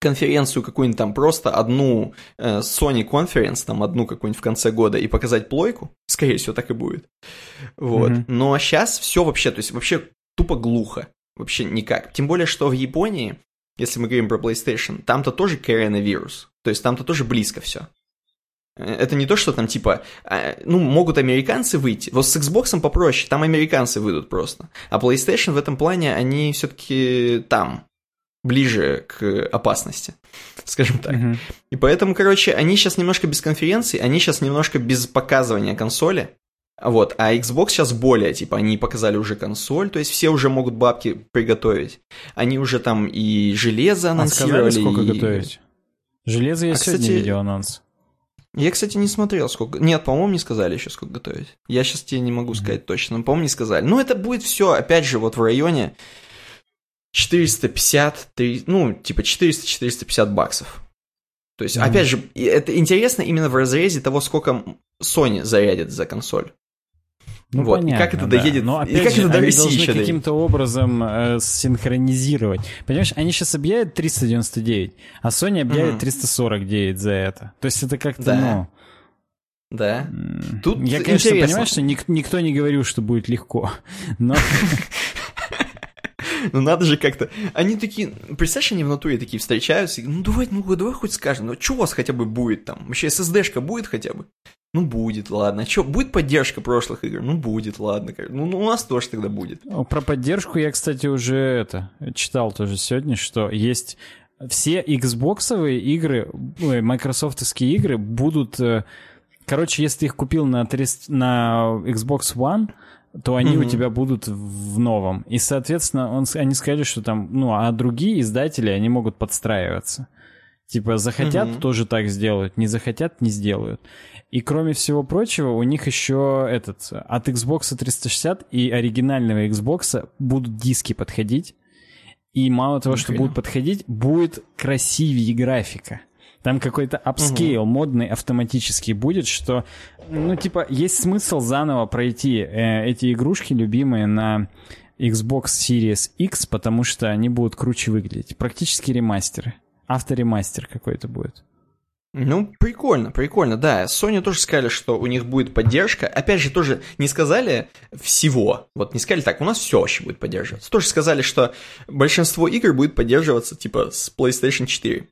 конференцию какую-нибудь там просто одну э, Sony Conference, там одну какую-нибудь в конце года и показать плойку, скорее всего так и будет. Вот. Mm-hmm. Но сейчас все вообще, то есть вообще тупо глухо. Вообще никак. Тем более, что в Японии, если мы говорим про PlayStation, там-то тоже коронавирус. То есть там-то тоже близко все. Это не то, что там типа, а, ну, могут американцы выйти. Вот с Xbox попроще, там американцы выйдут просто. А PlayStation в этом плане, они все-таки там, ближе к опасности, скажем так. Mm-hmm. И поэтому, короче, они сейчас немножко без конференции, они сейчас немножко без показывания консоли. Вот, а Xbox сейчас более, типа, они показали уже консоль, то есть все уже могут бабки приготовить. Они уже там и железо анонсировали. А сказали, сколько и... готовить? Железо я а, сегодня кстати, видел анонс. Я, кстати, не смотрел, сколько... Нет, по-моему, не сказали еще, сколько готовить. Я сейчас тебе не могу сказать точно, но, по-моему, не сказали. Ну, это будет все, опять же, вот в районе 450, 3... ну, типа 400-450 баксов. То есть, mm-hmm. опять же, это интересно именно в разрезе того, сколько Sony зарядит за консоль. Ну, вот. понятно, и как это доедет, Но, опять и как же, это России должны каким-то образом э, синхронизировать. Понимаешь, они сейчас объявят 399, а Sony объявит угу. 349 за это. То есть это как-то, да. ну... Да. Тут Я, конечно, интересно. понимаю, что ник- никто не говорил, что будет легко, но... Ну надо же как-то. Они такие, представляешь, они в натуре такие встречаются, ну давай, ну давай хоть скажем, ну что у вас хотя бы будет там? Вообще SSD-шка будет хотя бы? Ну, будет, ладно. А что, будет поддержка прошлых игр? Ну, будет, ладно. Ну, ну, у нас тоже тогда будет. Про поддержку я, кстати, уже это читал тоже сегодня, что есть все Xbox игры, майкрософтовские игры будут... Э, короче, если ты их купил на, 300, на Xbox One, то они mm-hmm. у тебя будут в новом. И, соответственно, он, они сказали, что там, ну, а другие издатели, они могут подстраиваться. Типа, захотят, mm-hmm. тоже так сделают, не захотят, не сделают. И кроме всего прочего, у них еще этот от Xbox 360 и оригинального Xbox будут диски подходить. И мало того, что будут подходить, будет красивее графика. Там какой-то upscale угу. модный автоматически будет, что, ну, типа, есть смысл заново пройти э, эти игрушки любимые на Xbox Series X, потому что они будут круче выглядеть. Практически ремастеры. Авторемастер какой-то будет. Ну, прикольно, прикольно, да. Sony тоже сказали, что у них будет поддержка. Опять же, тоже не сказали всего. Вот не сказали так, у нас все вообще будет поддерживаться. Тоже сказали, что большинство игр будет поддерживаться, типа, с PlayStation 4.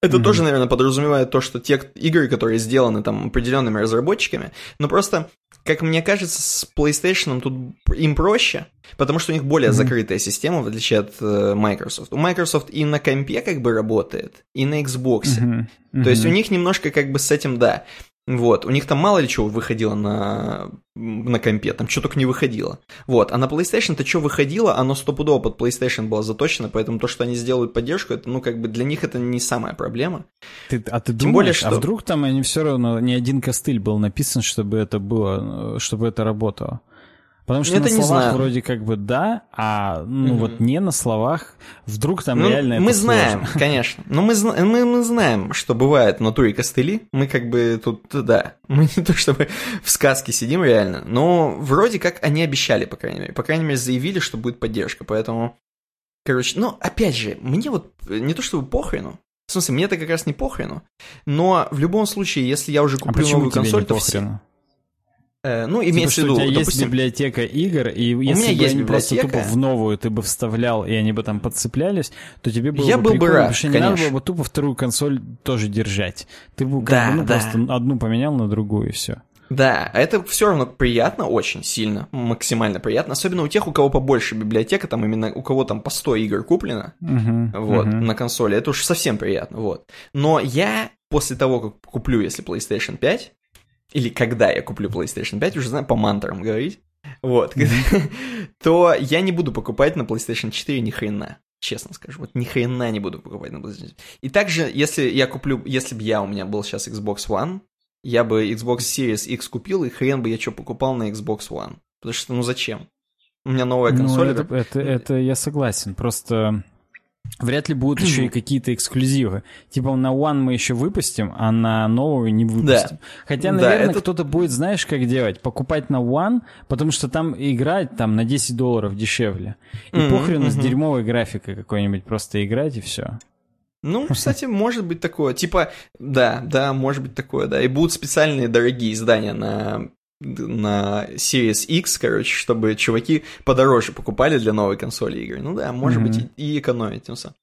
Это mm-hmm. тоже, наверное, подразумевает то, что те игры, которые сделаны там определенными разработчиками, но просто как мне кажется, с PlayStation тут им проще, потому что у них более mm-hmm. закрытая система, в отличие от э, Microsoft. У Microsoft и на компе как бы работает, и на Xbox. Mm-hmm. Mm-hmm. То есть у них немножко как бы с этим, да. Вот, у них там мало ли чего выходило на, на компе, там что только не выходило. Вот, а на PlayStation-то что выходило, оно стопудово под PlayStation было заточено, поэтому то, что они сделают поддержку, это, ну, как бы для них это не самая проблема. Ты, а ты Тем думаешь, более, а что... а вдруг там они все равно, ни один костыль был написан, чтобы это было, чтобы это работало? Потому что это на словах знаю. вроде как бы да, а ну угу. вот не на словах. Вдруг там ну, реально Мы это знаем, сложно. конечно. Но мы, мы, мы знаем, что бывает в натуре костыли. Мы как бы тут, да, мы не то чтобы в сказке сидим реально, но вроде как они обещали, по крайней мере. По крайней мере, заявили, что будет поддержка, поэтому... Короче, ну, опять же, мне вот не то чтобы похрену, в смысле, мне это как раз не похрену, но в любом случае, если я уже а куплю а новую консоль, то все... Э, ну, имеется типа, в виду, у тебя допустим, есть библиотека игр, и если меня бы есть они просто тупо в новую ты бы вставлял, и они бы там подцеплялись, то тебе было Я бы был бы рад, что не надо было бы тупо вторую консоль тоже держать. Ты бы как да, бы, ну, да. просто одну поменял на другую, и все. Да, это все равно приятно, очень сильно, максимально приятно, особенно у тех, у кого побольше библиотека, там именно у кого там по 100 игр куплено, uh-huh, вот, uh-huh. на консоли, это уж совсем приятно, вот. Но я после того, как куплю, если PlayStation 5, или когда я куплю PlayStation 5, уже знаю по мантрам говорить, вот, то я не буду покупать на PlayStation 4 ни хрена. Честно скажу, вот ни хрена не буду покупать на PlayStation 4. И также, если я куплю, если бы я у меня был сейчас Xbox One, я бы Xbox Series X купил, и хрен бы я что покупал на Xbox One. Потому что, ну зачем? У меня новая ну, консоль. Ну, это, это, это я согласен. Просто Вряд ли будут еще и какие-то эксклюзивы. Типа на One мы еще выпустим, а на новую не выпустим. Да. Хотя, наверное, да, это... кто-то будет, знаешь, как делать? Покупать на One, потому что там играть там на 10 долларов дешевле. И mm-hmm, похрену mm-hmm. с дерьмовой графикой какой-нибудь просто играть и все. Ну, кстати, может быть такое. Типа, да, да, может быть такое, да. И будут специальные дорогие издания на на Series X, короче, чтобы чуваки подороже покупали для новой консоли игры. Ну да, может mm-hmm. быть, и, и экономить тем самым.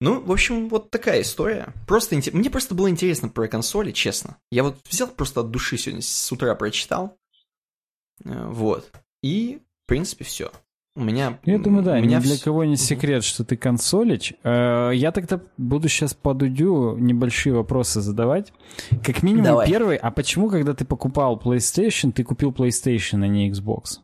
Ну, в общем, вот такая история. Просто Мне просто было интересно про консоли, честно. Я вот взял просто от души сегодня с утра прочитал. Э, вот. И, в принципе, все. У меня... Я думаю, да, меня ни для кого не секрет, что ты консолич. Э, я тогда буду сейчас по Дудю небольшие вопросы задавать. Как минимум Давай. первый, а почему, когда ты покупал PlayStation, ты купил PlayStation, а не Xbox?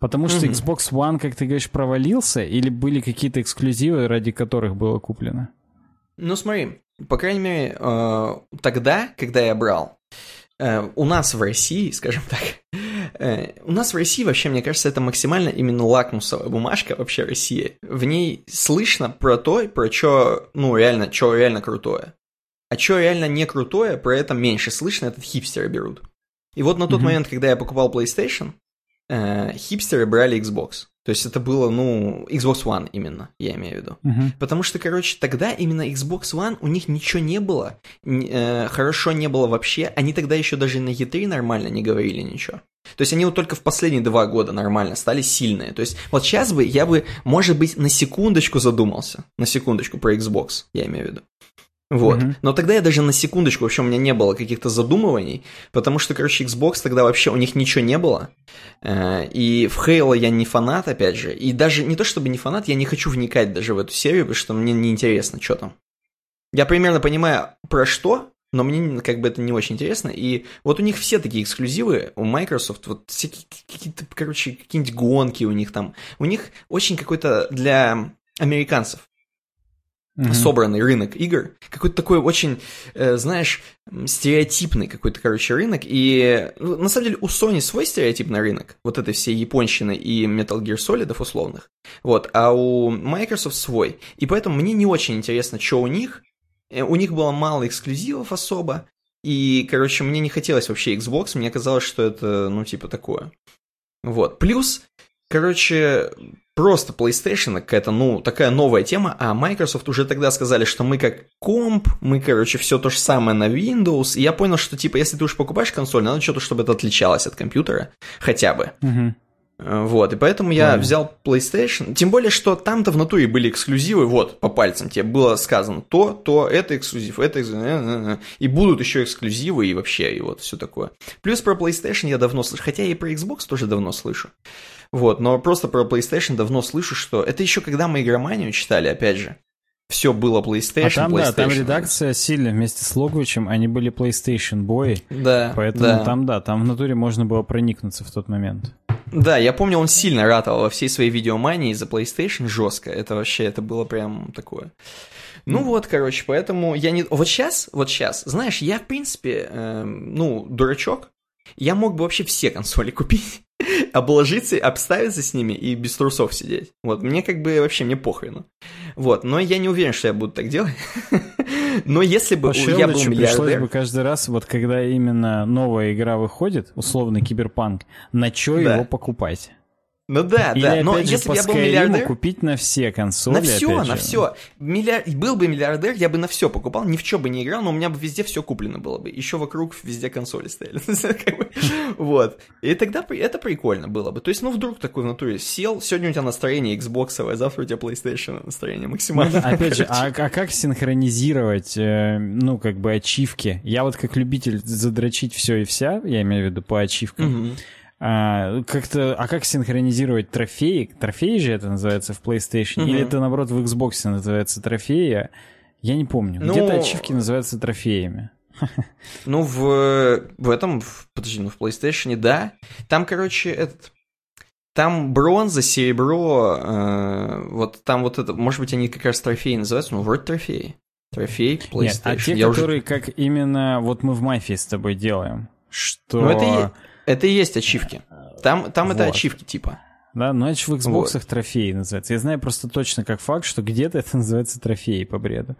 Потому что Xbox One, как ты говоришь, провалился, или были какие-то эксклюзивы, ради которых было куплено? Ну смотри, по крайней мере, э, тогда, когда я брал, э, у нас в России, скажем так, у нас в России вообще, мне кажется, это максимально именно лакмусовая бумажка вообще России. В ней слышно про то, про что, ну, реально, что реально крутое. А что реально не крутое, про это меньше слышно, этот хипстеры берут. И вот на тот mm-hmm. момент, когда я покупал PlayStation, э, хипстеры брали Xbox. То есть это было, ну, Xbox One именно, я имею в виду. Uh-huh. Потому что, короче, тогда именно Xbox One, у них ничего не было, э, хорошо не было вообще. Они тогда еще даже на E3 нормально не говорили ничего. То есть они вот только в последние два года нормально стали сильные. То есть вот сейчас бы я бы, может быть, на секундочку задумался. На секундочку про Xbox, я имею в виду. Вот. Mm-hmm. Но тогда я даже на секундочку вообще у меня не было каких-то задумываний, потому что, короче, Xbox тогда вообще у них ничего не было. Э, и в Halo я не фанат, опять же. И даже не то чтобы не фанат, я не хочу вникать даже в эту серию, потому что мне неинтересно, что там. Я примерно понимаю, про что, но мне как бы это не очень интересно. И вот у них все такие эксклюзивы, у Microsoft, вот всякие какие-то, короче, какие-нибудь гонки у них там. У них очень какой-то для американцев mm-hmm. собранный рынок игр, какой-то такой очень, э, знаешь, стереотипный какой-то, короче, рынок, и ну, на самом деле у Sony свой стереотипный рынок, вот этой всей японщины и Metal Gear Solid условных, вот, а у Microsoft свой, и поэтому мне не очень интересно, что у них, э, у них было мало эксклюзивов особо, и, короче, мне не хотелось вообще Xbox, мне казалось, что это, ну, типа, такое. Вот. Плюс, короче, просто PlayStation какая-то, ну, такая новая тема, а Microsoft уже тогда сказали, что мы как комп, мы, короче, все то же самое на Windows, и я понял, что, типа, если ты уж покупаешь консоль, надо что-то, чтобы это отличалось от компьютера, хотя бы. Угу. Вот, и поэтому я mm. взял PlayStation. Тем более, что там-то в натуре были эксклюзивы, вот, по пальцам тебе было сказано то, то, это эксклюзив, это эксклюзив, э, э, и будут еще эксклюзивы и вообще, и вот все такое. Плюс про PlayStation я давно слышу, хотя и про Xbox тоже давно слышу. Вот, но просто про PlayStation давно слышу, что это еще когда мы игроманию читали, опять же все было PlayStation, а там, PlayStation. Да, там редакция сильно вместе с Логовичем, они были PlayStation бои. Да, Поэтому да. там, да, там в натуре можно было проникнуться в тот момент. Да, я помню, он сильно ратовал во всей своей видеомании за PlayStation жестко. Это вообще, это было прям такое. Ну mm. вот, короче, поэтому я не... Вот сейчас, вот сейчас, знаешь, я, в принципе, э, ну, дурачок, я мог бы вообще все консоли купить, обложиться, обставиться с ними и без трусов сидеть. Вот, мне как бы вообще, мне похрену. Вот, но я не уверен, что я буду так делать. но если бы По я был миллиардер... пришлось бы каждый раз, вот когда именно новая игра выходит, условный киберпанк, на что да. его покупать? Ну да, Или, да. Но же, если бы я был миллиардер... купить на все консоли, На все, на все. Миллиар... Был бы миллиардер, я бы на все покупал, ни в чем бы не играл, но у меня бы везде все куплено было бы. Еще вокруг везде консоли стояли. вот. И тогда это прикольно было бы. То есть, ну вдруг такой в натуре сел, сегодня у тебя настроение Xbox, а завтра у тебя PlayStation настроение максимально. Ну, опять же, а, а как синхронизировать, э, ну, как бы ачивки? Я вот как любитель задрочить все и вся, я имею в виду по ачивкам, а, как-то, а как синхронизировать трофеи? Трофеи же это называется в PlayStation? Mm-hmm. Или это, наоборот, в Xbox называется трофеи? Я не помню. Ну... Где-то ачивки называются трофеями. Ну, в, в этом, в, подожди, ну в PlayStation, да. Там, короче, этот... Там бронза, серебро, э, вот там вот это, может быть, они как раз трофеи называются, ну, вроде трофеи. Трофей PlayStation. Нет, а те, Я которые уже... как именно вот мы в Мафии с тобой делаем, что... Ну, это это и есть ачивки. Там, там вот. это ачивки типа. Да, но это же в Xbox вот. трофеи называется. Я знаю просто точно как факт, что где-то это называется трофеи по бреду.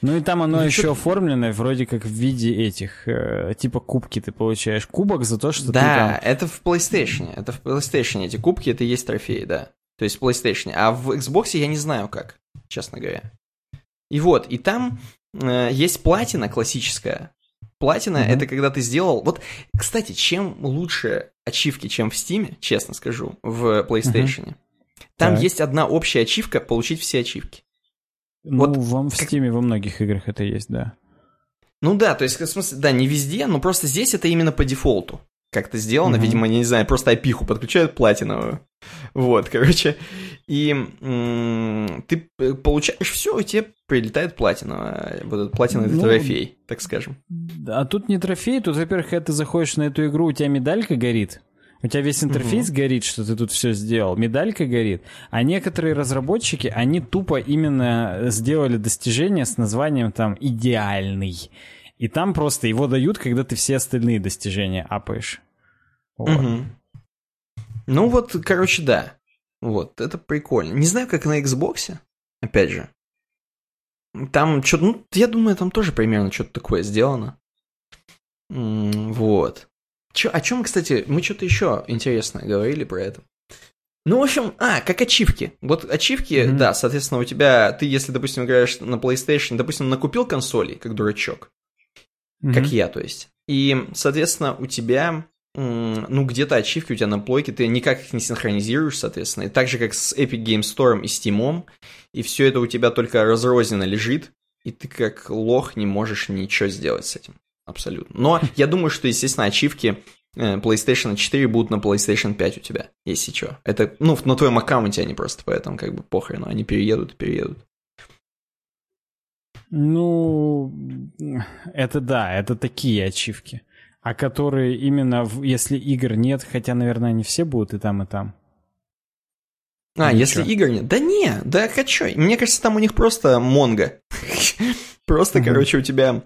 Ну и там оно ну, еще что... оформлено вроде как в виде этих, э, типа кубки ты получаешь. Кубок за то, что да, ты там... Да, это в PlayStation. Это в PlayStation эти кубки, это и есть трофеи, да. То есть в PlayStation. А в Xbox я не знаю как, честно говоря. И вот, и там э, есть платина классическая, Платина mm-hmm. это когда ты сделал. Вот, кстати, чем лучше ачивки, чем в Steam, честно скажу, в PlayStation. Mm-hmm. Там так. есть одна общая ачивка получить все ачивки. Ну, вот, вам в Steam как... во многих играх это есть, да. Ну да, то есть, в смысле, да, не везде, но просто здесь это именно по дефолту как-то сделано, mm-hmm. видимо, не знаю, просто опиху подключают платиновую. Вот, короче. И м- ты получаешь все, и тебе прилетает платина. Вот этот платиновый ну, трофей, так скажем. А тут не трофей, тут, во-первых, когда ты заходишь на эту игру, у тебя медалька горит. У тебя весь интерфейс угу. горит, что ты тут все сделал, медалька горит. А некоторые разработчики, они тупо именно сделали достижение с названием там «идеальный». И там просто его дают, когда ты все остальные достижения апаешь. Вот. Угу. Ну вот, короче, да. Вот, это прикольно. Не знаю, как на Xbox, опять же. Там что-то, ну, я думаю, там тоже примерно что-то такое сделано. Вот. Чё, о чем, кстати, мы что-то еще интересное говорили про это. Ну, в общем, а, как ачивки. Вот ачивки, mm-hmm. да, соответственно, у тебя, ты, если, допустим, играешь на PlayStation, допустим, накупил консоли, как дурачок, mm-hmm. как я, то есть. И, соответственно, у тебя, ну, где-то ачивки у тебя на плойке, ты никак их не синхронизируешь, соответственно. И так же, как с Epic Game Store и Steam, и все это у тебя только разрозненно лежит, и ты как лох не можешь ничего сделать с этим. Абсолютно. Но я думаю, что, естественно, ачивки э, PlayStation 4 будут на PlayStation 5 у тебя, если что. Это, ну, на твоем аккаунте они просто, поэтому как бы похрен, они переедут и переедут. Ну, это да, это такие ачивки. А которые именно, если игр нет, хотя, наверное, они все будут и там, и там. А, ну, если игр нет? Да не, да хочу. Мне кажется, там у них просто монго. Просто, короче, у тебя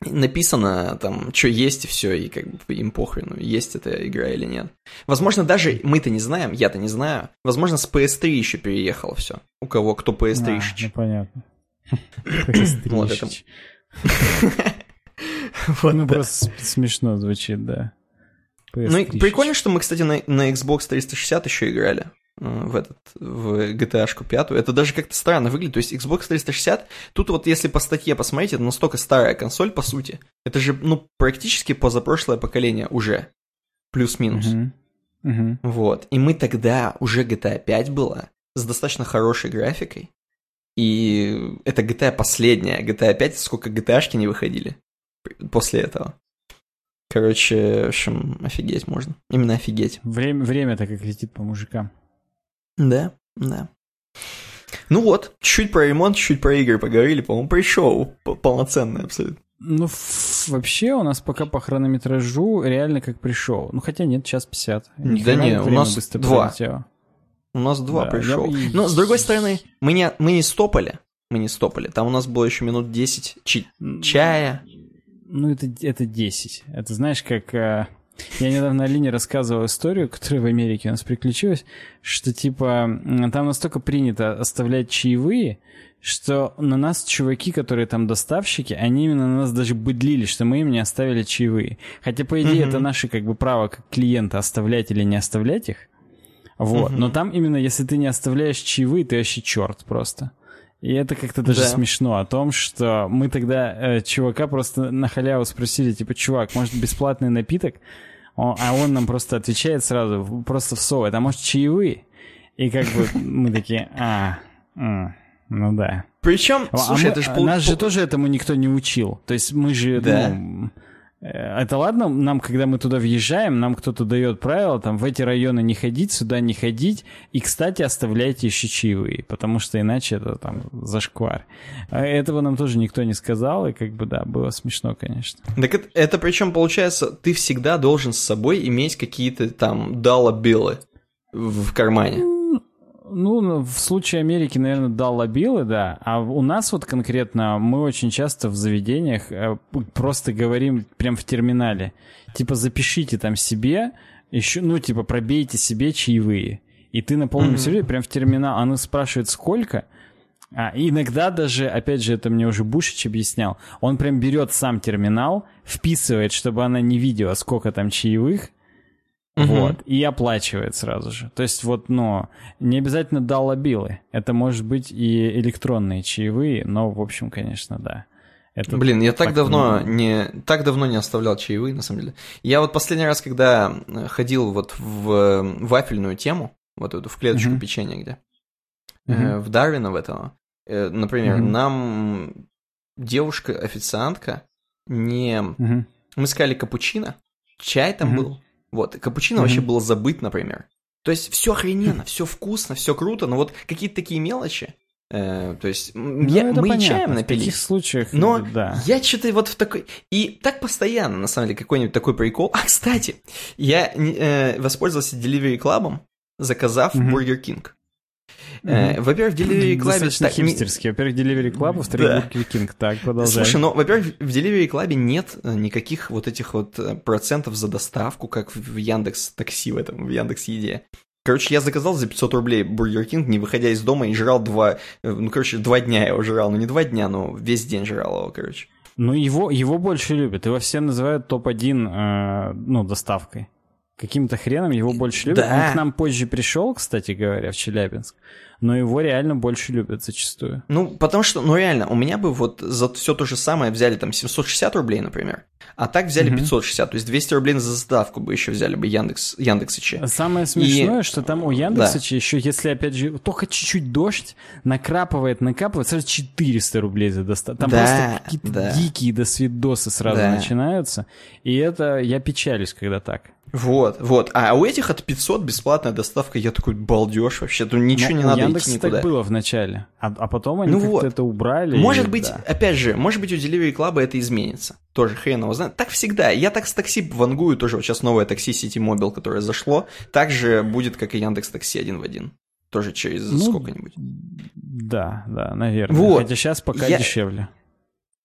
написано там, что есть и все, и как бы им похрену, есть эта игра или нет. Возможно, даже мы-то не знаем, я-то не знаю. Возможно, с PS3 еще переехало все. У кого кто PS3 а, ну, понятно. Вот это... Ну, просто смешно звучит, да. Ну, и прикольно, что мы, кстати, на, на Xbox 360 еще играли э, в этот, в GTA-шку 5. Это даже как-то странно выглядит. То есть Xbox 360, тут вот если по статье посмотреть, это настолько старая консоль, по сути. Это же, ну, практически позапрошлое поколение уже. Плюс-минус. Uh-huh. Uh-huh. Вот. И мы тогда, уже GTA 5 была, с достаточно хорошей графикой. И это GTA последняя. GTA 5, сколько GTA-шки не выходили после этого. Короче, в общем, офигеть можно. Именно офигеть. Время, время-то как летит по мужикам. Да, да. Ну вот, чуть про ремонт, чуть про игры поговорили, по-моему, про шоу полноценное абсолютно. Ну, вообще у нас пока по хронометражу реально как пришел. Ну, хотя нет, час 50. Ни да не, у нас два. Пролетело. У нас два да, пришел. Я... Но, с другой стороны, мы не, мы не стопали. Мы не стопали. Там у нас было еще минут 10 чи- чая. Ну, это, это 10. Это знаешь, как... Э, я недавно Алине рассказывал историю, которая в Америке у нас приключилась, что, типа, там настолько принято оставлять чаевые, что на нас чуваки, которые там доставщики, они именно на нас даже быдлили, что мы им не оставили чаевые. Хотя, по идее, mm-hmm. это наше, как бы, право как клиента оставлять или не оставлять их. Вот. Mm-hmm. Но там именно, если ты не оставляешь чаевые, ты вообще черт просто. И это как-то даже да. смешно о том, что мы тогда э, чувака просто на халяву спросили, типа, чувак, может бесплатный напиток? О, а он нам просто отвечает сразу, просто всовывает, а может чаевые? И как бы мы такие, а, а ну да. Причем, слушай, а мы, это же... Нас же тоже этому никто не учил. То есть мы же, да. ну, это ладно, нам, когда мы туда въезжаем, нам кто-то дает правила, там, в эти районы не ходить, сюда не ходить, и, кстати, оставляйте еще чаевые, потому что иначе это там зашквар. А этого нам тоже никто не сказал, и как бы, да, было смешно, конечно. Так это, это причем, получается, ты всегда должен с собой иметь какие-то там доллар-биллы в кармане. Ну, в случае Америки, наверное, дал лобилы, да. А у нас вот конкретно мы очень часто в заведениях э, просто говорим прям в терминале. Типа запишите там себе, еще, ну, типа пробейте себе чаевые. И ты на полном mm-hmm. серьезе прям в терминал. Она спрашивает, сколько. А иногда даже, опять же, это мне уже Бушич объяснял, он прям берет сам терминал, вписывает, чтобы она не видела, сколько там чаевых, Угу. Вот, и оплачивает сразу же. То есть вот, ну, не обязательно доллабилы. Это может быть и электронные чаевые, но, в общем, конечно, да. Это Блин, я так, так давно не так давно не оставлял чаевые, на самом деле. Я вот последний раз, когда э, ходил вот в э, вафельную тему, вот эту в клеточку uh печенья где, uh в Дарвина в этого, например, uh нам девушка-официантка не... uh Мы сказали капучино, чай там uh был, вот, капучино mm-hmm. вообще было забыть, например. То есть все охрененно, все вкусно, все круто, но вот какие-то такие мелочи. Э, то есть ну, я, мы понятно, чаем напились. В таких случаях, но да. я что-то вот в такой... И так постоянно, на самом деле, какой-нибудь такой прикол. А, кстати, я э, воспользовался Delivery Club, заказав mm-hmm. Burger King. Mm-hmm. Во-первых, Delivery Club... Достаточно так, хипстерский. Во-первых, Delivery Club, во-вторых, да. King. Так, продолжай. Слушай, ну, во-первых, в Delivery Club нет э, никаких вот этих вот э, процентов за доставку, как в Яндекс Такси в этом, в Яндекс Еде. Короче, я заказал за 500 рублей Бургер Кинг, не выходя из дома, и жрал два... Ну, короче, два дня я его жрал. Ну, не два дня, но весь день жрал его, короче. Ну, его, его больше любят. Его все называют топ-1, э, ну, доставкой. Каким-то хреном его больше любят. Да. Он к нам позже пришел, кстати говоря, в Челябинск но его реально больше любят зачастую. Ну, потому что, ну реально, у меня бы вот за все то же самое взяли там 760 рублей, например, а так взяли угу. 560, то есть 200 рублей за доставку бы еще взяли бы Яндекс, Яндексычи. Самое смешное, и... что там у Яндексыча да. еще, если опять же только чуть-чуть дождь, накрапывает, накапывает, сразу 400 рублей за доставку. Там да, просто какие-то да. дикие досвидосы сразу да. начинаются, и это, я печалюсь, когда так. Вот, вот. А у этих от 500 бесплатная доставка, я такой, балдеж вообще, тут ничего Но не надо Яндекс идти никуда. так было вначале, а, а потом они ну как-то вот. это убрали. Может и, быть, да. опять же, может быть у Delivery Club это изменится. Тоже хрен его знает. Так всегда. Я так с такси вангую тоже. Вот сейчас новое такси City Mobile, которое зашло, также будет, как и Яндекс Такси один в один. Тоже через ну, сколько-нибудь. Да, да, наверное. Вот. Хотя сейчас пока я... дешевле.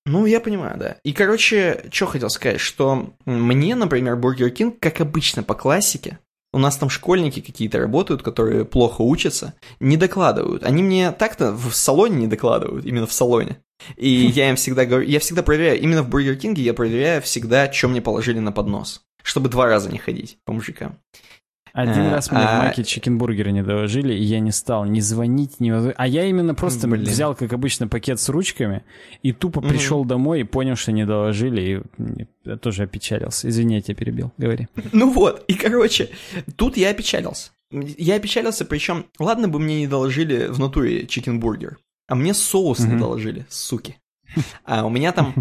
Ну, я понимаю, да. И, короче, что хотел сказать, что мне, например, Бургер Кинг, как обычно по классике, у нас там школьники какие-то работают, которые плохо учатся, не докладывают. Они мне так-то в салоне не докладывают, именно в салоне. И я им всегда говорю, я всегда проверяю, именно в Бургер Кинге я проверяю всегда, что мне положили на поднос, чтобы два раза не ходить по мужикам. Один а, раз мне а... в Маке чикенбургеры не доложили, и я не стал ни звонить, ни... А я именно просто Блин. взял, как обычно, пакет с ручками, и тупо угу. пришел домой и понял, что не доложили, и я тоже опечалился. Извини, я тебя перебил, говори. Ну вот, и короче, тут я опечалился. Я опечалился, причем, ладно бы мне не доложили в натуре чикенбургер, а мне соус не доложили, суки. А у меня там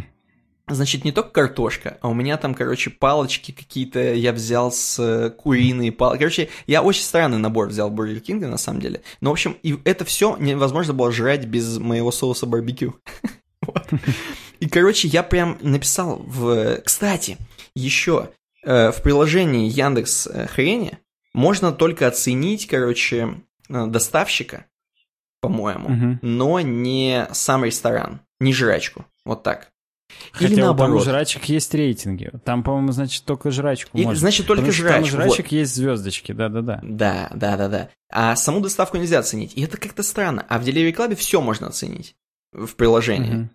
Значит, не только картошка, а у меня там, короче, палочки какие-то я взял с э, куриные палочки. Короче, я очень странный набор взял в Бургер Кинга, на самом деле. Но, в общем, и это все невозможно было жрать без моего соуса барбекю. И, короче, я прям написал в... Кстати, еще э, в приложении Яндекс э, Хрени можно только оценить, короче, доставщика, по-моему, но не сам ресторан, не жрачку. Вот так. Хотя Или наоборот. у жрачек есть рейтинги. Там, по-моему, значит, только жрачку И, можно. Значит, только Потому жрачку. Там у жрачек вот. есть звездочки, да-да-да. Да, да-да-да. А саму доставку нельзя оценить. И это как-то странно. А в Delivery Club все можно оценить в приложении. Угу.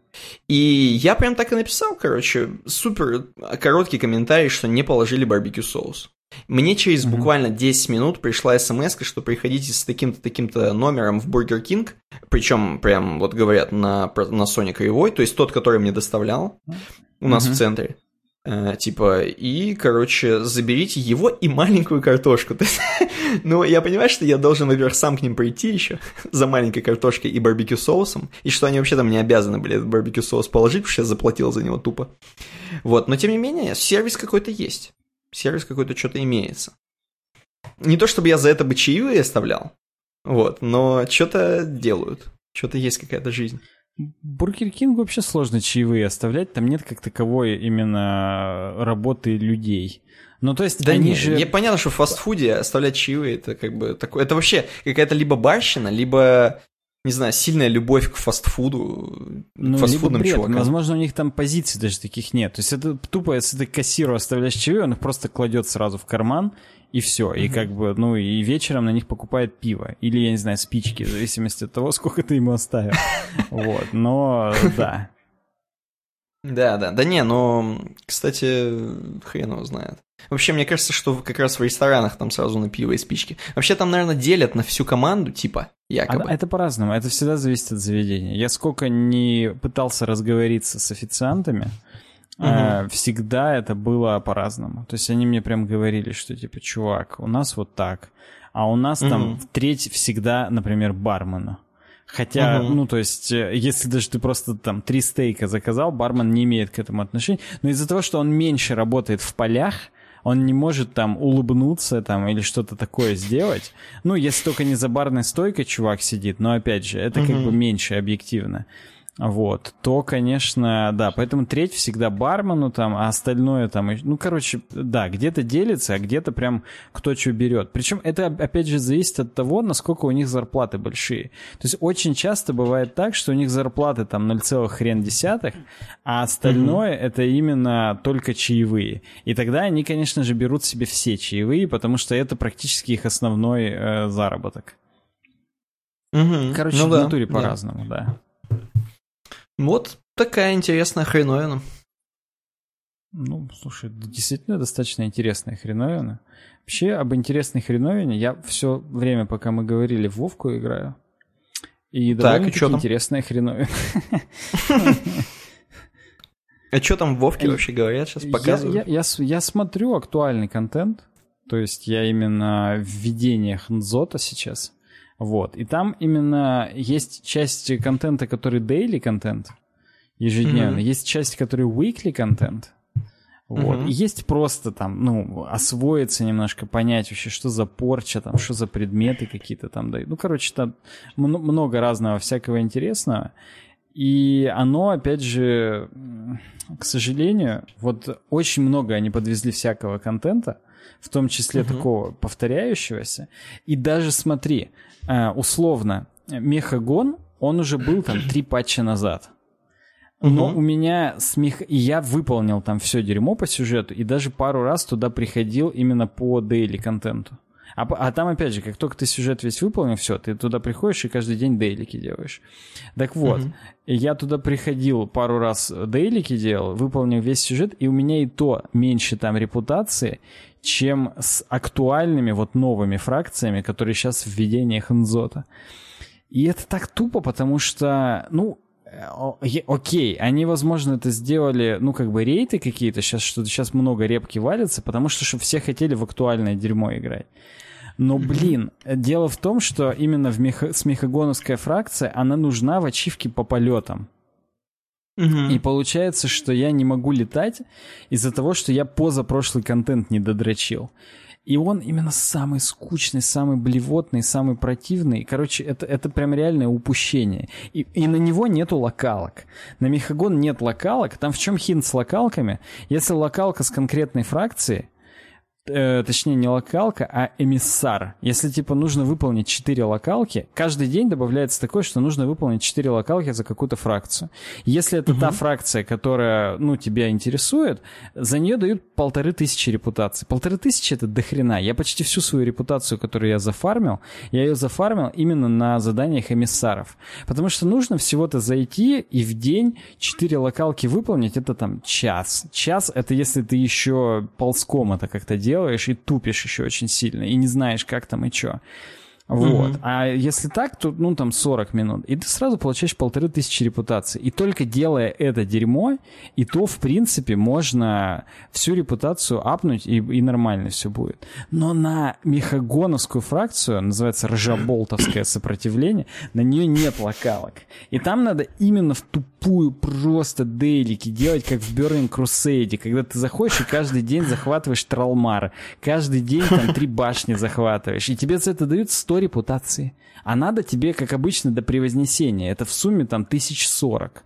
И я прям так и написал, короче, супер короткий комментарий, что не положили барбекю соус. Мне через mm-hmm. буквально 10 минут пришла смс, что приходите с таким-то таким-то номером в Бургер Кинг, причем прям вот говорят на, на Сони Кривой, то есть тот, который мне доставлял у нас mm-hmm. в центре. Э, типа, и, короче, заберите его и маленькую картошку. ну, я понимаю, что я должен, во-первых, сам к ним прийти еще за маленькой картошкой и барбекю соусом, и что они вообще там не обязаны были этот барбекю соус положить, потому что я заплатил за него тупо. Вот, но тем не менее, сервис какой-то есть сервис какой-то что-то имеется. Не то чтобы я за это бы чаевые оставлял, вот, но что-то делают, что-то есть какая-то жизнь. Бургер Кинг вообще сложно чаевые оставлять, там нет как таковой именно работы людей. Ну, то есть да они не, же... Я понятно, что в фастфуде оставлять чаевые, это как бы такое... Это вообще какая-то либо барщина, либо не знаю, сильная любовь к фастфуду, ну, к фастфудным бред. чувакам. Возможно, у них там позиций даже таких нет. То есть это тупо, если ты кассиру оставляешь чаевые, он их просто кладет сразу в карман, и все. Mm-hmm. И как бы, ну, и вечером на них покупает пиво. Или, я не знаю, спички, в зависимости от того, сколько ты ему оставил. Вот, но да. Да, да. Да не, но, кстати, хрен его знает. Вообще, мне кажется, что как раз в ресторанах там сразу на пиво и спички. Вообще, там, наверное, делят на всю команду, типа, якобы. А, это по-разному, это всегда зависит от заведения. Я сколько не пытался разговориться с официантами, угу. э, всегда это было по-разному. То есть они мне прям говорили, что, типа, чувак, у нас вот так, а у нас угу. там треть всегда, например, бармена. Хотя, угу. ну, то есть, э, если даже ты просто там три стейка заказал, бармен не имеет к этому отношения. Но из-за того, что он меньше работает в полях, он не может там улыбнуться там или что-то такое сделать. Ну, если только не за барной стойкой чувак сидит, но опять же, это как бы меньше объективно вот, то, конечно, да, поэтому треть всегда бармену там, а остальное там, ну, короче, да, где-то делится, а где-то прям кто что берет. Причем это, опять же, зависит от того, насколько у них зарплаты большие. То есть очень часто бывает так, что у них зарплаты там 0, хрен десятых, а остальное mm-hmm. это именно только чаевые. И тогда они, конечно же, берут себе все чаевые, потому что это практически их основной э, заработок. Mm-hmm. Короче, ну, в натуре да. по-разному, да. Вот такая интересная хреновина. Ну, слушай, действительно достаточно интересная хреновина. Вообще, об интересной хреновине я все время, пока мы говорили, в Вовку играю. И так, и интересная хреновина. А что там в Вовке вообще говорят? Сейчас показывают. Я, смотрю актуальный контент. То есть я именно в введениях Нзота сейчас. Вот. И там именно есть часть контента, который daily контент, ежедневно. Mm-hmm. Есть часть, который weekly контент. Вот. Mm-hmm. И есть просто там, ну, освоиться немножко, понять вообще, что за порча, там, что за предметы какие-то там дают. Ну, короче, там много разного всякого интересного. И оно, опять же, к сожалению, вот очень много они подвезли всякого контента, в том числе uh-huh. такого повторяющегося. И даже смотри, условно, Мехагон, он уже был там три патча назад. Но угу. у меня смех... И я выполнил там все дерьмо по сюжету, и даже пару раз туда приходил именно по дейли контенту. А, а там, опять же, как только ты сюжет весь выполнил, все, ты туда приходишь и каждый день дейлики делаешь. Так вот, угу. я туда приходил пару раз дейлики делал, выполнил весь сюжет, и у меня и то меньше там репутации, чем с актуальными вот новыми фракциями, которые сейчас в введениях Инзота. И это так тупо, потому что, ну, окей, они, возможно, это сделали, ну, как бы рейты какие-то, сейчас что-то сейчас много репки валится, потому что, что все хотели в актуальное дерьмо играть. Но, блин, дело в том, что именно в меха... с мехагоновская фракция, она нужна в ачивке по полетам. Угу. И получается, что я не могу летать из-за того, что я позапрошлый контент не додрочил. И он именно самый скучный, самый блевотный, самый противный. Короче, это, это прям реальное упущение. И, и на него нету локалок. На Мехагон нет локалок. Там в чем хинт с локалками? Если локалка с конкретной фракцией, э, точнее не локалка, а эмиссар. Если типа нужно выполнить 4 локалки, каждый день добавляется такое, что нужно выполнить 4 локалки за какую-то фракцию. Если это угу. та фракция, которая, ну, тебя интересует, за нее дают полторы тысячи репутаций. Полторы тысячи это дохрена. Я почти всю свою репутацию, которую я зафармил, я ее зафармил именно на заданиях эмиссаров. Потому что нужно всего-то зайти и в день 4 локалки выполнить, это там час. Час это если ты еще ползком это как-то делаешь, делаешь и тупишь еще очень сильно, и не знаешь, как там и что. Вот. Mm-hmm. А если так, то, ну, там 40 минут. И ты сразу получаешь полторы тысячи репутаций. И только делая это дерьмо, и то, в принципе, можно всю репутацию апнуть, и, и нормально все будет. Но на мехагоновскую фракцию, называется ржаболтовское сопротивление, на нее нет локалок. И там надо именно в тупую просто дейлики делать, как в Burning Crusade, когда ты заходишь и каждый день захватываешь Тралмар. Каждый день там три башни захватываешь. И тебе за это дают 100 репутации. А надо тебе, как обычно, до превознесения. Это в сумме там тысяч сорок.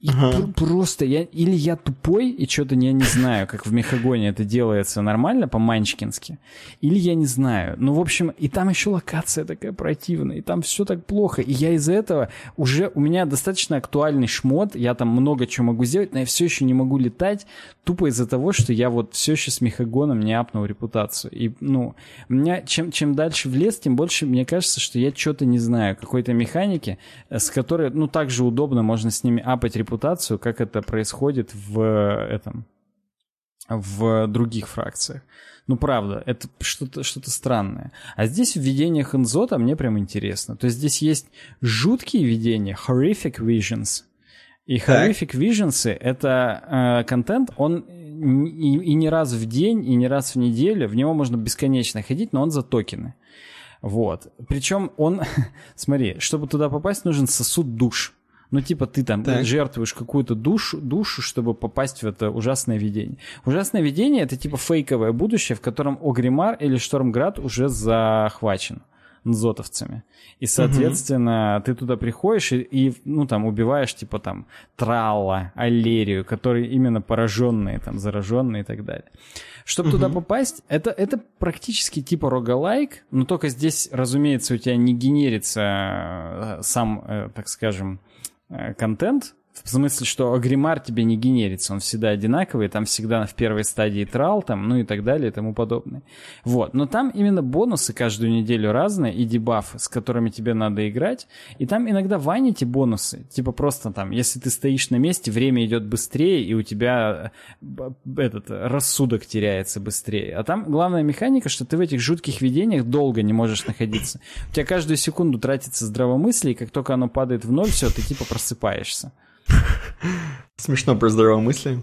И ага. просто я или я тупой и что-то я не знаю, как в Мехагоне это делается нормально по-манчкински, или я не знаю. Ну, в общем, и там еще локация такая противная, и там все так плохо. И я из-за этого уже у меня достаточно актуальный шмот, я там много чего могу сделать, но я все еще не могу летать, тупо из-за того, что я вот все еще с Мехагоном не апнул репутацию. И, ну, у меня чем, чем дальше в лес, тем больше мне кажется, что я что-то не знаю, какой-то механики, э, с которой, ну, также удобно, можно с ними апать репутацию репутацию, как это происходит в этом в других фракциях. Ну, правда, это что-то что странное. А здесь в видениях Инзота мне прям интересно. То есть здесь есть жуткие видения, horrific visions. И horrific visions — это э, контент, он и, и не раз в день, и не раз в неделю, в него можно бесконечно ходить, но он за токены. Вот. Причем он, смотри, чтобы туда попасть, нужен сосуд душ. Ну, типа, ты там так. жертвуешь какую-то душу, душу, чтобы попасть в это ужасное видение. Ужасное видение — это типа фейковое будущее, в котором Огримар или Штормград уже захвачен нзотовцами. И, соответственно, угу. ты туда приходишь и, и, ну, там, убиваешь, типа, там, Тралла, Аллерию, которые именно пораженные, там, зараженные и так далее. Чтобы угу. туда попасть, это, это практически типа рогалайк, но только здесь, разумеется, у тебя не генерится э, сам, э, так скажем, контент, в смысле, что Агримар тебе не генерится, он всегда одинаковый, там всегда в первой стадии трал, там, ну и так далее и тому подобное. Вот, но там именно бонусы каждую неделю разные и дебафы, с которыми тебе надо играть, и там иногда ванити бонусы, типа просто там, если ты стоишь на месте, время идет быстрее, и у тебя э, этот рассудок теряется быстрее. А там главная механика, что ты в этих жутких видениях долго не можешь находиться. У тебя каждую секунду тратится здравомыслие, и как только оно падает в ноль, все, ты типа просыпаешься. Смешно про здравомыслие.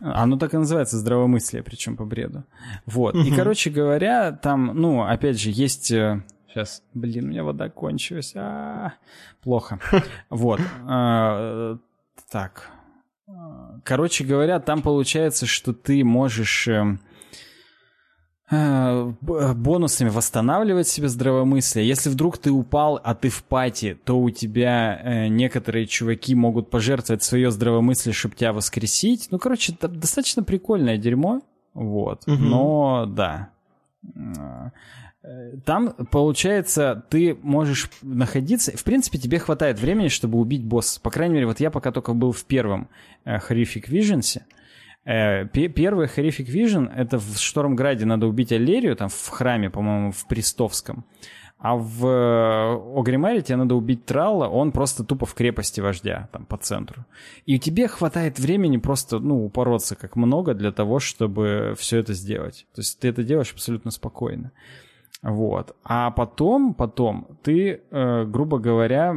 Оно так и называется здравомыслие, причем по бреду. Вот. И, короче говоря, там, ну, опять же, есть... Сейчас, э, блин, у меня вода кончилась. А-а-а. Плохо. Вот. А, так. Короче говоря, там получается, что ты можешь эм, Э, бонусами восстанавливать себе здравомыслие. Если вдруг ты упал, а ты в пати, то у тебя э, некоторые чуваки могут пожертвовать свое здравомыслие, чтобы тебя воскресить. Ну, короче, это достаточно прикольное дерьмо. Вот. Угу. Но да. Э, там, получается, ты можешь находиться... В принципе, тебе хватает времени, чтобы убить босса. По крайней мере, вот я пока только был в первом э, Horrific Visions, Э, первый Horrific Vision — это в Штормграде надо убить Аллерию, там в храме, по-моему, в Престовском. А в э, Огримаре тебе надо убить Тралла, он просто тупо в крепости вождя, там, по центру. И тебе хватает времени просто, ну, упороться как много для того, чтобы все это сделать. То есть ты это делаешь абсолютно спокойно. Вот. А потом, потом ты, э, грубо говоря,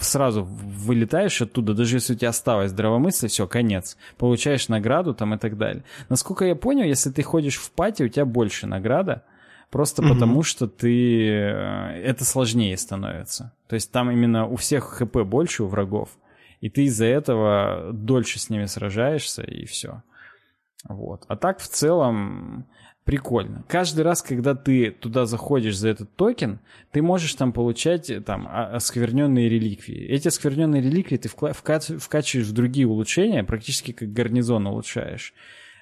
сразу вылетаешь оттуда, даже если у тебя осталось здравомыслие, все, конец. Получаешь награду там и так далее. Насколько я понял, если ты ходишь в пати, у тебя больше награда, просто угу. потому что ты... Э, это сложнее становится. То есть там именно у всех хп больше у врагов, и ты из-за этого дольше с ними сражаешься, и все. Вот. А так в целом прикольно. Каждый раз, когда ты туда заходишь за этот токен, ты можешь там получать э, там оскверненные реликвии. Эти оскверненные реликвии ты вкачиваешь в другие улучшения, практически как гарнизон улучшаешь.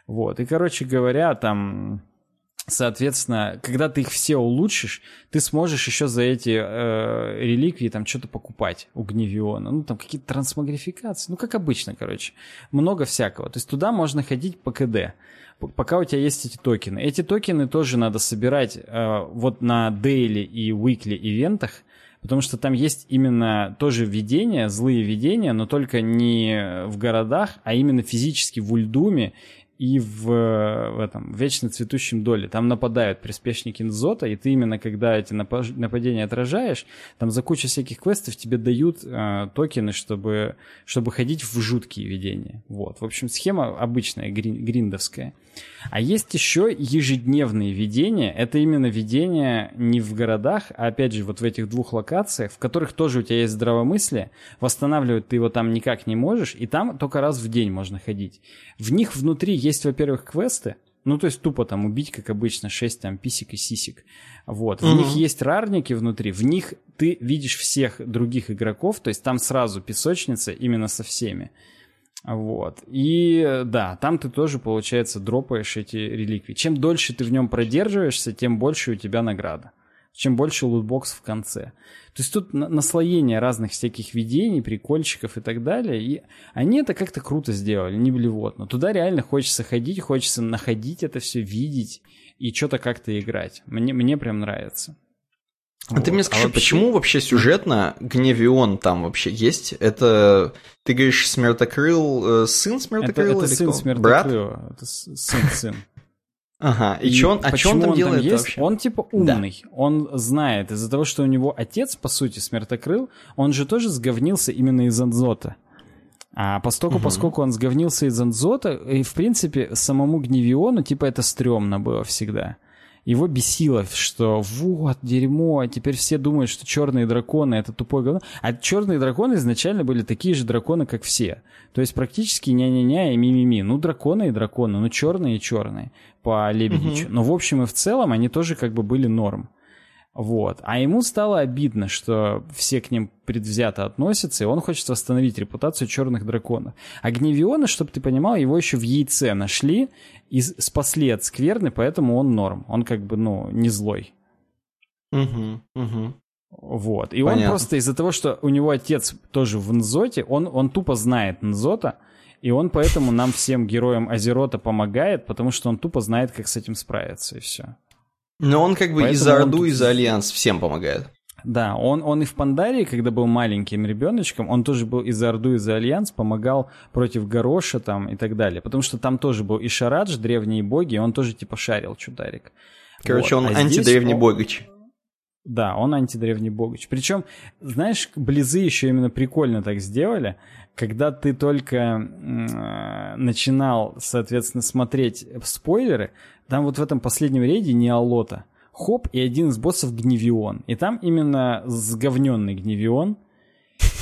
Вот. И, короче говоря, там... Соответственно, когда ты их все улучшишь, ты сможешь еще за эти э, реликвии там что-то покупать у Гневиона. Ну, там какие-то трансмагрификации. Ну, как обычно, короче. Много всякого. То есть туда можно ходить по КД пока у тебя есть эти токены. Эти токены тоже надо собирать э, вот на дейли и weekly ивентах, потому что там есть именно тоже видения, злые видения, но только не в городах, а именно физически в Ульдуме и в, в этом в вечно цветущем доле. Там нападают приспешники Нзота, и ты именно когда эти нападения отражаешь, там за кучу всяких квестов тебе дают э, токены, чтобы, чтобы ходить в жуткие видения. Вот. В общем, схема обычная, грин, гриндовская. А есть еще ежедневные видения. Это именно видения не в городах, а опять же вот в этих двух локациях, в которых тоже у тебя есть здравомыслие. Восстанавливать ты его там никак не можешь, и там только раз в день можно ходить. В них внутри есть, во-первых, квесты, ну, то есть тупо там убить, как обычно, 6 там писек и сисек. Вот. В них есть рарники внутри, в них ты видишь всех других игроков, то есть там сразу песочница именно со всеми. Вот. И да, там ты тоже, получается, дропаешь эти реликвии. Чем дольше ты в нем продерживаешься, тем больше у тебя награда. Чем больше лутбокс в конце. То есть тут наслоение разных всяких видений, прикольчиков и так далее. И они это как-то круто сделали, не блевотно. Туда реально хочется ходить, хочется находить это все, видеть и что-то как-то играть. Мне, мне прям нравится. А вот. ты мне скажи, а вообще... почему вообще сюжетно Гневион там вообще есть? Это, ты говоришь, Смертокрыл, э, сын Смертокрыла? Это, это сын Смертокрыла, это сын-сын. Ага, и, и что он, а что он там он делает там есть? вообще? Он типа умный, да. он знает, из-за того, что у него отец, по сути, Смертокрыл, он же тоже сговнился именно из Анзота. А поскольку, угу. поскольку он сговнился из Анзота, и, в принципе, самому Гневиону, типа, это стрёмно было всегда его бесило, что вот, дерьмо, а теперь все думают, что черные драконы это тупое говно. А черные драконы изначально были такие же драконы, как все. То есть практически ня-ня-ня и ми-ми-ми. Ну, драконы и драконы, ну, черные и черные по Лебедичу. Угу. Но в общем и в целом они тоже как бы были норм. Вот. А ему стало обидно, что все к ним предвзято относятся, и он хочет восстановить репутацию черных драконов. А Гневиона, чтобы ты понимал, его еще в яйце нашли и спасли от скверны, поэтому он норм. Он как бы, ну, не злой. Угу, угу. Вот. И Понятно. он просто из-за того, что у него отец тоже в Нзоте, он, он тупо знает Нзота, и он поэтому нам всем героям Азерота помогает, потому что он тупо знает, как с этим справиться, и все. Но он как бы Поэтому и за Орду, он... и за Альянс всем помогает. Да, он, он и в Пандарии, когда был маленьким ребеночком, он тоже был и за Орду, и за Альянс, помогал против Гороша там и так далее. Потому что там тоже был и Шарадж, древние боги, и он тоже типа шарил чударик. Короче, вот. он а антидревний он... богич. Да, он антидревний богич. Причем, знаешь, Близы еще именно прикольно так сделали, когда ты только э, начинал, соответственно, смотреть спойлеры, там вот в этом последнем рейде не Алота. Хоп, и один из боссов Гневион. И там именно сговненный Гневион.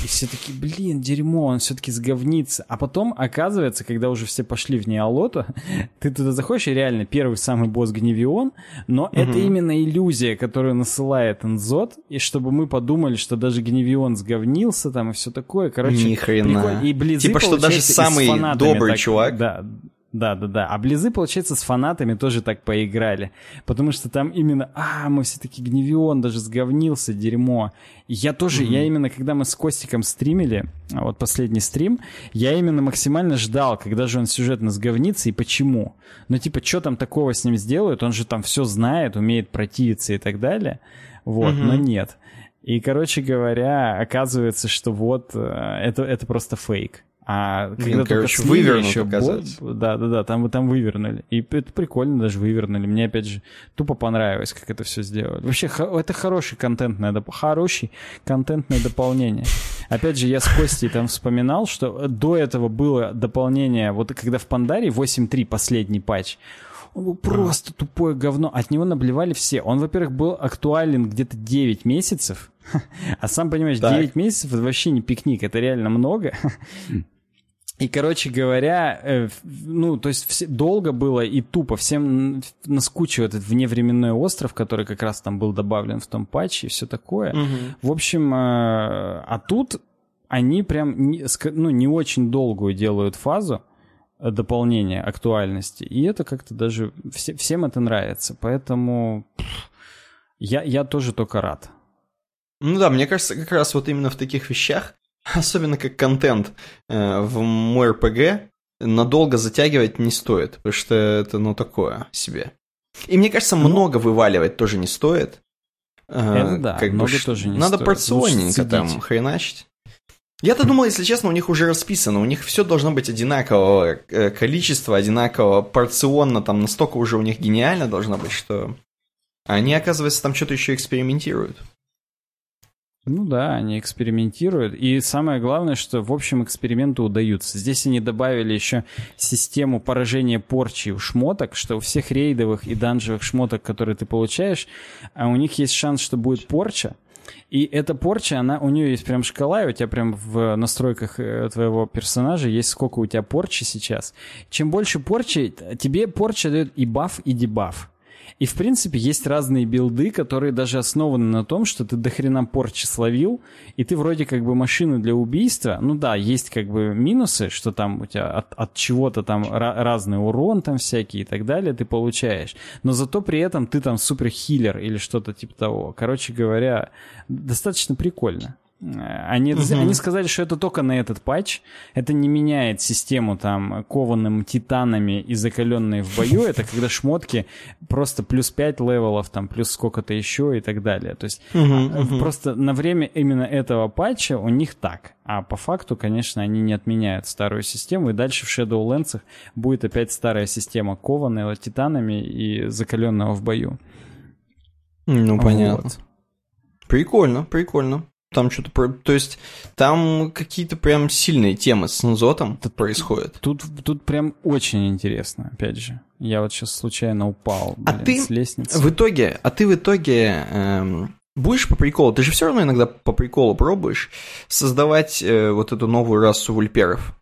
И все таки блин, дерьмо, он все-таки сговнится. А потом, оказывается, когда уже все пошли в Неолоту, ты туда заходишь, и реально первый самый босс Гневион, но угу. это именно иллюзия, которую насылает Энзот, и чтобы мы подумали, что даже Гневион сговнился там и все такое. Короче, Ни хрена. И близы, типа, что даже самый добрый так, чувак да, Да, да, да. А Близы, получается, с фанатами тоже так поиграли. Потому что там именно, а, мы все таки Гневион даже сговнился, дерьмо. И я тоже, mm-hmm. я именно, когда мы с Костиком стримили, а вот последний стрим, я именно максимально ждал, когда же он сюжетно сговнится и почему. Ну, типа, что там такого с ним сделают? Он же там все знает, умеет противиться и так далее. Вот, mm-hmm. но нет. И, короче говоря, оказывается, что вот э, это, это просто фейк. А когда Блин, короче, вывернут, еще Да, да, да, там, там вывернули. И это прикольно даже вывернули. Мне, опять же, тупо понравилось, как это все сделали. Вообще, это хороший контентное, хороший контентное дополнение. Опять же, я с Костей там вспоминал, что до этого было дополнение, вот когда в Пандаре 8.3 последний патч, он был просто тупое говно. От него наблевали все. Он, во-первых, был актуален где-то 9 месяцев. А сам понимаешь, так. 9 месяцев это вообще не пикник, это реально много. И, короче говоря, э, ну, то есть все, долго было и тупо всем наскучил этот вневременной остров, который как раз там был добавлен в том патче и все такое. Угу. В общем, э, а тут они прям, не, ну, не очень долгую делают фазу дополнения актуальности, и это как-то даже все, всем это нравится, поэтому я, я тоже только рад. Ну да, мне кажется, как раз вот именно в таких вещах особенно как контент э, в мой РПГ, надолго затягивать не стоит, потому что это, ну, такое себе. И мне кажется, ну, много вываливать тоже не стоит. Э, это да, как много бы, тоже не Надо стоит. порционненько там хреначить. Я-то думал, если честно, у них уже расписано, у них все должно быть одинакового э, количества, одинакового порционно, там настолько уже у них гениально должно быть, что они, оказывается, там что-то еще экспериментируют. Ну да, они экспериментируют. И самое главное, что в общем эксперименты удаются. Здесь они добавили еще систему поражения порчи у шмоток, что у всех рейдовых и данжевых шмоток, которые ты получаешь, а у них есть шанс, что будет порча. И эта порча, она, у нее есть прям шкала, и у тебя прям в настройках э, твоего персонажа есть сколько у тебя порчи сейчас. Чем больше порчи, тебе порча дает и баф, и дебаф. И, в принципе, есть разные билды, которые даже основаны на том, что ты дохрена порчи словил, и ты вроде как бы машина для убийства. Ну да, есть как бы минусы, что там у тебя от, от чего-то там разный урон там всякий и так далее ты получаешь. Но зато при этом ты там суперхиллер или что-то типа того. Короче говоря, достаточно прикольно. Они, угу. они сказали, что это только на этот патч. Это не меняет систему там кованым титанами и закаленной в бою. Это когда шмотки просто плюс 5 левелов, там плюс сколько-то еще и так далее. То есть угу, угу. просто на время именно этого патча у них так. А по факту, конечно, они не отменяют старую систему. И дальше в Shadowlands будет опять старая система кованого титанами и закаленного в бою. Ну, понятно. Вот. Прикольно, прикольно. Там что-то... Про... То есть там какие-то прям сильные темы с Нзотом тут происходят. Тут, тут прям очень интересно, опять же. Я вот сейчас случайно упал, а блин, а ты с лестницы. В итоге, а ты в итоге эм, будешь по приколу, ты же все равно иногда по приколу пробуешь создавать э, вот эту новую расу вульперов.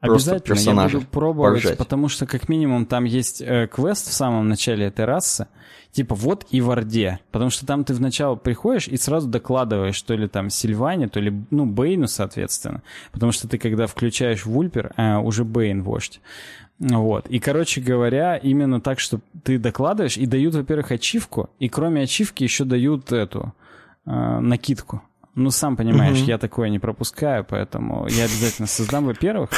Обязательно я буду пробовать, поржать. потому что как минимум там есть э, квест в самом начале этой расы, типа вот и в Орде, потому что там ты вначале приходишь и сразу докладываешь то ли там Сильване, то ли, ну, Бейну, соответственно, потому что ты когда включаешь Вульпер, э, уже Бейн вождь. Вот. И, короче говоря, именно так, что ты докладываешь, и дают, во-первых, ачивку, и кроме ачивки еще дают эту э, накидку. Ну, сам понимаешь, угу. я такое не пропускаю, поэтому я обязательно создам, во-первых.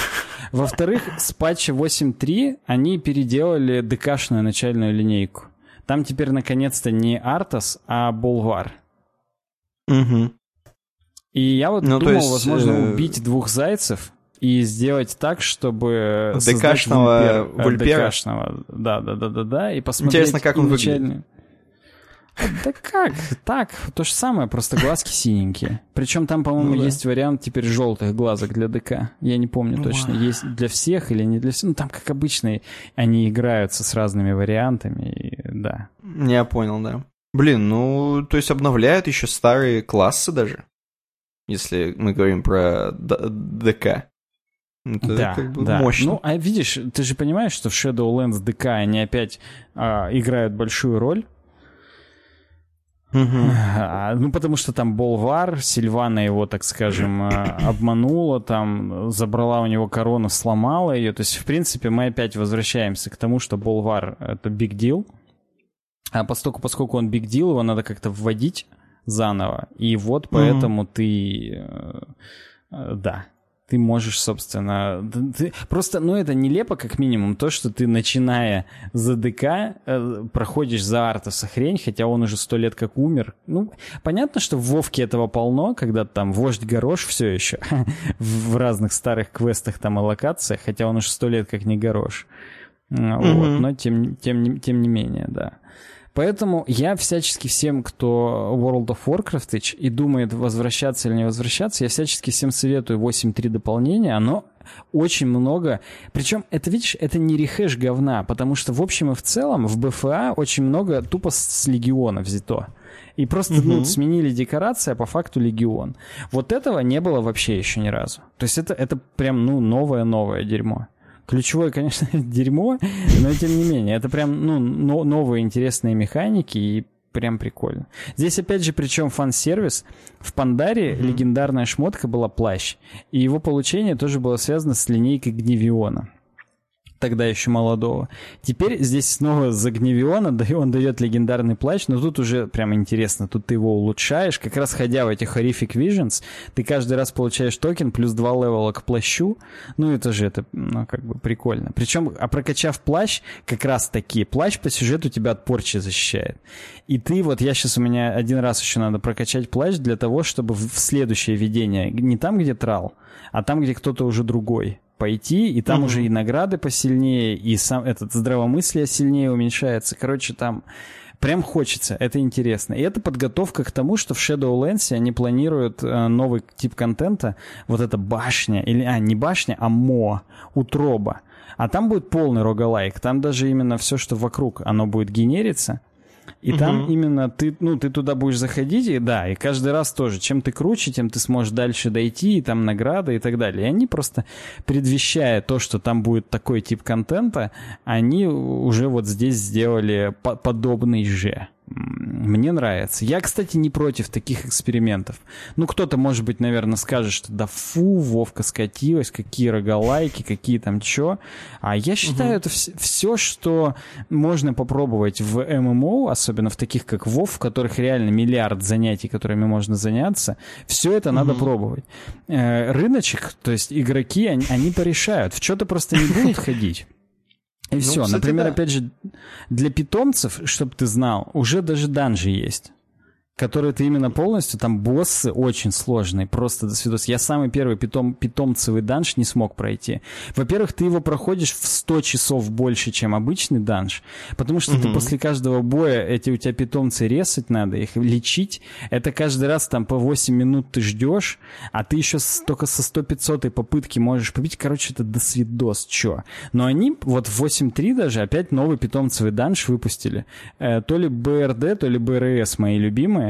Во-вторых, с патча 8.3 они переделали ДКшную начальную линейку. Там теперь наконец-то не Артас, а Болвар. Угу. И я вот ну, думал, есть, возможно, э... убить двух зайцев и сделать так, чтобы ДКшного вульпера. ДКшного, да, да, да, да, да, и посмотреть. Интересно, как он начальный... выглядит. Да как? Так, то же самое, просто глазки синенькие. Причем там, по-моему, ну, да. есть вариант теперь желтых глазок для ДК. Я не помню ну, точно, есть для всех или не для всех. Ну, там, как обычно, они играются с разными вариантами, и, да. Я понял, да. Блин, ну, то есть обновляют еще старые классы даже, если мы говорим про ДК. Это да, как бы да. мощно. Ну, а видишь, ты же понимаешь, что в Shadowlands ДК они опять а, играют большую роль. Uh-huh. Ну, потому что там Болвар, Сильвана его, так скажем, э, обманула, там забрала у него корону, сломала ее. То есть, в принципе, мы опять возвращаемся к тому, что Болвар — это big deal. А поскольку, поскольку он big deal, его надо как-то вводить заново. И вот поэтому ты... Э, э, да, ты можешь, собственно... Ты, просто, ну, это нелепо, как минимум, то, что ты, начиная за ДК, э, проходишь за Артаса хрень, хотя он уже сто лет как умер. Ну, понятно, что в Вовке этого полно, когда там вождь Горош все еще в разных старых квестах там и локациях, хотя он уже сто лет как не Горош. Mm-hmm. Вот, но тем, тем, тем не менее, да. Поэтому я всячески всем, кто World of Warcraft и думает возвращаться или не возвращаться, я всячески всем советую 8.3 дополнение. Оно очень много. Причем, это, видишь, это не рехэш говна, потому что в общем и в целом в БФА очень много тупо с легиона взято. И просто угу. ну, сменили декорации, а по факту легион. Вот этого не было вообще еще ни разу. То есть это, это прям, ну, новое-новое дерьмо. Ключевое, конечно, дерьмо, но тем не менее, это прям ну, новые интересные механики и прям прикольно. Здесь опять же, причем фан-сервис. В Пандаре mm-hmm. легендарная шмотка была плащ, и его получение тоже было связано с линейкой Гневиона тогда еще молодого. Теперь здесь снова за Гневиона, да, он дает легендарный плащ, но тут уже прям интересно, тут ты его улучшаешь, как раз ходя в эти Horrific Visions, ты каждый раз получаешь токен плюс два левела к плащу, ну это же, это, ну, как бы прикольно. Причем, а прокачав плащ, как раз таки, плащ по сюжету тебя от порчи защищает. И ты, вот я сейчас, у меня один раз еще надо прокачать плащ для того, чтобы в следующее видение, не там, где трал, а там, где кто-то уже другой, пойти, и там mm-hmm. уже и награды посильнее, и сам этот здравомыслие сильнее уменьшается. Короче, там прям хочется, это интересно. И это подготовка к тому, что в Shadowlands они планируют э, новый тип контента, вот эта башня, или, а, не башня, а мо, утроба. А там будет полный рогалайк, там даже именно все, что вокруг, оно будет генериться, и угу. там именно ты, ну, ты туда будешь заходить, и да, и каждый раз тоже, чем ты круче, тем ты сможешь дальше дойти, и там награды и так далее. И они просто, предвещая то, что там будет такой тип контента, они уже вот здесь сделали по подобный же. Мне нравится. Я, кстати, не против таких экспериментов. Ну, кто-то, может быть, наверное, скажет, что да фу, Вовка скатилась, какие рогалайки, какие там чё. А я считаю, угу. это вс- все, что можно попробовать в ММО, особенно в таких, как Вов, в которых реально миллиард занятий, которыми можно заняться, все это угу. надо пробовать. Э, рыночек, то есть игроки, они, они порешают. В что-то просто не будут ходить. И ну, все. Кстати, Например, да. опять же, для питомцев, чтобы ты знал, уже даже данжи есть которые ты именно полностью, там боссы очень сложные, просто до свидос. Я самый первый питом, питомцевый данж не смог пройти. Во-первых, ты его проходишь в 100 часов больше, чем обычный данж, потому что угу. ты после каждого боя, эти у тебя питомцы резать надо, их лечить. Это каждый раз там по 8 минут ты ждешь, а ты еще с, только со 100-500 попытки можешь побить. Короче, это до свидос, чё. Но они вот в 8.3 даже опять новый питомцевый данж выпустили. Э, то ли БРД, то ли БРС мои любимые,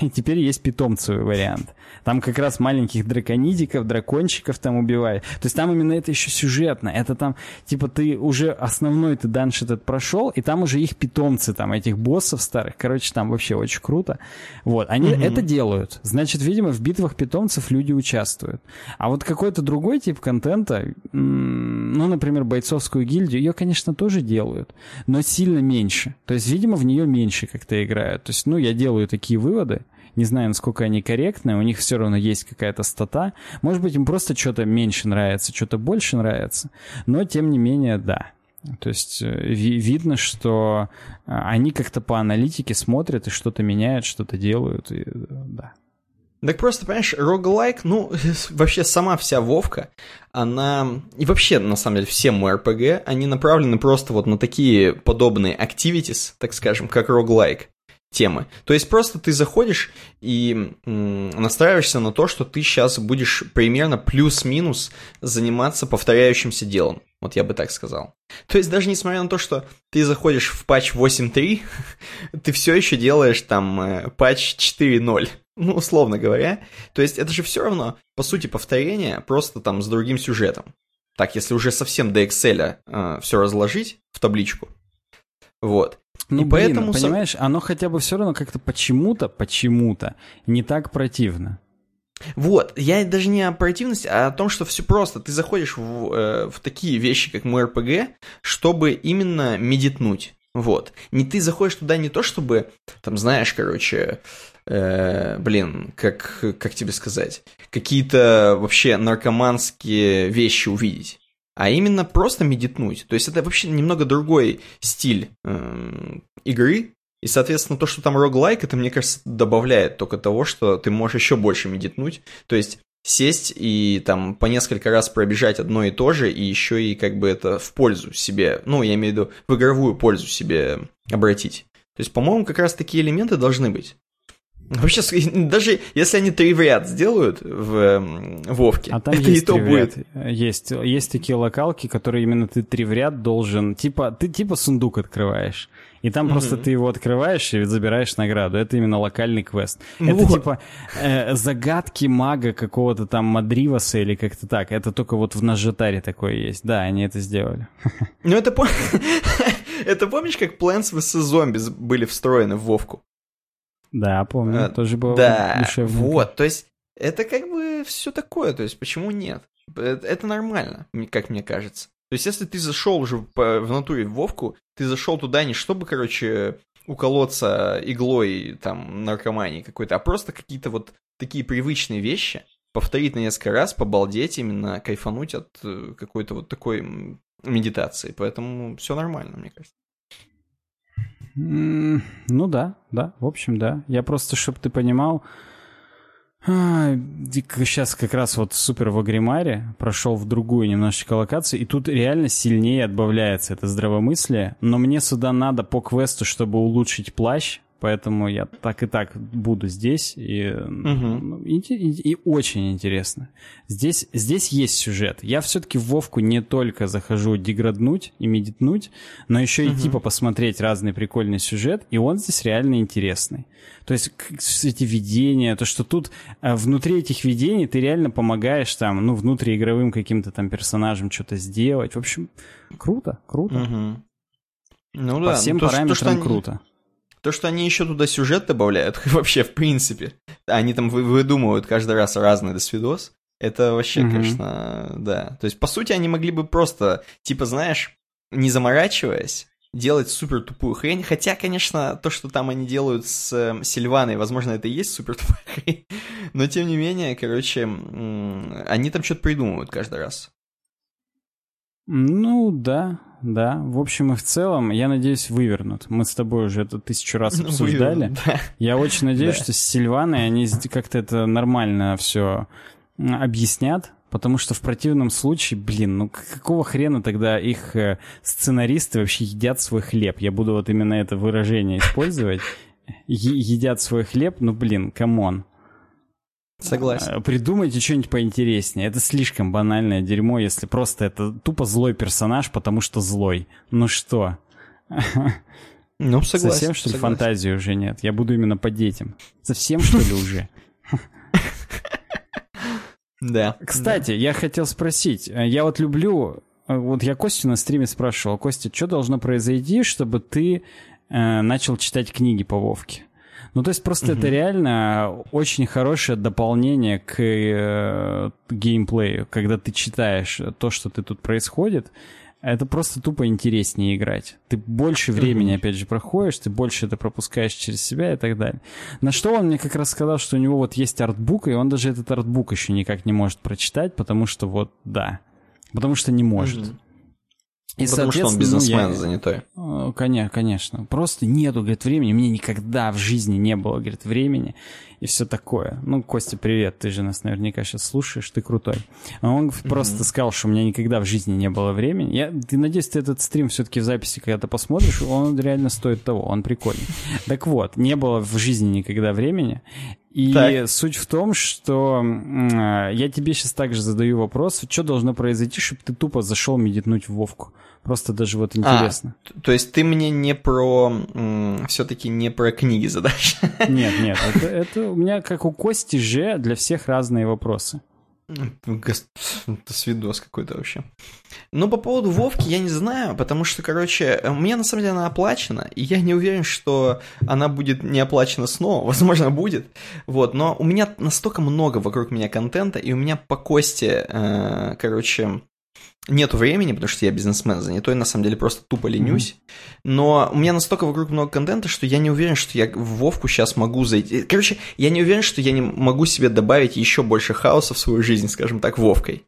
и теперь есть питомцевый вариант. Там как раз маленьких драконидиков, дракончиков там убивают. То есть там именно это еще сюжетно. Это там, типа, ты уже основной ты данж этот прошел, и там уже их питомцы, там, этих боссов старых. Короче, там вообще очень круто. Вот, они угу. это делают. Значит, видимо, в битвах питомцев люди участвуют. А вот какой-то другой тип контента, ну, например, бойцовскую гильдию, ее, конечно, тоже делают, но сильно меньше. То есть, видимо, в нее меньше как-то играют. То есть, ну, я делаю такие выводы. Не знаю, насколько они корректны, у них все равно есть какая-то стата. Может быть, им просто что-то меньше нравится, что-то больше нравится. Но, тем не менее, да. То есть э, ви- видно, что э, они как-то по аналитике смотрят и что-то меняют, что-то делают. И, да. Так просто, понимаешь, рогалайк, ну, вообще сама вся Вовка, она... И вообще, на самом деле, все мои RPG, они направлены просто вот на такие подобные activities, так скажем, как рогалайк темы. То есть просто ты заходишь и настраиваешься на то, что ты сейчас будешь примерно плюс-минус заниматься повторяющимся делом. Вот я бы так сказал. То есть даже несмотря на то, что ты заходишь в патч 8.3, ты все еще делаешь там э, патч 4.0. Ну, условно говоря. То есть это же все равно, по сути, повторение, просто там с другим сюжетом. Так, если уже совсем до Excel э, все разложить в табличку, Вот. Ну, и блин, поэтому... понимаешь, оно хотя бы все равно как-то почему-то, почему-то не так противно. Вот, я даже не о противности, а о том, что все просто. Ты заходишь в, э, в такие вещи, как мой РПГ, чтобы именно медитнуть. Вот. Не ты заходишь туда не то, чтобы, там, знаешь, короче, э, блин, как, как тебе сказать, какие-то вообще наркоманские вещи увидеть а именно просто медитнуть. То есть это вообще немного другой стиль э, игры, и, соответственно, то, что там роглайк, это, мне кажется, добавляет только того, что ты можешь еще больше медитнуть. То есть сесть и там по несколько раз пробежать одно и то же, и еще и как бы это в пользу себе, ну, я имею в виду в игровую пользу себе обратить. То есть, по-моему, как раз такие элементы должны быть. Вообще, даже если они три в ряд сделают в Вовке, а там это есть и то будет. Есть, есть такие локалки, которые именно ты три в ряд должен, типа, ты типа сундук открываешь. И там mm-hmm. просто ты его открываешь и забираешь награду. Это именно локальный квест. Ну это вот. типа э, загадки мага какого-то там Мадриваса или как-то так. Это только вот в Нажитаре такое есть. Да, они это сделали. Ну это, это помнишь, как Plants vs. Zombies были встроены в Вовку? Да, помню, а, тоже было Да, душевно. вот, то есть это как бы все такое, то есть почему нет? Это, нормально, как мне кажется. То есть если ты зашел уже в, в натуре в Вовку, ты зашел туда не чтобы, короче, уколоться иглой там наркомании какой-то, а просто какие-то вот такие привычные вещи, повторить на несколько раз, побалдеть, именно кайфануть от э, какой-то вот такой медитации. Поэтому все нормально, мне кажется. Ну да, да, в общем, да. Я просто, чтобы ты понимал, сейчас как раз вот супер в Агримаре прошел в другую немножечко локацию, и тут реально сильнее отбавляется это здравомыслие, но мне сюда надо по квесту, чтобы улучшить плащ, поэтому я так и так буду здесь, и, угу. и, и, и очень интересно. Здесь, здесь есть сюжет. Я все-таки в Вовку не только захожу деграднуть и медитнуть, но еще угу. и типа посмотреть разный прикольный сюжет, и он здесь реально интересный. То есть эти видения, то, что тут э, внутри этих видений ты реально помогаешь там, ну, внутриигровым каким-то там персонажам что-то сделать. В общем, круто, круто. Угу. Ну По да. всем ну, то, параметрам то, что круто. Они то, что они еще туда сюжет добавляют, вообще, в принципе, они там выдумывают каждый раз разный досвидос, это вообще, mm-hmm. конечно, да. То есть, по сути, они могли бы просто, типа, знаешь, не заморачиваясь, делать супер тупую хрень. Хотя, конечно, то, что там они делают с э, Сильваной, возможно, это и есть супер тупая хрень. Но, тем не менее, короче, они там что-то придумывают каждый раз. Ну, да, да. В общем и в целом, я надеюсь, вывернут. Мы с тобой уже это тысячу раз ну, обсуждали. Вывернут, да. Я очень надеюсь, да. что с Сильваной они как-то это нормально все объяснят, потому что в противном случае, блин, ну какого хрена тогда их э, сценаристы вообще едят свой хлеб? Я буду вот именно это выражение использовать. Едят свой хлеб, ну блин, come on. Согласен. А, придумайте что-нибудь поинтереснее. Это слишком банальное дерьмо, если просто это тупо злой персонаж, потому что злой. Ну что? Ну, согласен. Совсем, что ли, согласен. фантазии уже нет? Я буду именно по детям. Совсем, что ли, уже? Да. Кстати, я хотел спросить. Э, я вот люблю... Э, вот я Костю на стриме спрашивал. Костя, что должно произойти, чтобы ты э, начал читать книги по Вовке? Ну, то есть просто угу. это реально очень хорошее дополнение к э, геймплею, когда ты читаешь то, что ты тут происходит. Это просто тупо интереснее играть. Ты больше времени, опять же, проходишь, ты больше это пропускаешь через себя и так далее. На что он мне как раз сказал, что у него вот есть артбук, и он даже этот артбук еще никак не может прочитать, потому что вот, да. Потому что не может. Mm-hmm. И, Потому что он бизнесмен ну, я, занятой. Конечно, конечно. Просто нету, говорит, времени. Мне никогда в жизни не было, говорит, времени. И все такое. Ну, Костя, привет. Ты же нас наверняка сейчас слушаешь. Ты крутой. А он mm-hmm. просто сказал, что у меня никогда в жизни не было времени. Я ты, надеюсь, ты этот стрим все-таки в записи когда-то посмотришь. Он реально стоит того. Он прикольный. Так вот, не было в жизни никогда времени. И так. суть в том, что я тебе сейчас также задаю вопрос, что должно произойти, чтобы ты тупо зашел медитнуть в Вовку. Просто даже вот интересно. А, то есть ты мне не про... Все-таки не про книги задашь? Нет, нет. Это, это у меня, как у Кости же, для всех разные вопросы. Это свидос какой-то вообще. Но по поводу Вовки я не знаю, потому что, короче, у меня на самом деле она оплачена, и я не уверен, что она будет не оплачена снова. Возможно, будет. Вот, но у меня настолько много вокруг меня контента, и у меня по кости, э, короче, нету времени, потому что я бизнесмен занятой, на самом деле просто тупо ленюсь. Mm-hmm. Но у меня настолько вокруг много контента, что я не уверен, что я в Вовку сейчас могу зайти. Короче, я не уверен, что я не могу себе добавить еще больше хаоса в свою жизнь, скажем так, Вовкой.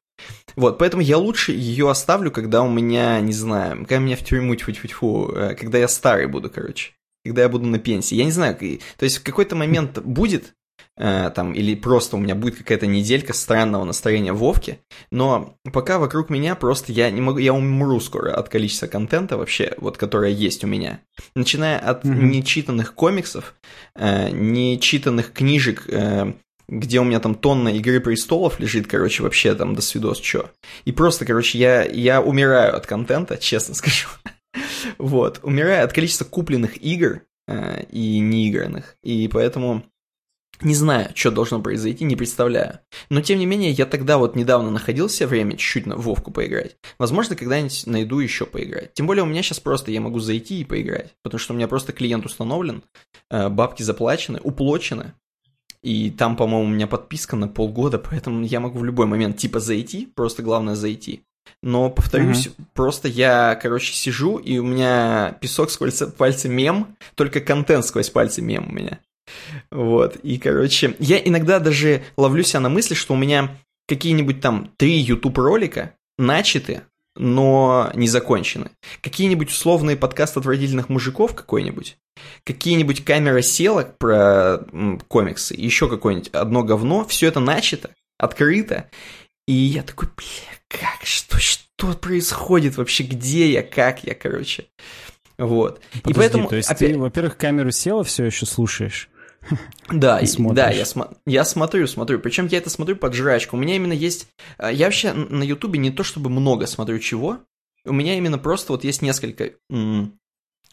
Вот, поэтому я лучше ее оставлю, когда у меня, не знаю, когда меня в тюрьму, тьфу -тьфу -тьфу, когда я старый буду, короче. Когда я буду на пенсии. Я не знаю, то есть в какой-то момент будет, Э, там, или просто у меня будет какая-то неделька странного настроения Вовки, но пока вокруг меня просто я не могу, я умру скоро от количества контента вообще, вот, которое есть у меня. Начиная от mm-hmm. нечитанных комиксов, э, нечитанных книжек, э, где у меня там тонна Игры Престолов лежит, короче, вообще там до свидос, чё. И просто, короче, я, я умираю от контента, честно скажу. вот, умираю от количества купленных игр э, и неигранных. И поэтому не знаю, что должно произойти, не представляю. Но тем не менее, я тогда вот недавно находил себе время чуть-чуть на Вовку поиграть. Возможно, когда-нибудь найду еще поиграть. Тем более у меня сейчас просто я могу зайти и поиграть. Потому что у меня просто клиент установлен, э, бабки заплачены, уплочены. И там, по-моему, у меня подписка на полгода, поэтому я могу в любой момент типа зайти, просто главное зайти. Но, повторюсь, mm-hmm. просто я, короче, сижу, и у меня песок сквозь пальцы мем, только контент сквозь пальцы мем у меня. Вот, и, короче, я иногда даже ловлю себя на мысли, что у меня какие-нибудь там три YouTube ролика начаты, но не закончены. Какие-нибудь условные подкасты отвратительных мужиков какой-нибудь, какие-нибудь камера села про комиксы, еще какое-нибудь одно говно, все это начато, открыто, и я такой, бля, как, что, что происходит вообще, где я, как я, короче. Вот. Подожди, и поэтому, то есть опять... ты, во-первых, камеру села все еще слушаешь? Да, да, я, см- я смотрю, смотрю. Причем я это смотрю под жрачку. У меня именно есть... А, я вообще на Ютубе не то чтобы много смотрю чего. У меня именно просто вот есть несколько м-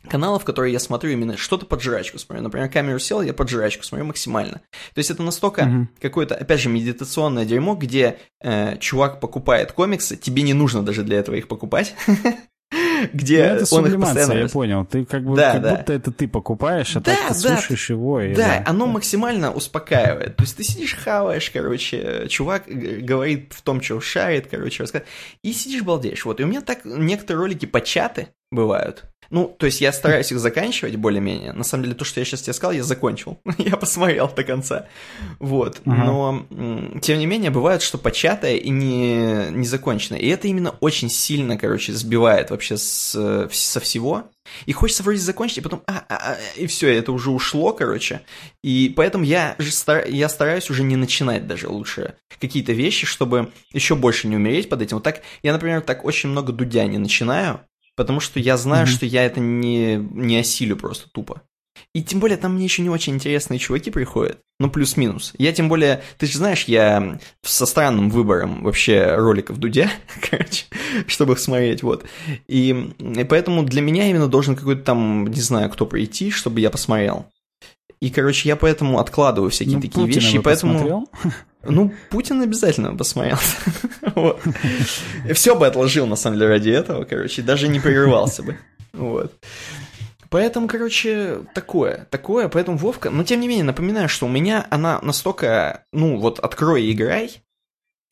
каналов, которые я смотрю именно что-то под жрачку смотрю. Например, камеру сел, я под жрачку смотрю максимально. То есть это настолько mm-hmm. какое-то, опять же, медитационное дерьмо, где э, чувак покупает комиксы, тебе не нужно даже для этого их покупать. где ну, это он их постоянно... я понял. Ты как, бы, да, как да. будто это ты покупаешь, а да, так ты да, слушаешь его. И, да, да, оно максимально успокаивает. То есть ты сидишь, хаваешь, короче, чувак говорит в том, что шарит, короче, рассказывает, и сидишь, балдеешь. Вот, и у меня так некоторые ролики початы бывают. Ну, то есть я стараюсь их заканчивать более-менее. На самом деле, то, что я сейчас тебе сказал, я закончил. я посмотрел до конца. Вот. Ага. Но, тем не менее, бывает, что початое и не, не законченное. И это именно очень сильно, короче, сбивает вообще с, со всего. И хочется вроде закончить, и потом, а, а, а, и все, это уже ушло, короче. И поэтому я, же стар, я стараюсь уже не начинать даже лучше какие-то вещи, чтобы еще больше не умереть под этим. Вот так, я, например, так очень много дудя не начинаю, потому что я знаю, mm-hmm. что я это не, не осилю просто тупо. И тем более там мне еще не очень интересные чуваки приходят. Ну, плюс-минус. Я тем более, ты же знаешь, я со странным выбором вообще роликов Дудя, короче, чтобы их смотреть, вот. И, и поэтому для меня именно должен какой-то там, не знаю, кто прийти, чтобы я посмотрел. И, короче, я поэтому откладываю всякие ну, такие Путина вещи, и поэтому... Посмотрел? Ну, Путин обязательно вот. Все бы отложил, на самом деле, ради этого, короче, даже не прерывался бы. Вот. Поэтому, короче, такое, такое, поэтому Вовка, но тем не менее, напоминаю, что у меня она настолько, ну, вот открой и играй,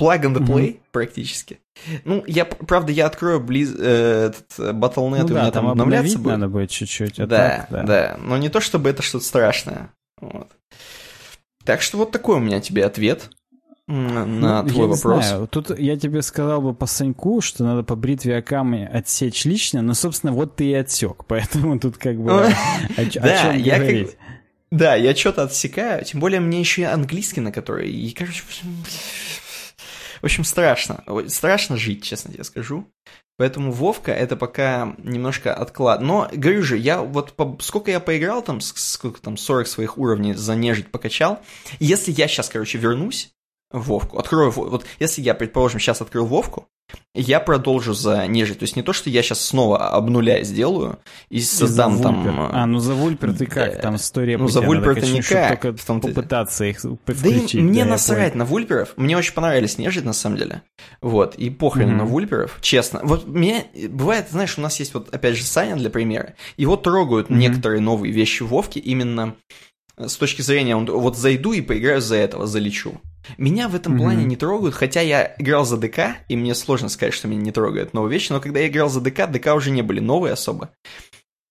plug and play mm-hmm. практически. Ну, я, правда, я открою близ, э, этот Battle.net, ну, и да, у меня там обновляться будет. надо будет чуть-чуть. А да, так, да, да, но не то, чтобы это что-то страшное. Вот. Так что вот такой у меня тебе ответ на ну, твой я вопрос. Не знаю. Тут я тебе сказал бы по Саньку, что надо по бритве Акамы отсечь лично, но, собственно, вот ты и отсек, поэтому тут как бы о чем говорить. Да, я что-то отсекаю, тем более мне еще и английский, на который... И, короче, в общем, страшно. Страшно жить, честно тебе скажу. Поэтому Вовка это пока немножко отклад. Но, говорю же, я вот по, сколько я поиграл там, сколько там, 40 своих уровней за нежить покачал. Если я сейчас, короче, вернусь, Вовку, открою, вот если я, предположим, сейчас открыл Вовку, я продолжу за нежить. То есть не то, что я сейчас снова обнуляя сделаю и создам там... А, ну за Вульпер ты как? Там история Ну за Вульпер ты никак. Только попытаться их Да и мне да, насрать на Вульперов. Мне очень понравились нежить, на самом деле. Вот, и похрен mm-hmm. на Вульперов, честно. Вот мне... Бывает, знаешь, у нас есть вот, опять же, Саня для примера. Его трогают mm-hmm. некоторые новые вещи в Вовке именно с точки зрения, он, вот зайду и поиграю за этого, залечу. Меня в этом mm-hmm. плане не трогают, хотя я играл за ДК, и мне сложно сказать, что меня не трогают новые вещи, но когда я играл за ДК, ДК уже не были новые особо.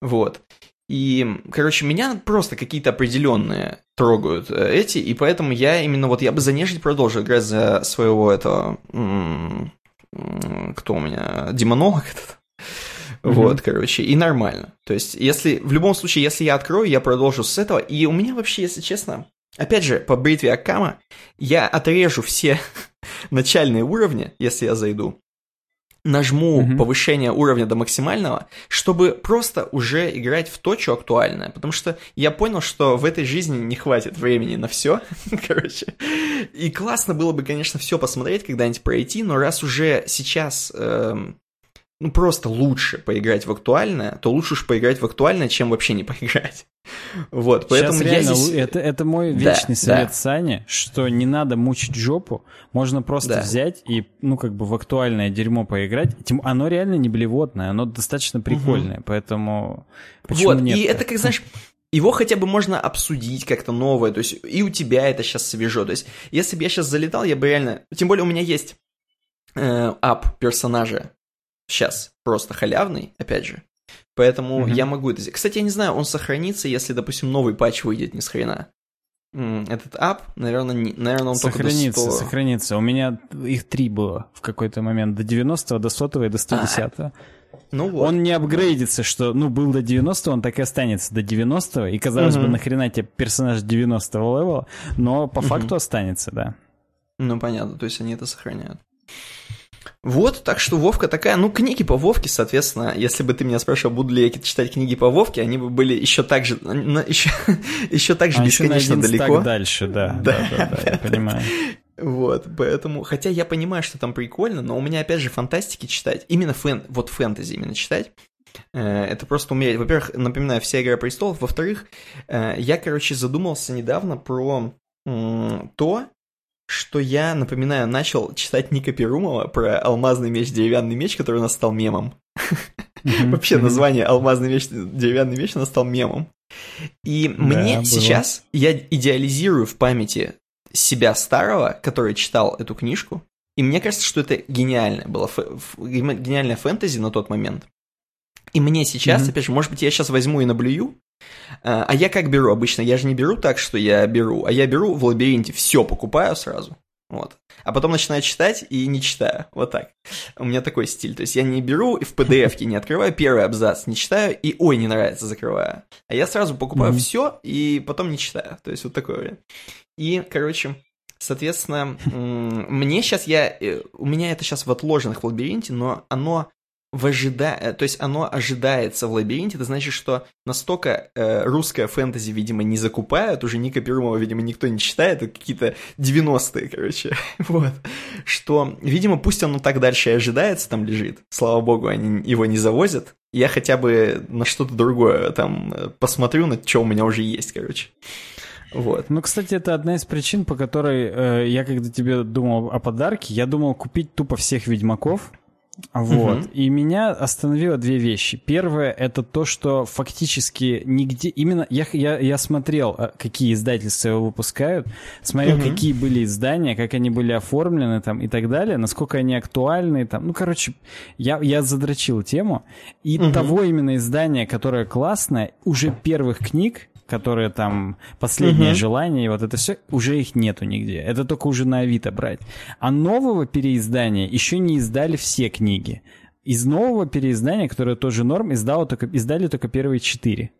Вот. И, короче, меня просто какие-то определенные трогают э, эти, и поэтому я именно вот я бы занежить продолжил играть за своего этого... Кто у меня? Демонолог этот? Вот, короче, и нормально. То есть, если в любом случае, если я открою, я продолжу с этого. И у меня вообще, если честно, опять же, по бритве Акама, я отрежу все начальные уровни, если я зайду, нажму mm-hmm. повышение уровня до максимального, чтобы просто уже играть в то, что актуальное. Потому что я понял, что в этой жизни не хватит времени на все. Короче. И классно было бы, конечно, все посмотреть, когда-нибудь пройти, но раз уже сейчас эм, ну, просто лучше поиграть в актуальное, то лучше уж поиграть в актуальное, чем вообще не поиграть. Вот, поэтому Сейчас я здесь... это, это мой вечный да, совет да. Сане, что не надо мучить жопу, можно просто да. взять и, ну, как бы в актуальное дерьмо поиграть. Оно реально не блевотное, оно достаточно прикольное, угу. поэтому почему вот, нет? и это, как знаешь, его хотя бы можно обсудить как-то новое, то есть и у тебя это сейчас свежо, то есть если бы я сейчас залетал, я бы реально... Тем более у меня есть э, ап персонажа, сейчас просто халявный, опять же. Поэтому mm-hmm. я могу это... Кстати, я не знаю, он сохранится, если, допустим, новый патч выйдет ни с хрена. Этот ап, наверное, не, наверное, он сохранится, только до 100... Сохранится, У меня их три было в какой-то момент. До 90 до 100 и до 110 а, ну вот. Он не апгрейдится, что, ну, был до 90 он так и останется до 90 и, казалось угу. бы, нахрена тебе персонаж 90 левела, но по угу. факту останется, да. Ну, понятно, то есть они это сохраняют. Вот, так что Вовка такая, ну, книги по Вовке, соответственно, если бы ты меня спрашивал, буду ли я читать книги по Вовке, они бы были еще так же, еще, еще так же а бесконечно еще далеко. Так дальше, да, да, да, да, я понимаю. Вот, поэтому, хотя я понимаю, что там прикольно, но у меня, опять же, фантастики читать, именно фэн, вот фэнтези именно читать, э, это просто умереть. Во-первых, напоминаю, вся «Игра престолов». Во-вторых, э, я, короче, задумался недавно про то, что я, напоминаю, начал читать Ника Перумова про алмазный меч, деревянный меч, который у нас стал мемом. Вообще название алмазный меч, деревянный меч у нас стал мемом. И мне сейчас, я идеализирую в памяти себя старого, который читал эту книжку, и мне кажется, что это гениальное было, гениальное фэнтези на тот момент. И мне сейчас, опять же, может быть, я сейчас возьму и наблюю, а, а я как беру обычно? Я же не беру так, что я беру, а я беру в лабиринте все покупаю сразу. Вот. А потом начинаю читать и не читаю. Вот так. У меня такой стиль. То есть я не беру и в PDF не открываю первый абзац, не читаю и ой, не нравится, закрываю. А я сразу покупаю mm-hmm. все и потом не читаю. То есть вот такое. И, короче, соответственно, мне сейчас я... Э, у меня это сейчас в отложенных в лабиринте, но оно в ожида... Э, то есть оно ожидается в лабиринте, это значит, что настолько э, русское фэнтези, видимо, не закупают, уже Ника Перумова, видимо, никто не читает, это какие-то 90-е, короче, вот, что, видимо, пусть оно так дальше и ожидается, там лежит, слава богу, они его не завозят, я хотя бы на что-то другое там э, посмотрю, на что у меня уже есть, короче. Вот. Ну, кстати, это одна из причин, по которой э, я, когда тебе думал о подарке, я думал купить тупо всех ведьмаков, вот. Угу. И меня остановило две вещи. Первое это то, что фактически нигде. Именно я, я, я смотрел, а, какие издательства его выпускают, смотрел, угу. какие были издания, как они были оформлены там и так далее, насколько они актуальны. Там. Ну, короче, я, я задрочил тему. И угу. того именно издания, которое классное, уже первых книг которые там «Последнее угу. желание», и вот это все, уже их нету нигде. Это только уже на Авито брать. А нового переиздания еще не издали все книги. Из нового переиздания, которое тоже норм, издало только, издали только первые четыре.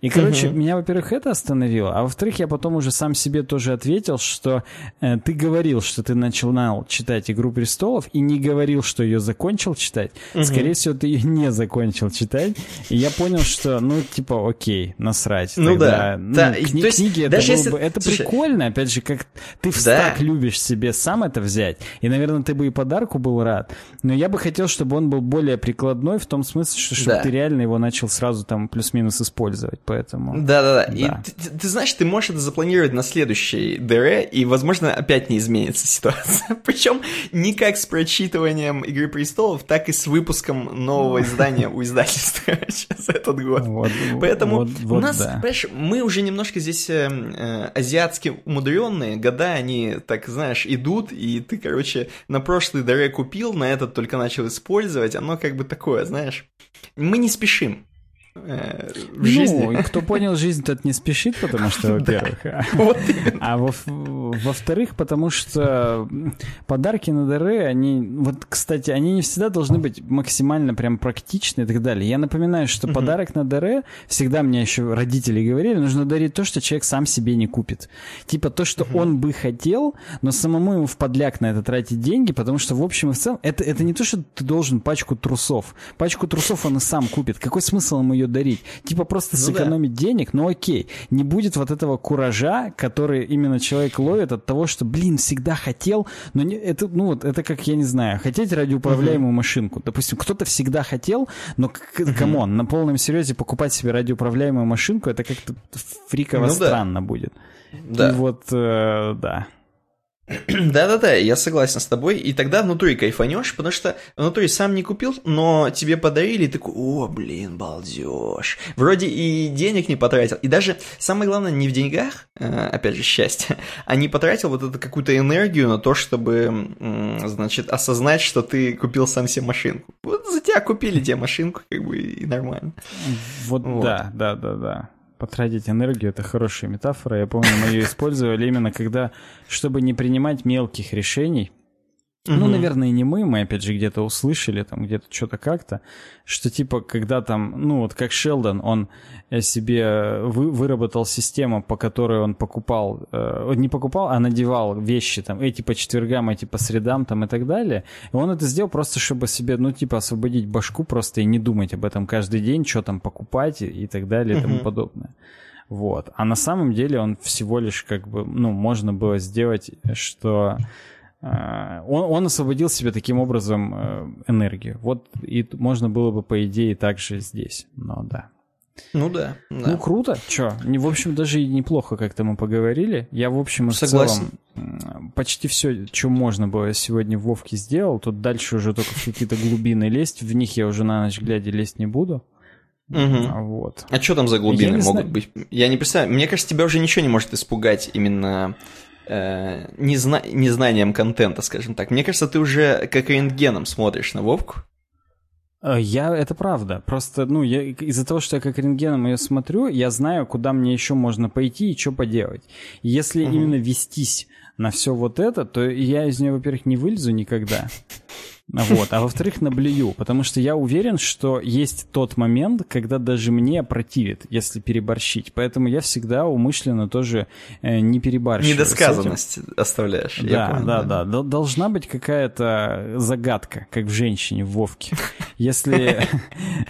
И, короче, угу. меня, во-первых, это остановило, а во-вторых, я потом уже сам себе тоже ответил, что э, ты говорил, что ты начинал читать «Игру престолов» и не говорил, что ее закончил читать. Угу. Скорее всего, ты ее не закончил читать. И я понял, что, ну, типа, окей, насрать. Ну тогда, да. Ну, да. Кни- есть, книги, это, даже если... бы, это Слушай, прикольно, опять же, как ты в да. стак любишь себе сам это взять. И, наверное, ты бы и подарку был рад. Но я бы хотел, чтобы он был более прикладной в том смысле, что чтобы да. ты реально его начал сразу там плюс-минус использовать поэтому... Да-да-да. И ты, ты, ты знаешь, ты можешь это запланировать на следующий ДР, и, возможно, опять не изменится ситуация. Причем не как с прочитыванием «Игры престолов», так и с выпуском нового издания у издательства сейчас этот год. Вот, Поэтому вот, вот, у нас, да. понимаешь, мы уже немножко здесь э, э, азиатски умудренные, года они, так знаешь, идут, и ты, короче, на прошлый ДР купил, на этот только начал использовать, оно как бы такое, знаешь. Мы не спешим э, в жизни. Ну, кто понял жизнь, тот не спешит, потому что, во-первых. А во-вторых, потому что подарки на дары, они, вот, кстати, они не всегда должны быть максимально прям практичны и так далее. Я напоминаю, что подарок на дары, всегда мне еще родители говорили, нужно дарить то, что человек сам себе не купит. Типа то, что он бы хотел, но самому ему в подляк на это тратить деньги, потому что в общем и в целом, это, это не то, что ты должен пачку трусов. Пачку трусов он и сам купит. Какой смысл ему ее ее дарить. Типа просто ну, сэкономить да. денег, ну окей. Не будет вот этого куража, который именно человек ловит от того, что, блин, всегда хотел, но не, это, ну вот, это как, я не знаю, хотеть радиоуправляемую угу. машинку. Допустим, кто-то всегда хотел, но, come on, угу. на полном серьезе покупать себе радиоуправляемую машинку, это как-то фриково ну, странно да. будет. Да. И вот, э, да. Да-да-да, я согласен с тобой. И тогда внутри кайфанешь, потому что внутри сам не купил, но тебе подарили, и такой, о, блин, балдеж. Вроде и денег не потратил. И даже самое главное не в деньгах, э, опять же, счастье, а не потратил вот эту какую-то энергию на то, чтобы, значит, осознать, что ты купил сам себе машинку. Вот за тебя купили тебе машинку, как бы, и нормально. Вот, вот. да, да, да, да потратить энергию, это хорошая метафора. Я помню, мы ее использовали именно когда, чтобы не принимать мелких решений, Угу. Ну, наверное, не мы, мы опять же где-то услышали, там где-то что-то как-то, что типа, когда там, ну вот как Шелдон, он э, себе вы, выработал систему, по которой он покупал, э, не покупал, а надевал вещи там, эти по четвергам, эти по средам там и так далее. И он это сделал просто, чтобы себе, ну типа, освободить башку просто и не думать об этом каждый день, что там покупать и, и так далее и тому подобное. Вот. А на самом деле он всего лишь как бы, ну, можно было сделать, что Э, он, он освободил себе таким образом э, энергию. Вот и можно было бы, по идее, также здесь. Но да. Ну да. да. Ну круто. Чё? В общем, даже неплохо как-то мы поговорили. Я, в общем, Согласен. в целом почти все, что можно было сегодня в Вовке сделал. Тут дальше уже только в какие-то глубины лезть. В них я уже на ночь глядя лезть не буду. Угу. Вот. А что там за глубины могут знаю. быть? Я не представляю. Мне кажется, тебя уже ничего не может испугать именно э, незна незнанием контента, скажем так. Мне кажется, ты уже как рентгеном смотришь на Вовку. Э, я, это правда. Просто, ну, я, из-за того, что я как рентгеном ее смотрю, я знаю, куда мне еще можно пойти и что поделать. Если угу. именно вестись на все вот это, то я из нее, во-первых, не вылезу никогда. Вот. А во-вторых, наблюю, потому что я уверен, что есть тот момент, когда даже мне противит, если переборщить. Поэтому я всегда умышленно тоже э, не перебарщиваю. Недосказанность оставляешь. Да, понял, да, да, да. Должна быть какая-то загадка, как в женщине в Вовке. Если,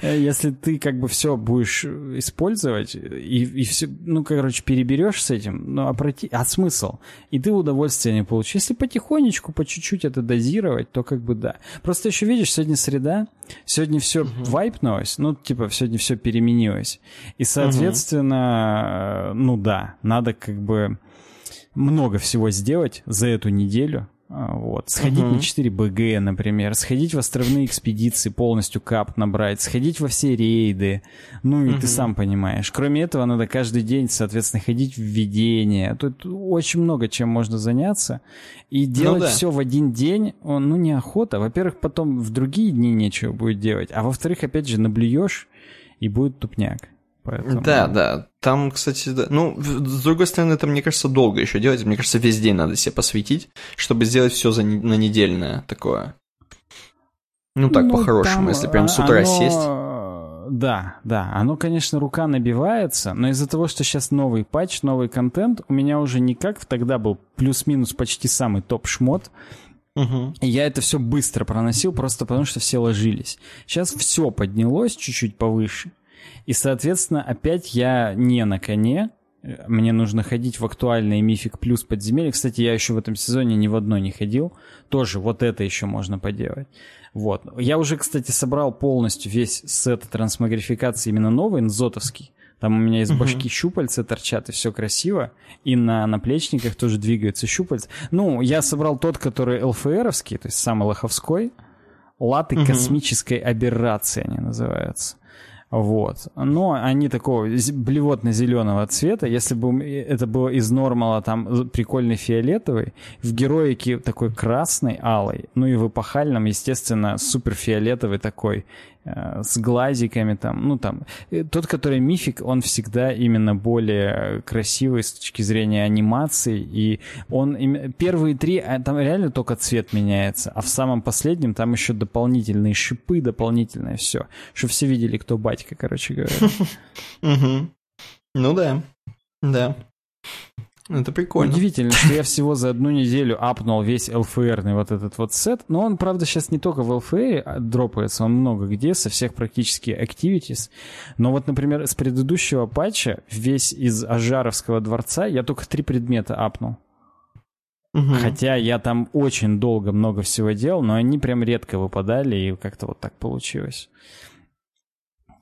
если ты как бы все будешь использовать и, и все, ну, короче, переберешь с этим, ну, а, проти... а смысл? И ты удовольствия не получишь. Если потихонечку, по чуть-чуть это дозировать, то как бы да. Просто еще видишь, сегодня среда, сегодня все uh-huh. вайпнулось, ну, типа, сегодня все переменилось. И, соответственно, uh-huh. ну да, надо как бы много всего сделать за эту неделю, вот. Сходить uh-huh. на 4 БГ, например, сходить в островные экспедиции, полностью кап набрать, сходить во все рейды. Ну и uh-huh. ты сам понимаешь. Кроме этого, надо каждый день, соответственно, ходить в введение. Тут очень много чем можно заняться. И ну делать ну, да. все в один день, ну, неохота. Во-первых, потом в другие дни нечего будет делать. А во-вторых, опять же, наблюешь, и будет тупняк. Поэтому... Да, да. Там, кстати, да. Ну, с другой стороны, это, мне кажется, долго еще делать. Мне кажется, весь день надо себе посвятить, чтобы сделать все за на недельное такое. Ну так, ну, по-хорошему, если прям с утра оно... сесть. да, да, оно, конечно, рука набивается, но из-за того, что сейчас новый патч, новый контент, у меня уже не как тогда был плюс-минус почти самый топ-шмот, Угу. И я это все быстро проносил, просто потому что все ложились. Сейчас все поднялось чуть-чуть повыше. И, соответственно, опять я не на коне. Мне нужно ходить в актуальные Мифик Плюс подземелья. Кстати, я еще в этом сезоне ни в одно не ходил. Тоже вот это еще можно поделать. Вот. Я уже, кстати, собрал полностью весь сет трансмагрификации именно новый, нзотовский. Там у меня из башки uh-huh. щупальца торчат, и все красиво. И на наплечниках тоже двигаются щупальца. Ну, я собрал тот, который ЛФРовский, то есть самый лоховской. Латы uh-huh. космической аберрации они называются. Вот. Но они такого блевотно-зеленого цвета. Если бы это было из нормала там прикольный фиолетовый, в героике такой красный, алый, ну и в эпохальном, естественно, супер фиолетовый такой Э, с глазиками там, ну там, э, тот, который мифик, он всегда именно более красивый с точки зрения анимации, и он, первые три, а там реально только цвет меняется, а в самом последнем там еще дополнительные шипы, дополнительное все, что все видели, кто батька, короче говоря. Ну да, да. Это прикольно. Удивительно, что я всего за одну неделю апнул весь LFR вот этот вот сет. Но он, правда, сейчас не только в LFR а дропается, он много где, со всех практически activities. Но вот, например, с предыдущего патча весь из Ажаровского дворца я только три предмета апнул. Угу. Хотя я там очень долго много всего делал, но они прям редко выпадали, и как-то вот так получилось.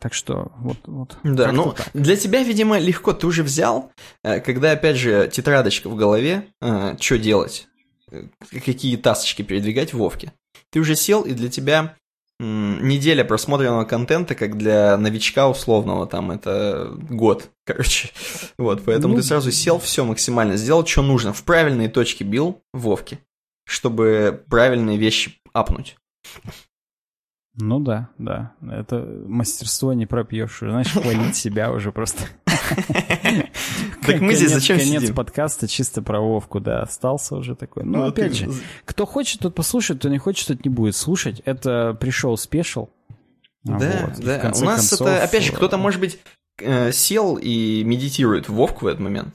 Так что вот... вот да, ну так. для тебя, видимо, легко ты уже взял, э, когда, опять же, тетрадочка в голове, э, что делать, э, какие тасочки передвигать в Вовке. Ты уже сел, и для тебя неделя просмотренного контента, как для новичка условного, там, это год, короче. Вот, поэтому ну, ты сразу сел, все максимально сделал, что нужно. В правильные точки бил в Вовке, чтобы правильные вещи апнуть. Ну да, да. Это мастерство не пропьешь. Знаешь, хвалить себя уже просто. Так мы здесь зачем Конец подкаста чисто про Вовку, да, остался уже такой. Ну, ну опять же, кто хочет, тот послушает, кто не хочет, тот не будет слушать. Это пришел спешл. Да, да. У нас это, опять же, кто-то, может быть, э, сел и медитирует Вовку в этот момент.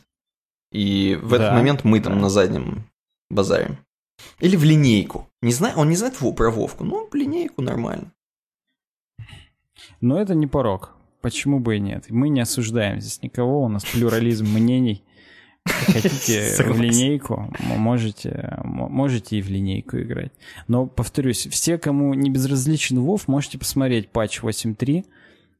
И в этот момент мы там на заднем базарим. Или в линейку. Не знаю, он не знает про Вовку, но в линейку нормально. Но это не порог. Почему бы и нет? Мы не осуждаем здесь никого, у нас плюрализм мнений. Хотите в линейку, можете, можете и в линейку играть. Но, повторюсь, все, кому не безразличен Вов, можете посмотреть патч 8.3.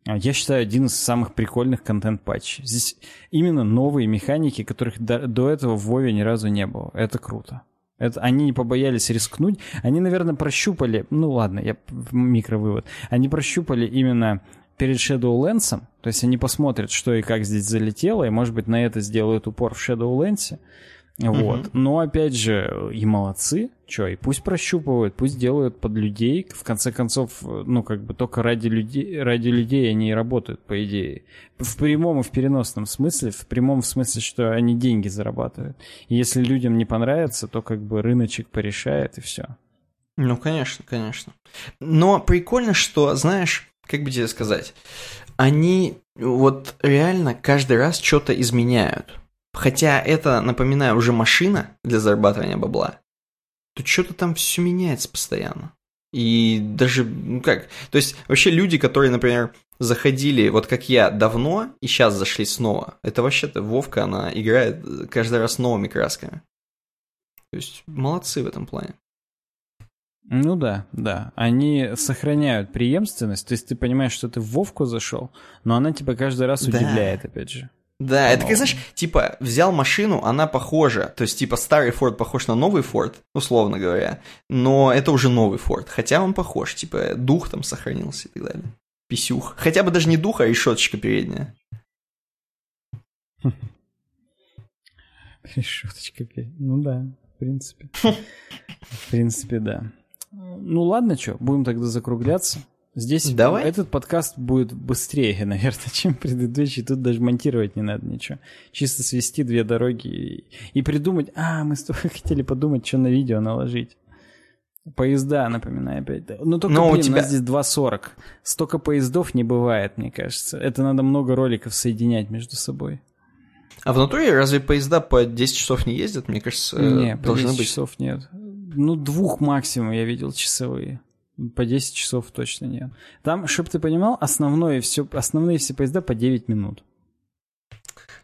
Я считаю, один из самых прикольных контент-патчей. Здесь именно новые механики, которых до, до этого в Вове ни разу не было. Это круто. Это, они не побоялись рискнуть. Они, наверное, прощупали... Ну ладно, я микровывод. Они прощупали именно перед Shadowlands, то есть они посмотрят, что и как здесь залетело, и, может быть, на это сделают упор в Shadowlands. Вот. Угу. Но опять же, и молодцы. Че, и пусть прощупывают, пусть делают под людей. В конце концов, ну, как бы только ради людей, ради людей они и работают, по идее. В прямом и в переносном смысле. В прямом в смысле, что они деньги зарабатывают. И если людям не понравится, то как бы рыночек порешает и все. Ну, конечно, конечно. Но прикольно, что, знаешь, как бы тебе сказать, они вот реально каждый раз что-то изменяют. Хотя это, напоминаю, уже машина для зарабатывания бабла, то что-то там все меняется постоянно. И даже, ну как, то есть вообще люди, которые, например, заходили, вот как я, давно и сейчас зашли снова, это вообще-то Вовка, она играет каждый раз новыми красками. То есть молодцы в этом плане. Ну да, да. Они сохраняют преемственность, то есть ты понимаешь, что ты в Вовку зашел, но она тебя каждый раз удивляет, да. опять же. Да, это как, знаешь, типа, взял машину, она похожа, то есть, типа, старый Ford похож на новый Ford, условно говоря, но это уже новый Ford, хотя он похож, типа, дух там сохранился и так далее. Писюх. Хотя бы даже не дух, а решеточка передняя. Решеточка передняя, ну да, в принципе. В принципе, да. Ну ладно, что, будем тогда закругляться. Здесь Давай. этот подкаст будет быстрее, наверное, чем предыдущий. Тут даже монтировать не надо ничего. Чисто свести две дороги и, и придумать... А, мы с тобой хотели подумать, что на видео наложить. Поезда, напоминаю опять. Ну, только, Но блин, у, тебя... у нас здесь 2.40. Столько поездов не бывает, мне кажется. Это надо много роликов соединять между собой. А в натуре разве поезда по 10 часов не ездят? Мне кажется, не, по 10 быть. часов нет. Ну, двух максимум я видел часовые. По 10 часов точно нет. Там, чтобы ты понимал, основное все, основные все поезда по 9 минут.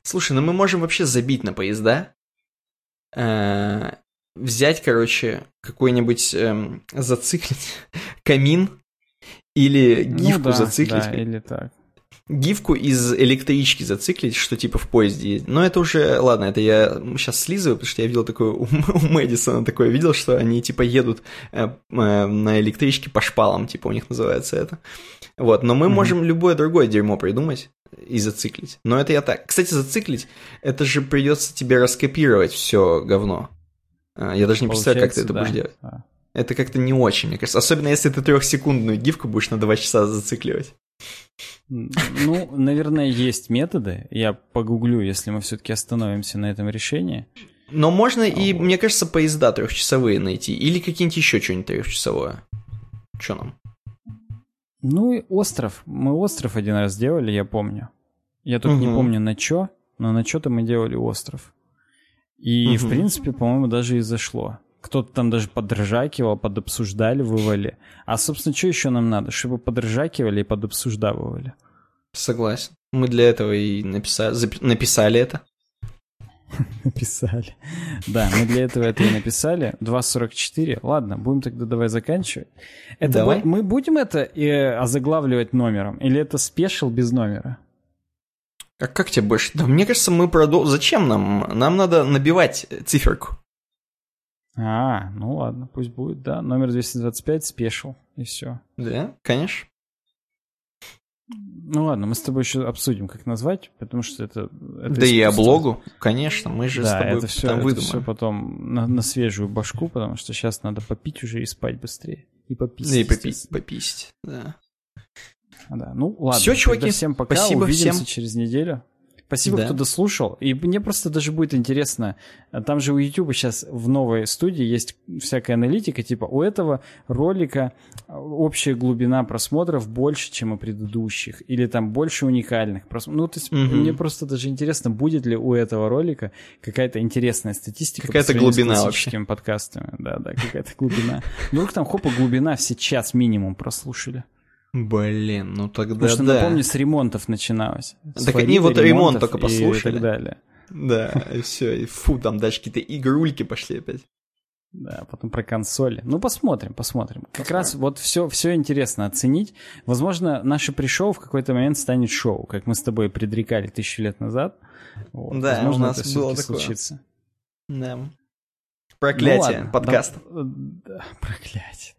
Слушай, ну мы можем вообще забить на поезда. Э, взять, короче, какой-нибудь эм, зациклить камин или ну гифку ну, да, зациклить. Да, или так гифку из электрички зациклить, что типа в поезде есть. Но это уже, ладно, это я сейчас слизываю, потому что я видел такое у, у Мэдисона такое, видел, что они типа едут э, э, на электричке по шпалам, типа у них называется это. Вот, но мы mm-hmm. можем любое другое дерьмо придумать и зациклить. Но это я так. Кстати, зациклить, это же придется тебе раскопировать все говно. А, я даже не представляю, как ты это да. будешь делать. Это как-то не очень, мне кажется. Особенно если ты трехсекундную гифку будешь на два часа зацикливать. Ну, наверное, есть методы. Я погуглю, если мы все-таки остановимся на этом решении. Но можно и, мне кажется, поезда трехчасовые найти. Или какие-нибудь еще что-нибудь трехчасовое. Что нам? Ну и остров. Мы остров один раз делали, я помню. Я тут угу. не помню на что, но на что-то мы делали остров. И, угу. в принципе, по-моему, даже и зашло. Кто-то там даже подржакивал, подобсуждали, вывали. А, собственно, что еще нам надо? Чтобы подржакивали и подобсуждавывали. Согласен. Мы для этого и написали, запи- написали это. Написали. Да, мы для этого это и написали. 2.44. Ладно, будем тогда давай заканчивать. Это давай. Мы будем это и озаглавливать номером? Или это спешил без номера? А как тебе больше? Да, мне кажется, мы продолжим. Зачем нам? Нам надо набивать циферку. А, ну ладно, пусть будет, да. Номер 225 спешил, и все. Да, конечно. Ну ладно, мы с тобой еще обсудим, как назвать, потому что это... это да и облогу, конечно, мы же да, с тобой это все, это все потом на, на свежую башку, потому что сейчас надо попить уже и спать быстрее. И попить. Да, и попить, попить, да. Да, ну ладно. Все, чуваки, всем пока, спасибо увидимся всем. через неделю. Спасибо, да. кто дослушал. И мне просто даже будет интересно. Там же у YouTube сейчас в новой студии есть всякая аналитика. Типа у этого ролика общая глубина просмотров больше, чем у предыдущих. Или там больше уникальных просмотров. Ну, то есть угу. мне просто даже интересно, будет ли у этого ролика какая-то интересная статистика. Какая-то глубина с классическими вообще. подкастами. Да, да, какая-то глубина. Вдруг там, хопа, глубина все час минимум прослушали. Блин, ну тогда Потому что, да. напомню, с ремонтов начиналось. С так они вот ремонт только послушали. И так далее. Да, и все, и фу, там дальше какие-то игрульки пошли опять. Да, потом про консоли. Ну, посмотрим, посмотрим. Как раз вот все, все интересно оценить. Возможно, наше пришоу в какой-то момент станет шоу, как мы с тобой предрекали тысячу лет назад. Вот. Да, Возможно, у нас это было такое. случится. Да. Проклятие ну, подкаста. Да, проклятие.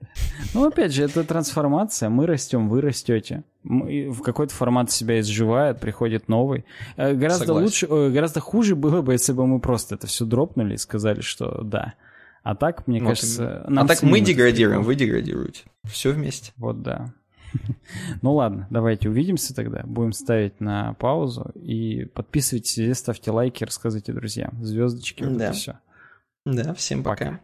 Ну, опять же, это трансформация. Мы растем, вы растете. В какой-то формат себя изживает, приходит новый. Э, гораздо Согласен. лучше, гораздо хуже было бы, если бы мы просто это все дропнули и сказали, что да. А так, мне вот кажется... Нам а так мы деградируем, вы деградируете. Все вместе. Вот да. Ну ладно, давайте увидимся тогда. Будем ставить на паузу. И подписывайтесь, ставьте лайки, рассказывайте друзьям. Звездочки, вот да. это все. Да, всем пока. пока.